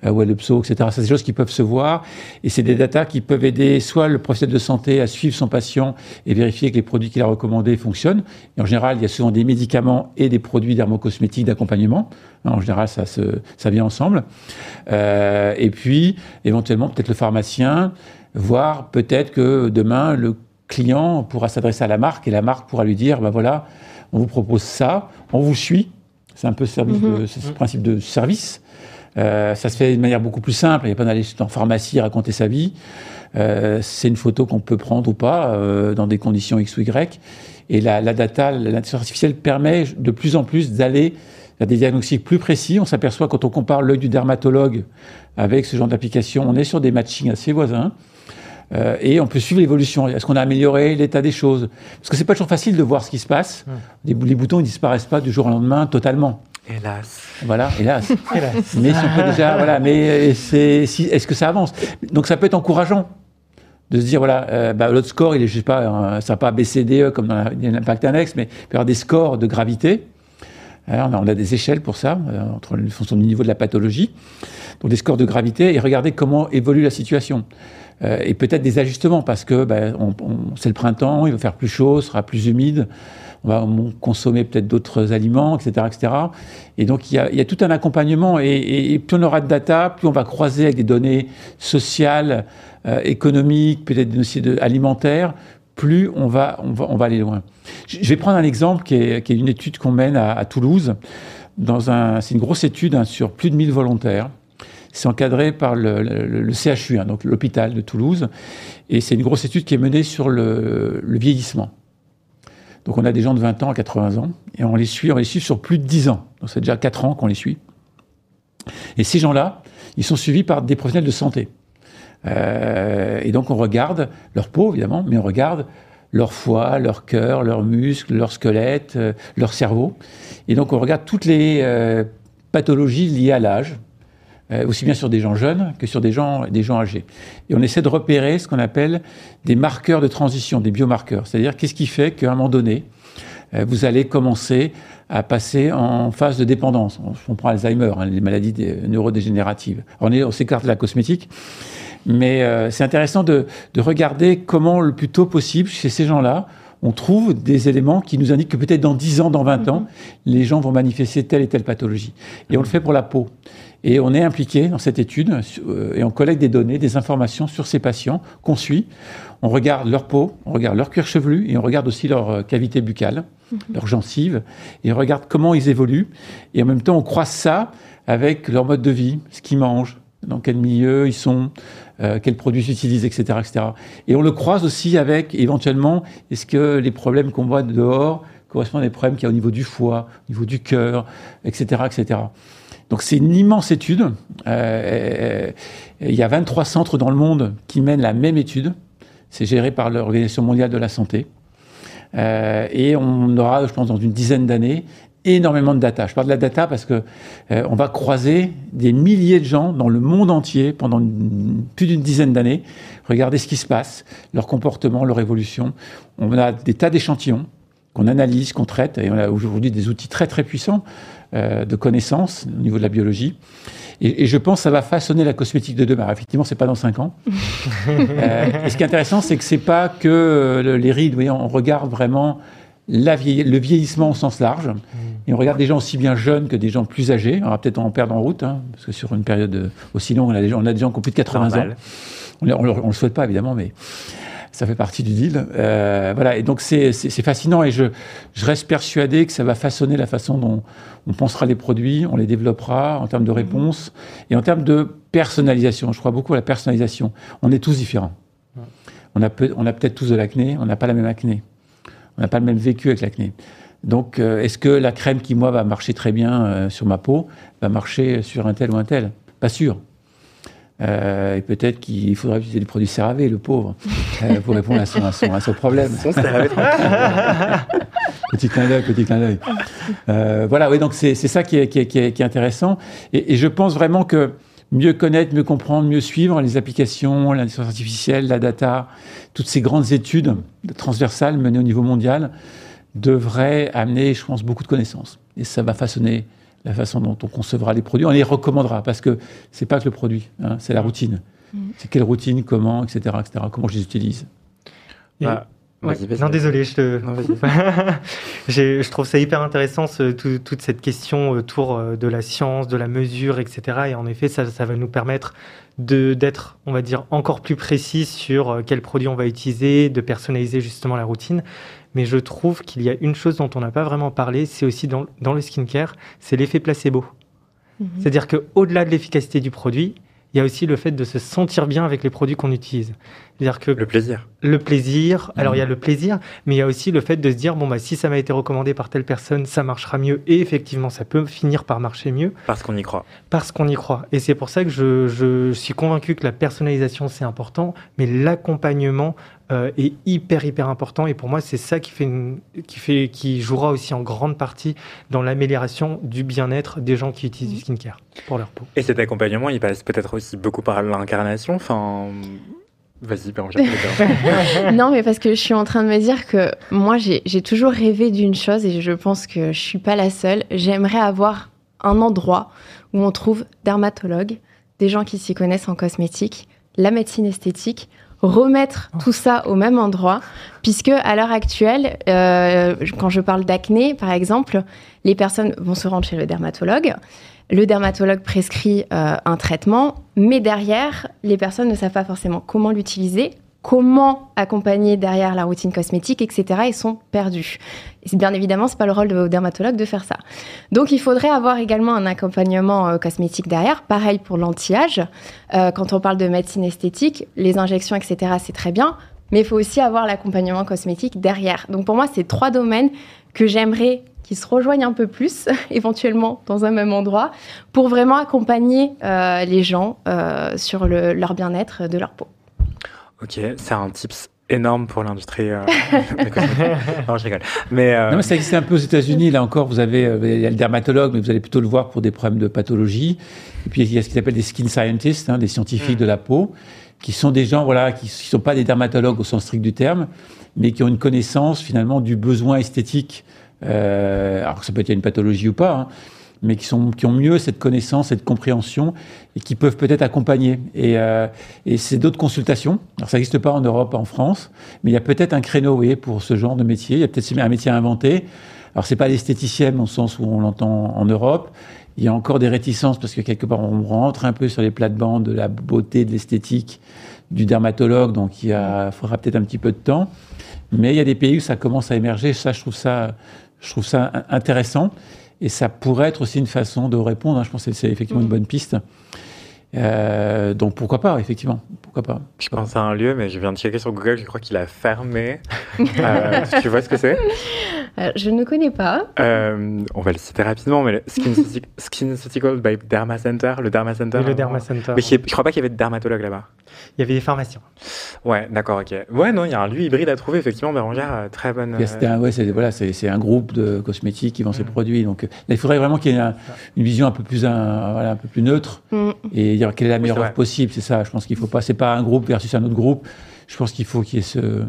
euh, où est le pso, etc. C'est des choses qui peuvent se voir. Et c'est des datas qui peuvent aider soit le professionnel de santé à suivre son patient et vérifier que les produits qu'il a recommandés fonctionnent. Et en général, il y a souvent des médicaments et des produits dermocosmétiques d'accompagnement. En général, ça, se, ça vient ensemble. Euh, et puis, éventuellement, peut-être le pharmacien, voire peut-être que demain, le client pourra s'adresser à la marque et la marque pourra lui dire, ben voilà, on vous propose ça, on vous suit. C'est un peu service Mhm. de, ce principe de service. Euh, ça se fait de manière beaucoup plus simple. Il n'y a pas d'aller en pharmacie raconter sa vie. Euh, c'est une photo qu'on peut prendre ou pas euh, dans des conditions X ou Y. Et la, la data, l'intelligence artificielle permet de plus en plus d'aller vers des diagnostics plus précis. On s'aperçoit quand on compare l'œil du dermatologue avec ce genre d'application, on est sur des matchings assez voisins. Euh, et on peut suivre l'évolution. Est-ce qu'on a amélioré l'état des choses? Parce que c'est pas toujours facile de voir ce qui se passe. Les, bou- les boutons, ils disparaissent pas du jour au lendemain totalement. Hélas. Voilà, hélas. Hélas. Mais si on peut déjà, voilà, mais euh, c'est, si, est-ce que ça avance? Donc ça peut être encourageant de se dire voilà, euh, bah, l'autre score, il est, je sais pas, euh, ça pas BCDE comme dans l'impact index, mais il peut y avoir des scores de gravité. Alors, on, a, on a des échelles pour ça, euh, entre le fonction du niveau de la pathologie. Donc des scores de gravité et regarder comment évolue la situation. Euh, et peut-être des ajustements parce que ben, on, on- c'est le printemps, il va faire plus chaud, sera plus humide, on va on- consommer peut-être d'autres aliments, etc., etc. Et donc il y a, tout un accompagnement et, plus on aura de data, plus on va croiser avec des données sociales, euh, économiques, peut-être des dossiers de- alimentaires, plus on va, aller loin. Je vais prendre un exemple qui est, une étude qu'on mène à, Toulouse. Dans c'est une grosse étude hein, sur plus de 1000 volontaires. C'est encadré par le, CHU, hein, donc l'hôpital de Toulouse. Et c'est une grosse étude qui est menée sur le vieillissement. Donc on a des gens de 20 ans à 80 ans, et on les suit, on les suit sur plus de 10 ans. Donc c'est déjà 4 ans qu'on les suit. Et ces gens-là, ils sont suivis par des professionnels de santé. et donc on regarde leur peau, évidemment, mais on regarde leur foie, leur cœur, leurs muscles, leur squelette, leur cerveau. Et donc on regarde toutes les pathologies liées à l'âge, euh, aussi bien sur des gens jeunes que sur des gens, des gens âgés. Et on essaie de repérer ce qu'on appelle des marqueurs de transition, des biomarqueurs. C'est-à-dire qu'est-ce qui fait qu'à un moment donné, euh, vous allez commencer à passer en phase de dépendance? On, prend Alzheimer, hein, les maladies neurodégénératives. On, on s'écarte de la cosmétique, mais euh, c'est intéressant de, de, regarder comment le plus tôt possible, chez ces gens-là, on trouve des éléments qui nous indiquent que peut-être dans 10 ans, dans 20 ans, mm-hmm. les gens vont manifester telle et telle pathologie. Et on le fait pour la peau. Et on est impliqué dans cette étude euh, et on collecte des données, des informations sur ces patients qu'on suit. On regarde leur peau, on regarde leur cuir chevelu et on regarde aussi leur euh, cavité buccale, mhm. leur gencive, et on regarde comment ils évoluent. Et en même temps, on croise ça avec leur mode de vie, ce qu'ils mangent, dans quel milieu ils sont, euh, quels produits ils utilisent, etc., etc. Et on le croise aussi avec, éventuellement, est-ce que les problèmes qu'on voit dehors correspondent à des problèmes qu'il y a au niveau du foie, au niveau du cœur, etc., etc. Donc c'est une immense étude. Euh, il y a 23 centres dans le monde qui mènent la même étude. C'est géré par l'Organisation mondiale de la santé. Euh, et on aura, je pense, dans une dizaine d'années, énormément de data. Je parle de la data parce que euh, on va croiser des milliers de gens dans le monde entier pendant plus d'une dizaine d'années, regarder ce qui se passe, leur comportement, leur évolution. On a des tas d'échantillons qu'on analyse, qu'on traite, et on a aujourd'hui des outils très très puissants euh, de connaissances au niveau de la biologie. Et, je pense que ça va façonner la cosmétique de demain. Effectivement, c'est pas dans cinq ans. euh, et ce qui est intéressant, c'est que c'est pas que euh, les rides. Voyez, on regarde vraiment la le vieillissement au sens large. Mm. Et on regarde des gens aussi bien jeunes que des gens plus âgés. On va peut-être en perdre en route, hein, parce que sur une période aussi longue, on a des gens, on a des gens qui ont plus de 80 ans. On ne le souhaite pas, évidemment, mais ça fait partie du deal. Euh, voilà, et donc c'est fascinant et je, je reste persuadé que ça va façonner la façon dont on pensera les produits, on les développera en termes de réponse et en termes de personnalisation. Je crois beaucoup à la personnalisation. On est tous différents. On a, peut, on a peut-être tous de l'acné, on n'a pas la même acné. On n'a pas le même vécu avec l'acné. Donc, euh, est-ce que la crème qui, moi, va marcher très bien euh, sur ma peau, va marcher sur un tel ou un tel? Pas sûr. Euh, et peut-être qu'il faudra utiliser des produits CeraVe, le pauvre, euh, pour répondre à son, à son, à son problème. petit clin d'œil, petit clin d'œil. Euh, voilà, oui, donc c'est ça qui est, qui, est, qui, est, intéressant. Et, et, je pense vraiment que mieux connaître, mieux comprendre, mieux suivre les applications, l'intelligence artificielle, la data, toutes ces grandes études transversales menées au niveau mondial devraient amener, je pense, beaucoup de connaissances. Et ça va façonner la façon dont on concevra les produits. On les recommandera parce que c'est pas que le produit, hein, c'est la routine. Mm. C'est quelle routine, comment, etc., etc. Comment je les utilise. Bah, non, désolé, je, te... je trouve ça hyper intéressant, toute cette question autour euh, de la science, de la mesure, etc. Et en effet, ça, ça va nous permettre d'être, on va dire, encore plus précis sur euh, quel produit on va utiliser, de personnaliser justement la routine. Mais je trouve qu'il y a une chose dont on n'a pas vraiment parlé, c'est aussi dans, dans, le skincare, c'est l'effet placebo. Mhm. C'est-à-dire qu'au-delà de l'efficacité du produit, il y a aussi le fait de se sentir bien avec les produits qu'on utilise. C'est-à-dire que le plaisir. Le plaisir. Alors il y a le plaisir, mais il y a aussi le fait de se dire bon bah si ça m'a été recommandé par telle personne, ça marchera mieux et effectivement ça peut finir par marcher mieux. Parce qu'on y croit. Parce qu'on y croit. Et c'est pour ça que je, je, suis convaincu que la personnalisation c'est important, mais l'accompagnement euh, est hyper hyper important et pour moi c'est ça qui fait qui fait qui jouera aussi en grande partie dans l'amélioration du bien-être des gens qui utilisent du skincare pour leur peau. Et cet accompagnement, il passe peut-être aussi beaucoup par l'incarnation. Enfin, Vas-y, Non, mais parce que je suis en train de me dire que moi, j'ai toujours rêvé d'une chose et je pense que je suis pas la seule. J'aimerais avoir un endroit où on trouve dermatologues, des gens qui s'y connaissent en cosmétique, la médecine esthétique, remettre tout ça au même endroit, puisque à l'heure actuelle, euh, quand je parle d'acné, par exemple, les personnes vont se rendre chez le dermatologue. Le dermatologue prescrit euh, un traitement, mais derrière, les personnes ne savent pas forcément comment l'utiliser, comment accompagner derrière la routine cosmétique, etc. Ils sont perdus. Bien évidemment, c'est pas le rôle de dermatologue de faire ça. Donc, il faudrait avoir également un accompagnement euh, cosmétique derrière. Pareil pour l'anti-âge. Euh, quand on parle de médecine esthétique, les injections, etc., c'est très bien. Mais il faut aussi avoir l'accompagnement cosmétique derrière. Donc, pour moi, c'est trois domaines que j'aimerais qui se rejoignent un peu plus, éventuellement dans un même endroit, pour vraiment accompagner les gens sur leur bien-être de leur peau. Ok, c'est un tips énorme pour l'industrie. Euh, non, je rigole. Mais, euh, Non, mais ça existe un peu aux États-Unis. Là encore, vous avez euh, il y a le dermatologue, mais vous allez plutôt le voir pour des problèmes de pathologie. Et puis il y a ce qu'ils appellent des skin scientists, hein, des scientifiques mm. de la peau, qui sont des gens voilà qui ne sont pas des dermatologues au sens strict du terme, mais qui ont une connaissance finalement du besoin esthétique. Euh, alors que ça peut être une pathologie ou pas. Hein, mais qui, sont, qui ont mieux cette connaissance, cette compréhension, et qui peuvent peut-être accompagner. Et, euh, et c'est d'autres consultations. Alors ça n'existe pas en Europe, en France, mais il y a peut-être un créneau oui, pour ce genre de métier. Il y a peut-être un métier à inventer. Alors c'est pas l'esthéticienne au sens où on l'entend en Europe. Il y a encore des réticences parce que quelque part on rentre un peu sur les plates-bandes de la beauté, de l'esthétique du dermatologue, donc il faudra peut-être un petit peu de temps. Mais il y a des pays où ça commence à émerger. Ça, je trouve ça, je trouve ça intéressant. Et ça pourrait être aussi une façon de répondre. Hein. Je pense que c'est effectivement une mm. bonne piste. Euh, donc pourquoi pas, effectivement. Pourquoi pas. Je pense à un lieu, mais je viens de checker sur Google, je crois qu'il a fermé. euh, tu vois ce que c'est? Euh, Je ne connais pas. Euh, on va le citer rapidement, mais le Skin, by Derma Center, le Derma Center. le Derma Center. Mais je, ne crois pas qu'il y avait de dermatologue là-bas. Il y avait des pharmaciens. Ouais, d'accord, ok. Ouais, non, il y a un lieu hybride à trouver, effectivement, Bérangère, très bonne. C'est un, ouais, c'est voilà, un groupe de cosmétiques qui vend ses mm. produits. Donc là, il faudrait vraiment qu'il y ait une vision un peu plus, un, voilà, un peu plus neutre. Mm. Et quelle est la meilleure offre possible. C'est ça. Je pense qu'il faut pas. C'est pas un groupe versus un autre groupe. Je pense qu'il faut qu'il y ait ce.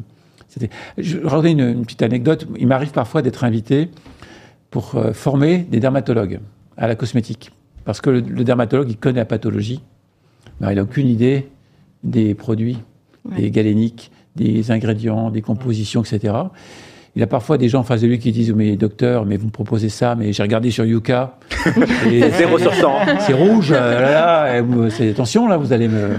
Je vais une, une, petite anecdote. Il m'arrive parfois d'être invité pour euh, former des dermatologues à la cosmétique. Parce que le, dermatologue, il connaît la pathologie, mais il n'a aucune idée des produits, des galéniques, des ingrédients, des compositions, etc. Il a parfois des gens en face de lui qui disent Mais docteur, mais vous me proposez ça, mais j'ai regardé sur Yuka. 0 sur 100. C'est rouge, euh, là, là, c'est attention, là, vous allez me.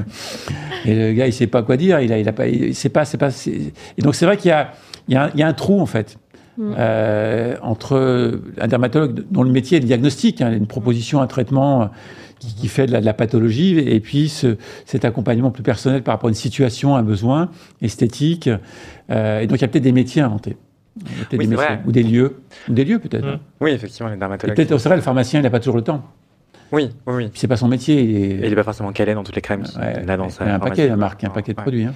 Et le gars, il sait pas quoi dire, il a, il a pas. C'est pas, c'est pas. Et donc, c'est vrai qu'il y a, il y, a un, il y a un trou, en fait. Mm. Euh, entre un dermatologue dont le métier est le diagnostic, hein, une proposition, un traitement qui, qui fait de la, de la, pathologie, et puis ce, cet accompagnement plus personnel par rapport à une situation, un besoin esthétique. Euh, et donc il y a peut-être des métiers inventés ou des lieux, ou des lieux peut-être. Hein. Oui, effectivement, les dermatologues. Peut-être au le pharmacien, il n'a pas toujours le temps. Oui, oui, oui. C'est pas son métier. Il n'est pas forcément calé dans toutes les crèmes ouais, a dans sa Il y a un paquet, la marque, un paquet de produits. Hein.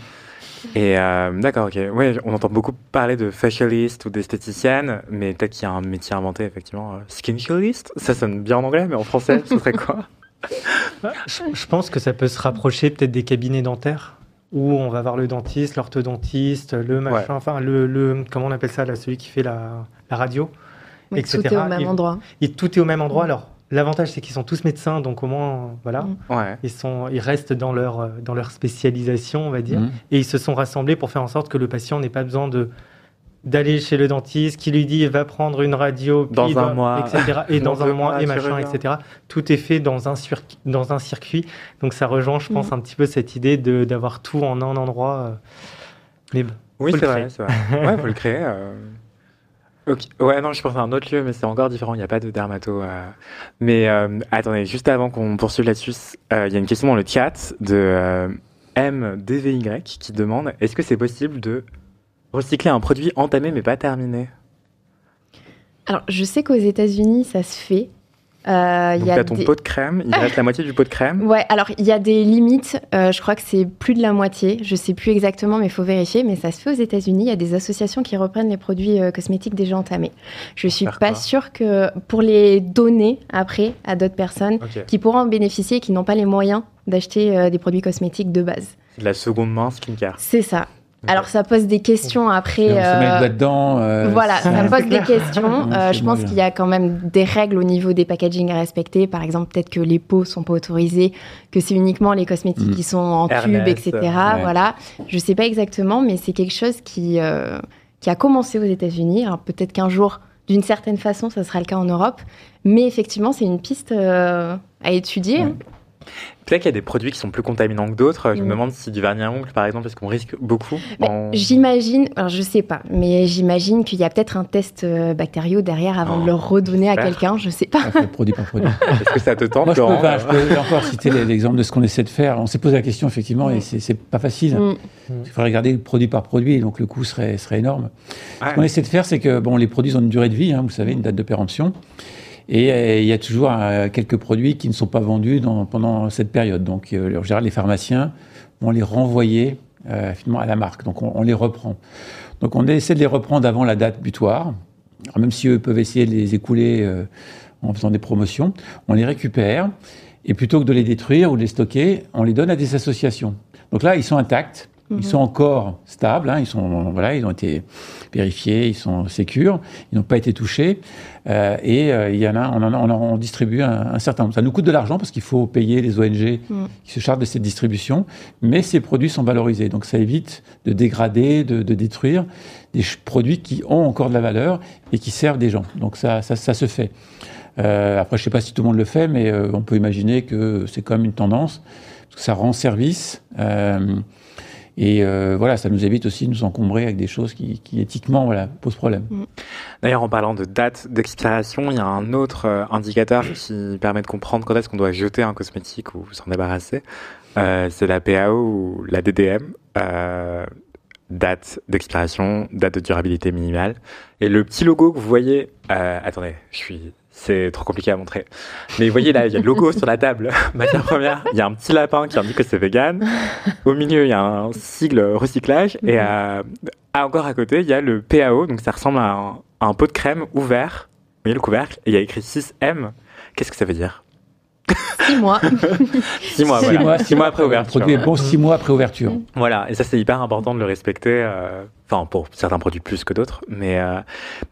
Et euh, d'accord, ok. Oui, on entend beaucoup parler de facialiste ou d'esthéticienne, mais peut-être qu'il y a un métier inventé, effectivement. Euh, Skinfulist Ça sonne bien en anglais, mais en français, ce serait quoi? Je pense que ça peut se rapprocher peut-être des cabinets dentaires où on va voir le dentiste, l'orthodontiste, le machin, enfin le, le, comment on appelle ça là, celui qui fait la, la radio, etc. Tout est au même endroit. Et tout est au même endroit. Alors l'avantage c'est qu'ils sont tous médecins, donc au moins voilà, mm. ils sont, ils restent dans leur dans leur spécialisation, on va dire, mm. et ils se sont rassemblés pour faire en sorte que le patient n'ait pas besoin de d'aller chez le dentiste qui lui dit va prendre une radio dans un mois etc et dans, un mois et machin etc tout est fait dans un dans un circuit donc ça rejoint je pense mhm. un petit peu cette idée de d'avoir tout en un endroit euh. mais oui c'est vrai, c'est vrai ouais faut le créer euh. Ouais, non, je pense à un autre lieu, mais c'est encore différent. Il n'y a pas de dermato. Euh. Mais attendez, juste avant qu'on poursuive là-dessus, il y a une question dans le chat de MDVY qui demande est-ce que c'est possible de Recycler un produit entamé mais pas terminé Alors, je sais qu'aux États-Unis, ça se fait. Euh, Donc, y a ton pot de crème, il reste la moitié du pot de crème Ouais, alors il y a des limites. Euh, je crois que c'est plus de la moitié. Je sais plus exactement, mais il faut vérifier. Mais ça se fait aux États-Unis. Il y a des associations qui reprennent les produits euh, cosmétiques déjà entamés. Je suis pas sûre que pour les donner après à d'autres personnes qui pourront en bénéficier et qui n'ont pas les moyens d'acheter euh, des produits cosmétiques de base. La seconde main skincare. C'est ça. Alors ça pose des questions après. On se met dedans. Euh, voilà, ça pose des questions. Euh, je pense qu'il y a quand même des règles au niveau des packaging à respecter. Par exemple, peut-être que les pots sont pas autorisés, que c'est uniquement les cosmétiques mm. qui sont en tube, etc. Voilà, je sais pas exactement, mais c'est quelque chose qui euh, qui a commencé aux États-Unis. Alors peut-être qu'un jour, d'une certaine façon, ça sera le cas en Europe, mais effectivement, c'est une piste à étudier. Hein. Peut-être qu'il y a des produits qui sont plus contaminants que d'autres. Je me Mm. demande si du vernis à ongles, par exemple, est-ce qu'on risque beaucoup en- J'imagine, alors je sais pas, mais j'imagine qu'il y a peut-être un test euh, bactériaux derrière avant Oh, de le redonner à quelqu'un, je sais pas. Produit par produit. Est-ce que ça te tente, Moi, je peux, Laurent pas, je peux encore citer l'exemple de ce qu'on essaie de faire. On s'est posé la question, effectivement, et Mm. c'est pas facile. Mm. Il faudrait regarder produit par produit, donc le coût serait, serait énorme. Ouais. Ce qu'on essaie de faire, c'est que bon, les produits ont une durée de vie, hein, vous savez, une date de péremption. Et euh, il y a toujours euh, quelques produits qui ne sont pas vendus pendant cette période. Donc, euh, en général, les pharmaciens vont les renvoyer finalement à la marque. Donc, on, les reprend. Donc, on essaie de les reprendre avant la date butoir. Même si eux peuvent essayer de les écouler en faisant des promotions, on les récupère. Et plutôt que de les détruire ou de les stocker, on les donne à des associations. Donc là, ils sont intacts. Ils sont encore stables, hein, ils, sont, voilà, ils ont été vérifiés, ils sont sécures, ils n'ont pas été touchés. Euh, et euh, il y en a, on en, on en distribue un, un certain nombre. Ça nous coûte de l'argent parce qu'il faut payer les ONG Mm. qui se chargent de cette distribution, mais ces produits sont valorisés. Donc ça évite de dégrader, de, de détruire des produits qui ont encore de la valeur et qui servent des gens. Donc ça, ça, ça se fait. Euh, après, je ne sais pas si tout le monde le fait, mais euh, on peut imaginer que c'est même une tendance, parce que ça rend service. Et euh, voilà, ça nous évite aussi de nous encombrer avec des choses qui, qui éthiquement voilà, posent problème. D'ailleurs, en parlant de date d'expiration, il y a un autre euh, indicateur qui permet de comprendre quand est-ce qu'on doit jeter un cosmétique ou s'en débarrasser. Euh, c'est la PAO ou la DDM. euh, date d'expiration, date de durabilité minimale. Et le petit logo que vous voyez, euh, attendez, je suis, c'est trop compliqué à montrer. Mais vous voyez là, il y a le logo sur la table, matière première. Il y a un petit lapin qui indique que c'est vegan. Au milieu, il y a un sigle recyclage. Et ah, encore à côté, il y a le PAO, donc ça ressemble à un, à un pot de crème ouvert. Vous voyez le couvercle Et il y a écrit 6M. Qu'est-ce que ça veut dire? Six mois. 6 mois, Six mois, Six mois après Le ouverture. produit est bon six mois après ouverture. Voilà, et ça c'est hyper important de le respecter. euh, Enfin, pour certains produits plus que d'autres, mais euh,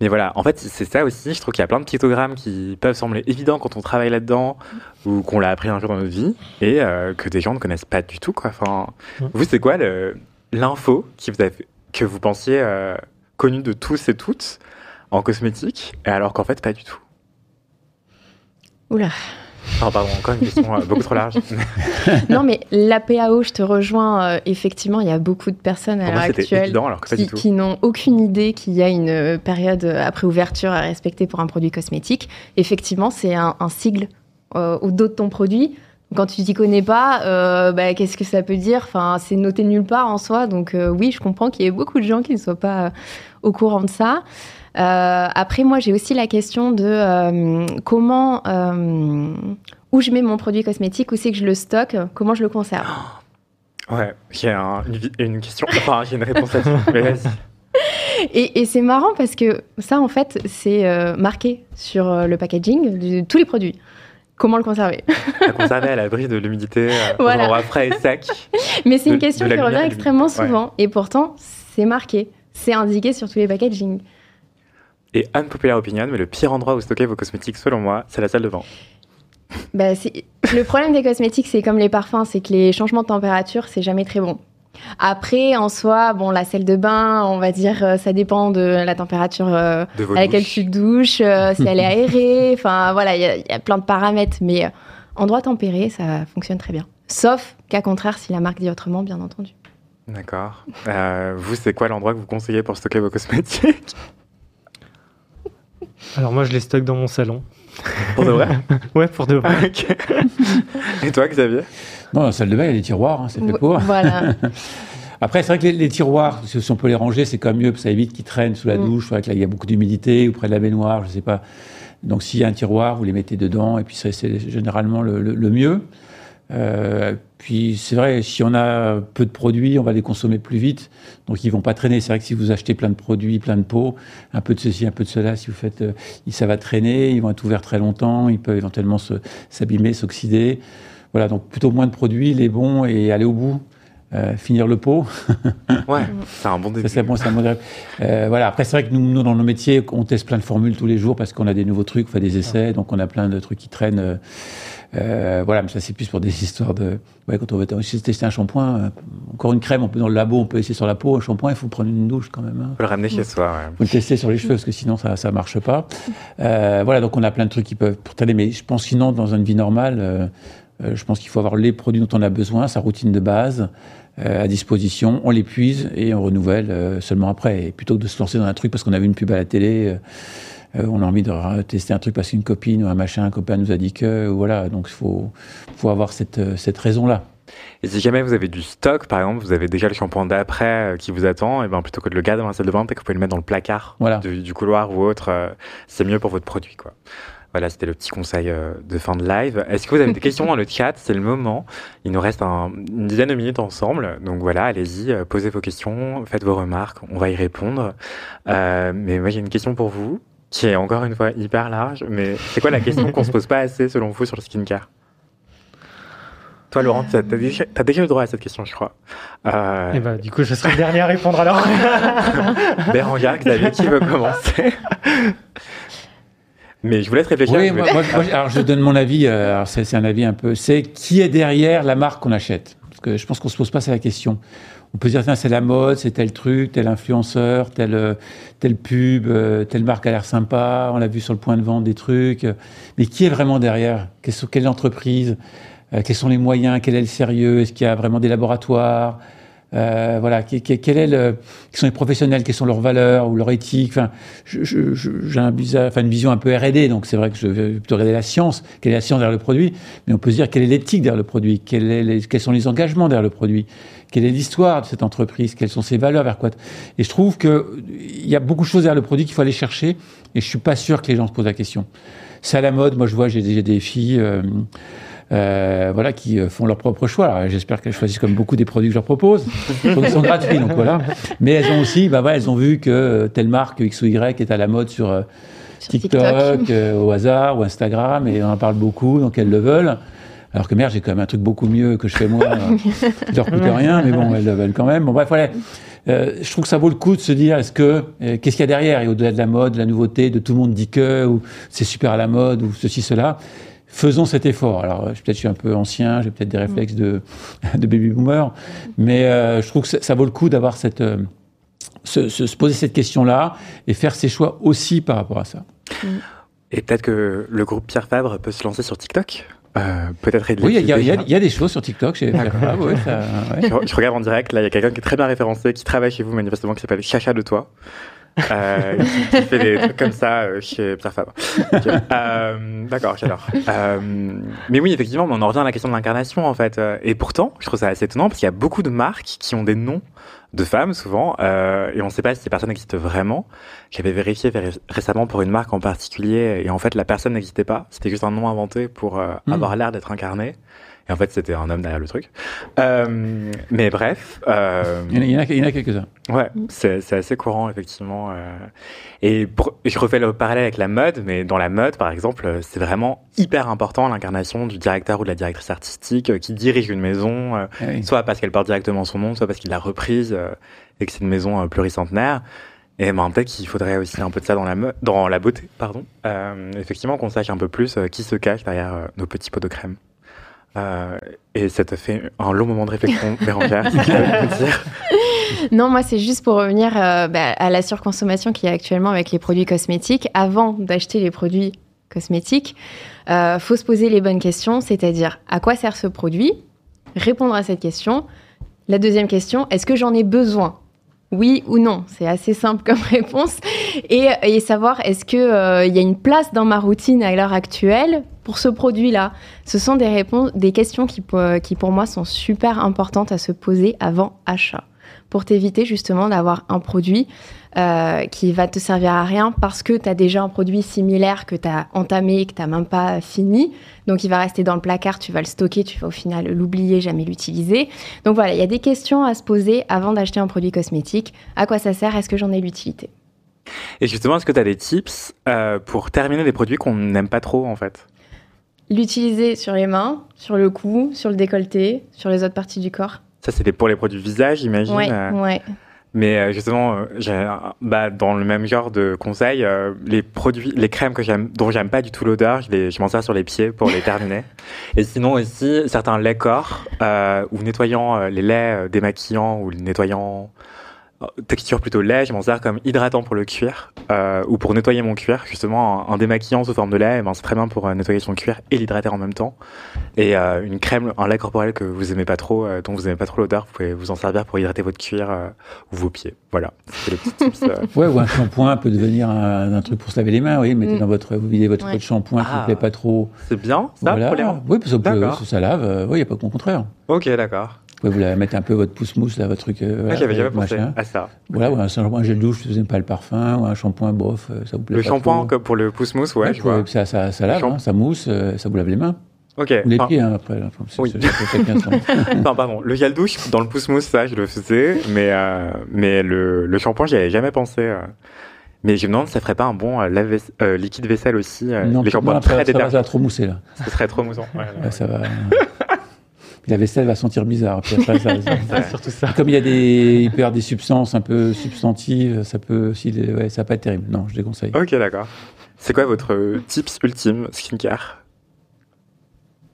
mais voilà. En fait, c'est ça aussi. Je trouve qu'il y a plein de pictogrammes qui peuvent sembler évidents quand on travaille là-dedans ou qu'on l'a appris un jour dans notre vie et euh, que des gens ne connaissent pas du tout. Quoi. Enfin, Mm. vous, c'est quoi le- l'info qui vous a fait- que vous pensiez euh, connue de tous et toutes en cosmétique, et alors qu'en fait pas du tout? Oula. Oh, pardon, encore une question euh, beaucoup trop large. Non, mais la PAO, je te rejoins. euh, effectivement, il y a beaucoup de personnes à l'heure actuelle évident, alors que pas qui, n'ont aucune idée qu'il y a une euh, période après ouverture à respecter pour un produit cosmétique. Effectivement, c'est un, un sigle euh, au dos de ton produit. Quand tu t'y connais pas, euh, bah, qu'est-ce que ça peut dire? Enfin, c'est noté nulle part en soi. Donc oui, je comprends qu'il y ait beaucoup de gens qui ne soient pas au courant de ça. Euh, après, moi, j'ai aussi la question de euh, comment, euh, où je mets mon produit cosmétique, où c'est que je le stocke, comment je le conserve. Ouais, j'ai un- une, question, enfin j'ai une réponse là-dessus. Mais vas-y. Et, et c'est marrant parce que ça, en fait, c'est euh, marqué sur euh, le packaging de tous les produits. Comment le conserver? À conserver à l'abri de l'humidité, euh, Voilà. frais et sec. Mais c'est une question la qui revient extrêmement Ouais. souvent. Et pourtant, c'est marqué. C'est indiqué sur tous les packaging. Et unpopular opinion, mais le pire endroit où stocker vos cosmétiques, selon moi, c'est la salle de bain. Bah, le problème des cosmétiques, c'est comme les parfums, c'est que les changements de température, c'est jamais très bon. Après, en soi, bon, la salle de bain, on va dire, euh, ça dépend de la température euh, De à laquelle douches. tu te douches, euh, si elle est aérée, enfin voilà, il y, a- il y a plein de paramètres, mais euh, endroit tempéré, ça fonctionne très bien. Sauf qu'à contraire, si la marque dit autrement, bien entendu. D'accord. Vous, c'est quoi l'endroit que vous conseillez pour stocker vos cosmétiques? Alors moi, je les stocke dans mon salon. Pour de vrai Ouais, pour de vrai. Ok. Et toi, Xavier? Non, la salle de bain, il y a des tiroirs, hein, c'est fait pour. Voilà. Après, c'est vrai que les, les tiroirs, si on peut les ranger, c'est quand même mieux, parce que ça évite qu'ils traînent sous la Mm. douche, là, il y a beaucoup d'humidité, ou près de la baignoire, je sais pas. Donc, s'il y a un tiroir, vous les mettez dedans, et puis c'est c'est généralement le, le- le mieux. Euh, puis, c'est vrai, si on a peu de produits, on va les consommer plus vite, donc ils vont pas traîner. C'est vrai que si vous achetez plein de produits, plein de pots, un peu de ceci, un peu de cela, si vous faites, euh, ça va traîner, ils vont être ouverts très longtemps, ils peuvent éventuellement s'abîmer, s'oxyder. Voilà, donc plutôt moins de produits, les bons, et aller au bout. Euh, finir le pot. Ouais, c'est un bon début. Ça, c'est bon, un modèle. Euh, voilà. Après, c'est vrai que nous, nous, dans nos métiers, on teste plein de formules tous les jours parce qu'on a des nouveaux trucs, on fait des essais, donc on a plein de trucs qui traînent. Euh, euh, voilà, mais ça, c'est plus pour des histoires de. Ouais, quand on veut tester un shampoing, euh, encore une crème, on peut dans le labo, on peut essayer sur la peau. Un shampoing, il faut prendre une douche quand même. hein. Faut le ramener chez soi, ouais. faut le tester sur les cheveux parce que sinon ça ça marche pas. Euh, voilà donc on a plein de trucs qui peuvent t'aider mais je pense sinon dans une vie normale euh, je pense qu'il faut avoir les produits dont on a besoin, sa routine de base à disposition, on l'épuise et on renouvelle seulement après. Et plutôt que de se lancer dans un truc parce qu'on a vu une pub à la télé, on a envie de tester un truc parce qu'une copine ou un machin, un copain nous a dit que, voilà. Donc il faut, faut avoir cette, cette raison-là. Et si jamais vous avez du stock, par exemple, vous avez déjà le shampoing d'après euh, qui vous attend, et ben plutôt que de le garder dans la salle de bain, peut-être que vous pouvez le mettre dans le placard du, couloir ou autre. Euh, c'est mieux pour votre produit, quoi. Voilà, c'était le petit conseil euh, de fin de live. Est-ce que vous avez des questions dans le chat? C'est le moment. Il nous reste une dizaine de minutes ensemble. Donc voilà, allez-y, posez vos questions, faites vos remarques, on va y répondre. mais moi, j'ai une question pour vous, qui est encore une fois hyper large. Mais c'est quoi la question qu'on se pose pas assez, selon vous, sur le skincare? Toi, Laurent, tu as, déjà, eu le droit à cette question, je crois. Euh... Eh ben, du coup, je serai le dernier à répondre alors. Bérangère, Xavier, qui veut commencer? Mais je vous laisse réfléchir. Oui, moi, alors je donne mon avis. Euh, c'est un avis un peu. C'est qui est derrière la marque qu'on achète? Parce que je pense qu'on se pose pas la question. On peut dire c'est la mode, c'est tel truc, tel influenceur, tel euh, tel pub, euh, telle marque a l'air sympa. On l'a vu sur le point de vente des trucs. Mais qui est vraiment derrière? Quelle entreprise? Euh, quels sont les moyens, quel est le sérieux, est-ce qu'il y a vraiment des laboratoires, euh, voilà, quel, quels sont les professionnels, quelles sont leurs valeurs ou leur éthique? Enfin, j'ai une vision un peu R&D, donc c'est vrai que je vais plutôt regarder la science, quelle est la science derrière le produit, mais on peut se dire quelle est l'éthique derrière le produit, quels sont les engagements derrière le produit, quelle est l'histoire de cette entreprise, quelles sont ses valeurs, vers quoi. Et je trouve que il y a beaucoup de choses derrière le produit qu'il faut aller chercher, et je suis pas sûr que les gens se posent la question. C'est à la mode. Moi, je vois, j'ai des, des filles. Euh, euh, voilà, qui euh, font leur propre choix. J'espère qu'elles choisissent comme beaucoup des produits que je leur propose. Donc, ils sont gratuits, donc voilà. Mais elles ont aussi, bah, voilà, elles ont vu que euh, telle marque X ou Y est à la mode sur, TikTok, au hasard, ou Instagram, et on en parle beaucoup, donc elles le veulent. Alors que merde, j'ai quand même un truc beaucoup mieux que je fais moi, qui leur coûte rien, mais bon, elles le veulent quand même. Bon, bref, voilà. je trouve que ça vaut le coup de se dire, est-ce que qu'est-ce qu'il y a derrière? Et au-delà de la mode, de la nouveauté, de tout le monde dit que, ou c'est super à la mode, ou ceci, cela faisons cet effort. Alors, peut-être je suis un peu ancien, j'ai peut-être des réflexes de, de baby boomer, mais euh, je trouve que ça, vaut le coup d'avoir cette, euh, se, poser cette question-là et faire ses choix aussi par rapport à ça. Et peut-être que le groupe Pierre Fabre peut se lancer sur TikTok? Euh, peut-être Oui, il y, y, a des choses sur TikTok chez Fabre. Ouais, ça, je, regarde en direct, là, il y a quelqu'un qui est très bien référencé, qui travaille chez vous manifestement, qui s'appelle Chacha de Toi. Euh, qui, fait des trucs comme ça euh, chez Pierre Fabre. D'accord, j'adore. mais oui, effectivement, on en revient à la question de l'incarnation, en fait. Et pourtant, je trouve ça assez étonnant, parce qu'il y a beaucoup de marques qui ont des noms de femmes, souvent, et on ne sait pas si ces personnes existent vraiment. J'avais vérifié récemment pour une marque en particulier, et en fait, la personne n'existait pas. C'était juste un nom inventé pour hmm. avoir l'air d'être incarné. Et en fait, c'était un homme derrière le truc. Euh, mais bref. Euh, il, y en a, a, quelques-uns. Ouais, c'est assez courant, effectivement. Euh. Et je refais le parallèle avec la mode, mais dans la mode, par exemple, c'est vraiment hyper important l'incarnation du directeur ou de la directrice artistique qui dirige une maison, ah soit parce qu'elle porte directement son nom, soit parce qu'il l'a reprise et que c'est une maison pluricentenaire. Et ben, peut-être qu'il faudrait aussi un peu de ça dans la, dans la beauté, pardon. effectivement, qu'on sache un peu plus qui se cache derrière nos petits pots de crème. Euh, et ça t'a fait un long moment de réflexion, Bérangère, dire. Non, moi, c'est juste pour revenir euh, bah, à la surconsommation qu'il y a actuellement avec les produits cosmétiques. Avant d'acheter les produits cosmétiques, il euh, faut se poser les bonnes questions, c'est-à-dire à quoi sert ce produit? Répondre à cette question. La deuxième question, est-ce que j'en ai besoin? Oui ou non? C'est assez simple comme réponse. Et, et savoir est-ce qu'il euh, il y a une place dans ma routine à l'heure actuelle pour ce produit-là Ce sont des, questions qui, qui pour moi sont super importantes à se poser avant achat pour t'éviter justement d'avoir un produit euh, qui va te servir à rien parce que tu as déjà un produit similaire que tu as entamé que tu même pas fini. Donc il va rester dans le placard, tu vas le stocker, tu vas au final l'oublier, jamais l'utiliser. Donc voilà, il y a des questions à se poser avant d'acheter un produit cosmétique. À quoi ça sert? Est-ce que j'en ai l'utilité? Et justement, est-ce que tu as des tips euh, pour terminer des produits qu'on n'aime pas trop en fait? L'utiliser sur les mains, sur le cou, sur le décolleté, sur les autres parties du corps. Ça, c'était pour les produits visage, j'imagine. Ouais, ouais. Mais euh, justement, euh, bah, dans le même genre de conseils, euh, les produits, les crèmes que j'aime, dont j'aime pas du tout l'odeur, je, je m'en sers sur les pieds pour les terminer. Et sinon aussi, certains laits corps ou nettoyant les laits démaquillants ou nettoyant texture plutôt lait, je m'en sers comme hydratant pour le cuir euh, ou pour nettoyer mon cuir. Justement, un, démaquillant sous forme de lait, eh ben, c'est très bien pour euh, nettoyer son cuir et l'hydrater en même temps. Et euh, une crème, un lait corporel que vous aimez pas trop, euh, dont vous aimez pas trop l'odeur, vous pouvez vous en servir pour hydrater votre cuir euh, ou vos pieds. Voilà, c'était le petit tips. euh. Ouais, ou un shampoing peut devenir un, un truc pour se laver les mains, oui. Mettez Mm. dans votre, vous videz votre Ouais. pot de shampoing qui Ah. vous plaît pas trop. C'est bien, ça, voilà. pour les mains Oui, parce que ça lave. euh, oui, il n'y a pas de contraire. Ok, d'accord. Vous pouvez vous la mettre un peu votre pouce mousse là, votre truc. euh, voilà, j'avais jamais votre pensé machin. à ça. Voilà, un shampoing gel douche, si vous n'aimez pas le parfum, ou un shampoing bof, euh, ça vous plaît Le shampoing pour le pouce mousse, ouais, Ouais, je vous- vois. ça, ça, ça lave, hein, ça mousse, euh, ça vous lave les mains. Ok. Ou les enfin, pieds, hein, après. Enfin, Oui. Non, pardon. Le gel douche dans le pouce mousse, ça, je le faisais, mais euh, mais le, le shampoing, j'y avais jamais pensé. euh. Mais je me demande, ça ferait pas un bon euh, lave euh, liquide vaisselle aussi. euh, non, les non, shampoings après, très ça, va, ça détergents, va trop mousser, là. ce serait trop moussant. Ouais, ça va... la vaisselle va sentir bizarre. Puis après, ça- ça- Ouais. surtout ça. Comme il y a des, il peut y avoir des substances un peu substantives, ça peut aussi, ouais, ça va pas être terrible. Non, je déconseille. Ok, d'accord. C'est quoi votre tips ultime skincare?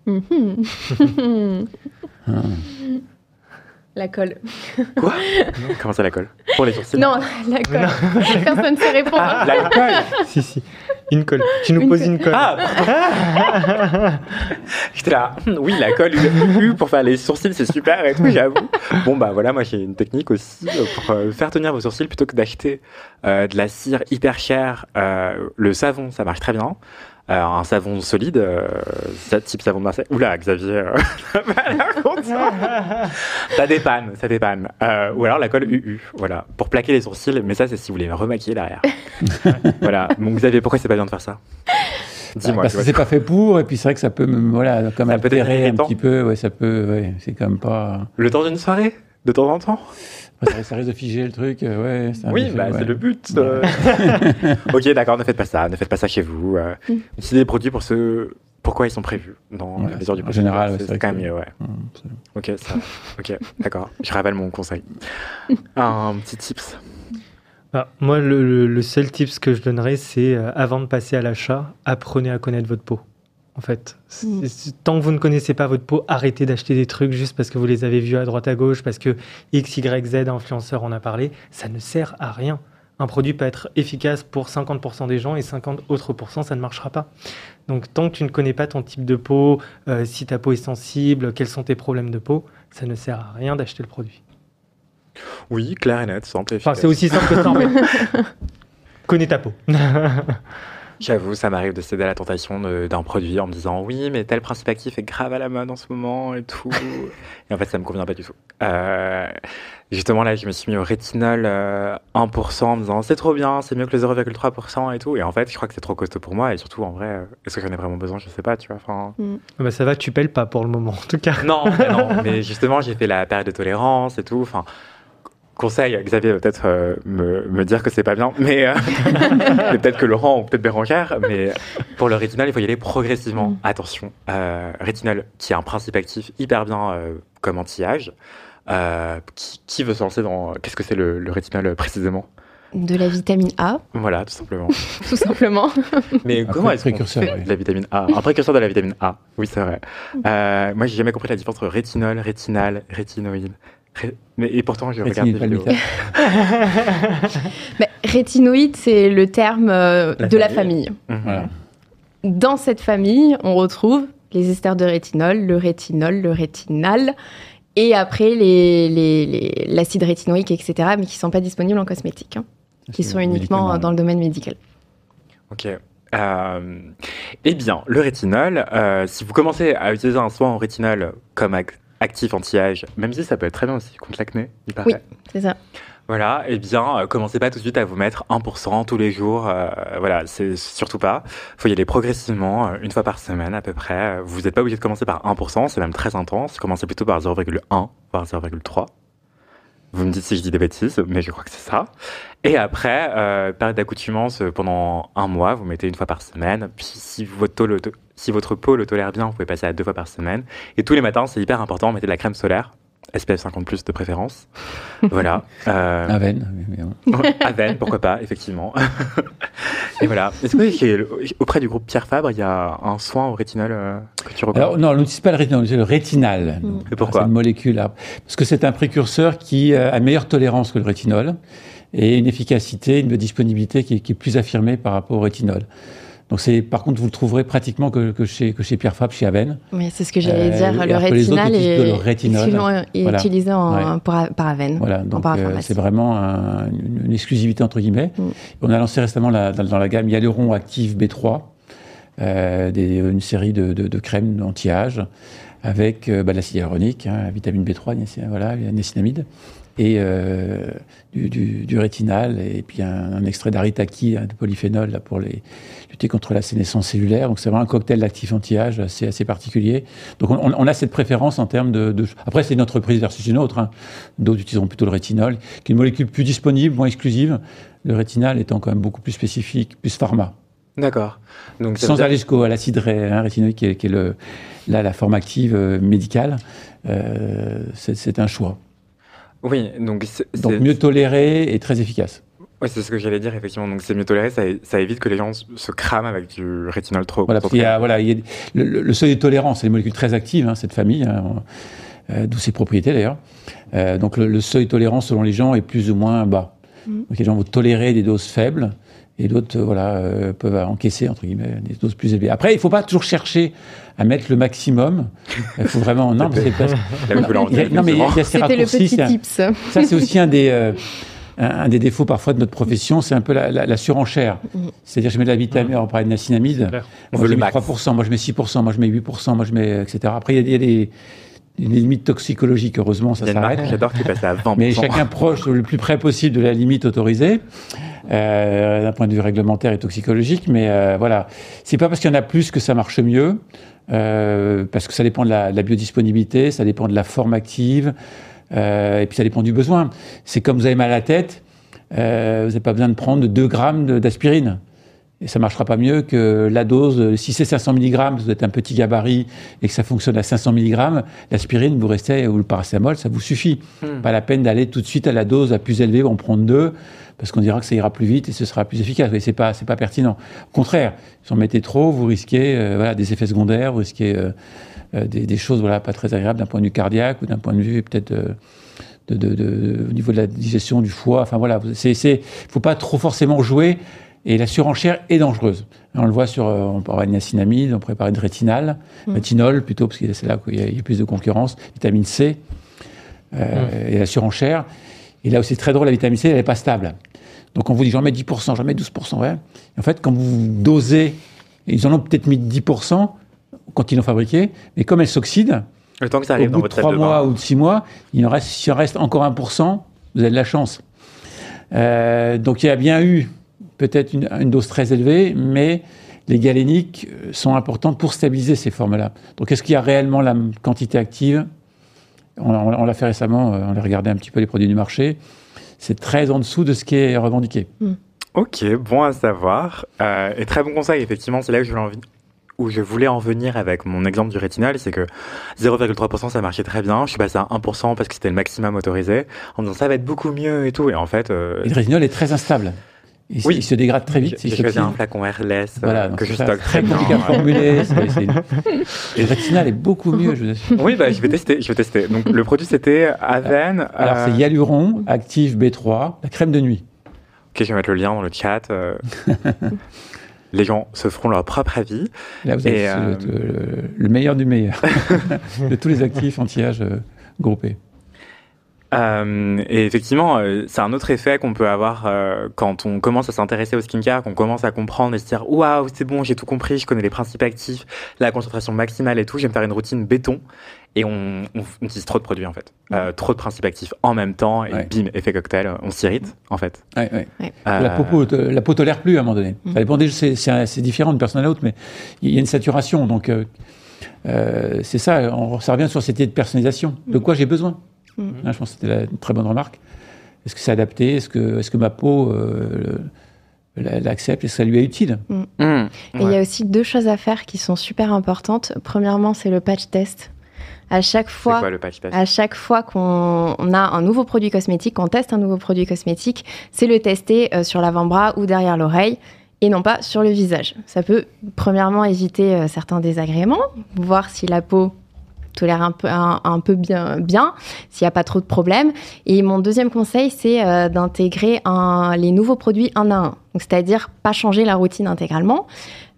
Mhm. Ah. La colle. Quoi Comment ça la colle Pour les sourcils Non, la colle. Personne ne sait répondre. Ah, la colle si, si. Une colle. Tu nous Une poses colle. une colle. Ah J'étais là, hum, oui, la colle U pour faire les sourcils, c'est super et tout, j'avoue. Bon, bah voilà, moi j'ai une technique aussi euh, pour euh, faire tenir vos sourcils plutôt que d'acheter euh, de la cire hyper chère. euh, le savon, ça marche très bien. Euh, un savon solide, euh, type savon de Marseille. Oula, Xavier, euh, ça dépanne, ça dépanne. Euh, ou alors la colle UU, voilà, pour plaquer les sourcils, mais ça c'est si vous voulez remaquiller derrière. voilà, bon Xavier, pourquoi c'est pas bien de faire ça? Dis-moi. Parce tu que c'est pas fait pour, et puis c'est vrai que ça peut, me- voilà, comme Ça peut altérer un irritant. petit peu, ouais, ça peut, ouais, c'est quand même pas. Le temps d'une soirée? De temps en temps? Ça, ça risque de figer le truc, euh, ouais. Oui, bah, ouais. c'est le but. euh. ok, d'accord, ne faites pas ça, ne faites pas ça chez vous. euh. Mm. Utilisez des produits pour ce pourquoi ils sont prévus dans Ouais, la mesure du en possible. général, ouais, c'est quand même c'est- mieux, ouais. Ok, ça. Ok, d'accord. Je rappelle mon conseil. Un petit tips. Ah, moi, le, le- le seul tips que je donnerais, c'est euh, avant de passer à l'achat, apprenez à connaître votre peau. En fait, Mm. tant que vous ne connaissez pas votre peau, arrêtez d'acheter des trucs juste parce que vous les avez vus à droite à gauche, parce que X, Y, Z influenceur en a parlé. Ça ne sert à rien. Un produit peut être efficace pour 50% des gens et 50 autres pourcents, ça ne marchera pas. Donc, tant que tu ne connais pas ton type de peau, euh, si ta peau est sensible, quels sont tes problèmes de peau, ça ne sert à rien d'acheter le produit. Oui, clair et net, simple et Enfin, efficace. c'est aussi simple que ça. Connais ta peau. J'avoue, ça m'arrive de céder à la tentation d'un produit en me disant oui, mais tel principe actif est grave à la mode en ce moment et tout. et en fait, ça me convient pas du tout. Euh, justement, là, je me suis mis au rétinol euh, 1% en me disant c'est trop bien, c'est mieux que le 0,3% et tout. Et en fait, je crois que c'est trop costaud pour moi. Et surtout, en vrai, euh, est-ce que j'en ai vraiment besoin? Je sais pas, tu vois. Enfin, Bah, ça va, tu pèles pas pour le moment, en tout cas. non, mais non. Mais justement, j'ai fait la période de tolérance et tout. Enfin, conseil, Xavier va peut-être euh, me, me dire que c'est pas bien, mais, euh, mais peut-être que Laurent ou peut-être Bérangère. Mais pour le rétinol, il faut y aller progressivement. Mm. Attention, euh, rétinol, qui est un principe actif hyper bien euh, comme anti-âge. Euh, qui, qui veut se lancer dans qu'est-ce que c'est le, le rétinol précisément? De la vitamine A, Voilà, tout simplement. tout simplement. Mais Un comment est-ce qu'on précurseur, fait oui. de la vitamine A? Un précurseur de la vitamine A, oui c'est vrai. Euh, moi j'ai jamais compris la différence entre rétinol, rétinal, rétinoïde. Mais, et pourtant je regarde Rétinil des. Mais rétinoïde, c'est le terme euh, La de la famille. Mhm. Voilà. Dans cette famille, on retrouve les esters de rétinol, le rétinol, le rétinal, et après les- les- les- l'acide rétinoïque, etc., mais qui ne sont pas disponibles en cosmétique, hein, qui C'est sont uniquement dans le domaine médical. Ok. Euh, eh bien, le rétinol, euh, si vous commencez à utiliser un soin en rétinol comme ac- actif anti-âge, même si ça peut être très bien aussi contre l'acné, il paraît. Oui. C'est ça. Voilà, eh bien, euh, commencez pas tout de suite à vous mettre 1% tous les jours. euh, voilà, c'est surtout pas. faut y aller progressivement, euh, une fois par semaine à peu près. Vous n'êtes pas obligé de commencer par 1%, c'est même très intense. Commencez plutôt par 0,1, voire 0,3. Vous me dites si je dis des bêtises, mais je crois que c'est ça. Et après, euh, période d'accoutumance euh, pendant un mois, vous mettez une fois par semaine. Puis si votre, le si votre peau le tolère bien, vous pouvez passer à deux fois par semaine. Et tous les matins, c'est hyper important, mettez de la crème solaire. SPF 50 plus de préférence. voilà. Euh... Aven, Aven, pourquoi pas, effectivement. et voilà. Est-ce que auprès du groupe Pierre Fabre, il y a un soin au rétinol euh, que tu recommandes Alors, non, on n'utilise pas le rétinol, c'est le rétinal. Mm. Et pourquoi C'est une molécule. Parce que c'est un précurseur qui a meilleure tolérance que le rétinol et une efficacité, une disponibilité qui est plus affirmée par rapport au rétinol. Donc c'est, par contre, vous le trouverez pratiquement que, que, chez, que chez Pierre Fabre, chez Aven. Oui, c'est ce que j'allais dire. Euh, le rétinal est, le rétinol, est utilisé en, par Aven. Voilà, donc euh, c'est vraiment un, une, exclusivité entre guillemets. Mm. On a lancé récemment la, dans, dans, la gamme Hyaluron Active B3, euh, des, une série de, de, de crèmes anti-âge avec euh, bah, l'acide hyaluronique, hein, vitamine B3, voilà, niacinamide, et euh, du, du, du, rétinal, et puis un, un extrait d'aritaki, hein, de polyphénol, là, pour les, lutter contre la sénescence cellulaire. Donc c'est vraiment un cocktail d'actifs anti-âge assez, assez particulier. Donc on, on, a cette préférence en termes de... de... Après, c'est une entreprise versus une autre. Hein. D'autres utiliseront plutôt le rétinol, qui est une molécule plus disponible, moins exclusive. Le rétinal étant quand même beaucoup plus spécifique, plus pharma. D'accord. Donc sans aller jusqu'à l'acide hein, rétinoïque, qui est, qui est le, là, la forme active euh, médicale, euh, c'est un choix. Oui, donc, donc mieux toléré et très efficace. Oui, c'est ce que j'allais dire, effectivement. Donc, c'est mieux toléré, ça, ça, évite que les gens se crament avec du rétinol trop. Voilà, il y a, voilà, il y a le, le, seuil de tolérance, c'est des molécules très actives, hein, cette famille, hein, euh, d'où ses propriétés d'ailleurs. Euh, donc, le, le, seuil de tolérance, selon les gens, est plus ou moins bas. Mmh. Donc, les gens vont tolérer des doses faibles et d'autres, voilà, euh, peuvent encaisser, entre guillemets, des doses plus élevées. Après, il ne faut pas toujours chercher à mettre le maximum. Il faut vraiment. Non, mais c'est non, mais il y a ces raccourcis. Le petit tips. Ça, c'est aussi un des. Euh, un, des défauts parfois de notre profession, c'est un peu la, la, la surenchère. Mm. C'est-à-dire, je mets de la vitamine, on parlait de niacinamide, moi je mets 3%, moi je mets 6%, moi je mets 8%, moi je mets, etc. Après, il y a, y a des, des limites toxicologiques, heureusement, ça s'arrête. J'adore qu'il passe à 20%. Mais chacun proche, le plus près possible de la limite autorisée, euh, d'un point de vue réglementaire et toxicologique. Mais euh, voilà, c'est pas parce qu'il y en a plus que ça marche mieux, euh, parce que ça dépend de la, de la, biodisponibilité, ça dépend de la forme active, euh, et puis ça dépend du besoin. C'est comme vous avez mal à la tête, vous n'avez pas besoin de prendre 2 grammes d'aspirine. Et ça marchera pas mieux que la dose, si c'est 500 mg, vous êtes un petit gabarit et que ça fonctionne à 500 mg, l'aspirine, vous restez, ou le paracétamol, ça vous suffit. Hmm. Pas la peine d'aller tout de suite à la dose la plus élevée, on prend deux, parce qu'on dira que ça ira plus vite et ce sera plus efficace. Mais c'est pas, c'est pas pertinent. Au contraire, si en mettez trop, vous risquez, euh, voilà, des effets secondaires, vous risquez, euh, euh, des, des, choses, voilà, pas très agréables d'un point de vue cardiaque ou d'un point de vue peut-être, euh, de, de, de, au niveau de la digestion du foie. Enfin voilà, c'est, c'est, faut pas trop forcément jouer et la surenchère est dangereuse. On le voit sur, euh, on parler de niacinamide, on pourrait parler de rétinal, mmh. rétinol plutôt, parce que c'est là qu'il y, y, a plus de concurrence, vitamine C, euh, mmh. et la surenchère. Et là aussi, c'est très drôle, la vitamine C, elle n'est pas stable. Donc on vous dit, j'en mets 10%, j'en mets 12%. Ouais. Et en fait, quand vous dosez, ils en ont peut-être mis 10% quand ils l'ont fabriqué, mais comme elle s'oxyde, le temps que ça arrive au bout dans votre de 3 mois ou de 6 mois, il en reste, il en reste encore 1%, vous avez de la chance. Euh, donc il y a bien eu peut-être une, une, dose très élevée, mais les galéniques sont importantes pour stabiliser ces formes-là. Donc, est-ce qu'il y a réellement la quantité active? On, on, on l'a fait récemment, on a regardé un petit peu les produits du marché. C'est très en dessous de ce qui est revendiqué. Mm. Ok, bon à savoir. Euh, et très bon conseil, effectivement, c'est là où je voulais en, où je voulais en venir avec mon exemple du rétinal, c'est que 0,3% ça marchait très bien. Je suis passé à 1% parce que c'était le maximum autorisé, en disant ça va être beaucoup mieux et tout. Et en fait. Euh... Et le rétinal est très instable. Il, oui. il se dégrade très vite. J'ai choisi un flacon airless voilà, que je très, stocke très bien. compliqué à formuler. Et le rétinal est beaucoup mieux, je vous assure. Oui, bah, je vais tester. Je vais tester. Donc, le produit, c'était Aven. Alors, euh... c'est Hyaluron Active B3, la crème de nuit. Ok, je vais mettre le lien dans le chat. Euh... les gens se feront leur propre avis. Là, vous avez et, euh... le, le, le, meilleur du meilleur de tous les actifs anti-âge euh, groupés. Euh, et effectivement, euh, c'est un autre effet qu'on peut avoir euh, quand on commence à s'intéresser au skincare, qu'on commence à comprendre et se dire waouh, c'est bon, j'ai tout compris, je connais les principes actifs, la concentration maximale et tout, je vais me faire une routine béton. Et on, on, on utilise trop de produits en fait, euh, trop de principes actifs en même temps et ouais. bim, effet cocktail, on s'irrite en fait. Ouais, ouais. La, peau, la peau tolère plus à un moment donné. Mmh. Ça dépend des, c'est différent d'une personne à l'autre, mais il y a une saturation. Donc euh, c'est ça, on, ça revient sur cette idée de personnalisation. De quoi j'ai besoin? Mmh. Là, je pense que c'était une très bonne remarque. Est-ce que c'est adapté? Est-ce que, est que ma peau euh, l'accepte? Est-ce que ça lui est utile? Mmh. Mmh. Et il y a aussi deux choses à faire qui sont super importantes. Premièrement, c'est le patch test. À chaque fois, quoi, le patch test? à chaque fois qu'on on a un nouveau produit cosmétique, qu'on teste un nouveau produit cosmétique, c'est le tester euh, sur l'avant-bras ou derrière l'oreille et non pas sur le visage. Ça peut premièrement éviter euh, certains désagréments, voir si la peau tolère un peu, un, peu bien, bien s'il n'y a pas trop de problèmes. Et mon deuxième conseil, c'est euh, d'intégrer les nouveaux produits un à un. C'est-à-dire pas changer la routine intégralement,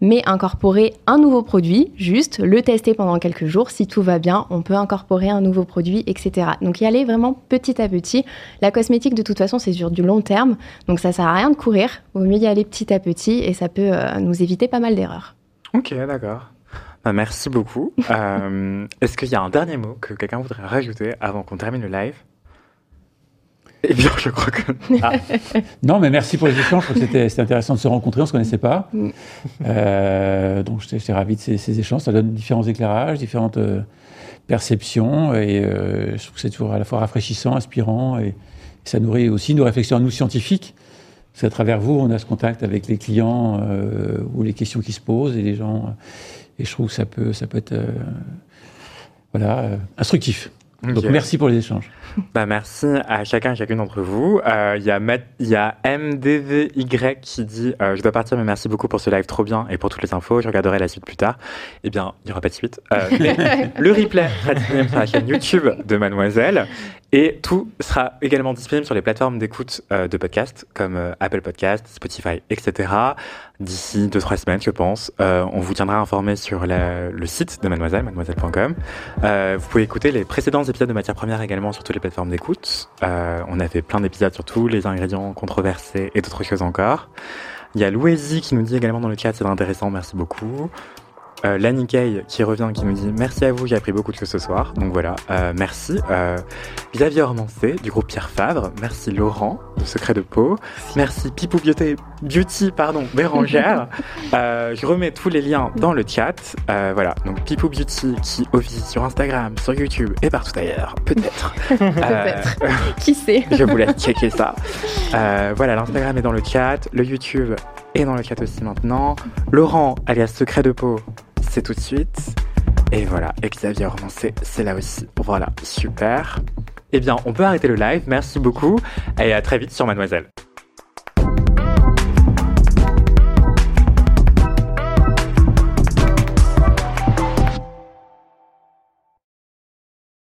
mais incorporer un nouveau produit, juste le tester pendant quelques jours. Si tout va bien, on peut incorporer un nouveau produit, etc. Donc, y aller vraiment petit à petit. La cosmétique, de toute façon, c'est sur du long terme. Donc, ça sert à rien de courir. Vaut mieux y aller petit à petit et ça peut euh, nous éviter pas mal d'erreurs. Ok, d'accord. Bah, merci beaucoup. Euh, Est-ce qu'il y a un dernier mot que quelqu'un voudrait rajouter avant qu'on termine le live? Eh bien, je crois que. Ah, Non, mais merci pour les échanges. Je trouve que c'était intéressant de se rencontrer. On ne se connaissait pas. Euh, donc, j'étais ravi de ces, ces échanges. Ça donne différents éclairages, différentes euh, perceptions. Et euh, je trouve que c'est toujours à la fois rafraîchissant, inspirant. Et, ça nourrit aussi nos réflexions à nous scientifiques. Parce qu'à travers vous, on a ce contact avec les clients euh, ou les questions qui se posent et les gens. Et je trouve que ça peut, ça peut être euh, voilà, euh, instructif. Donc, merci pour les échanges. Bah, merci à chacun et chacune d'entre vous. Euh, Il y, a Matt- il y a MDVY qui dit euh, Je dois partir, mais merci beaucoup pour ce live trop bien et pour toutes les infos. Je regarderai la suite plus tard. Eh bien, il n'y aura pas de suite. Euh, le replay sera disponible sur la chaîne YouTube de Mademoiselle. Et tout sera également disponible sur les plateformes d'écoute euh, de podcasts comme euh, Apple Podcasts, Spotify, etc. D'ici 2-3 semaines, je pense. Euh, on vous tiendra informé sur la- le site de Mademoiselle, mademoiselle.com. Euh, vous pouvez écouter les précédents épisodes de Matière Première également sur toutes les plateformes d'écoute. Euh, on a fait plein d'épisodes sur tous les ingrédients controversés et d'autres choses encore. Il y a Louésie qui nous dit également dans le chat, c'est intéressant, merci beaucoup. Euh, Lani Kay qui revient, qui nous dit merci à vous, j'ai appris beaucoup de choses ce soir. Donc voilà, euh, merci. Euh, Xavier Ormancé du groupe Pierre Favre, merci Laurent de Secret de Peau, merci Pipou Beauty, Beauty pardon, Bérangère. Euh, je remets tous les liens dans le chat. Voilà, donc Pipou Beauty qui officie sur Instagram, sur YouTube et partout ailleurs, peut-être. Peut-être. Qui sait? je vous laisse checker ça. Voilà, l'Instagram est dans le chat, le YouTube est dans le chat aussi maintenant. Laurent, alias Secret de Peau, c'est tout de suite. Et voilà, et Xavier Romancé, c'est là aussi. Voilà, super. Eh bien, on peut arrêter le live. Merci beaucoup et à très vite sur Mademoiselle.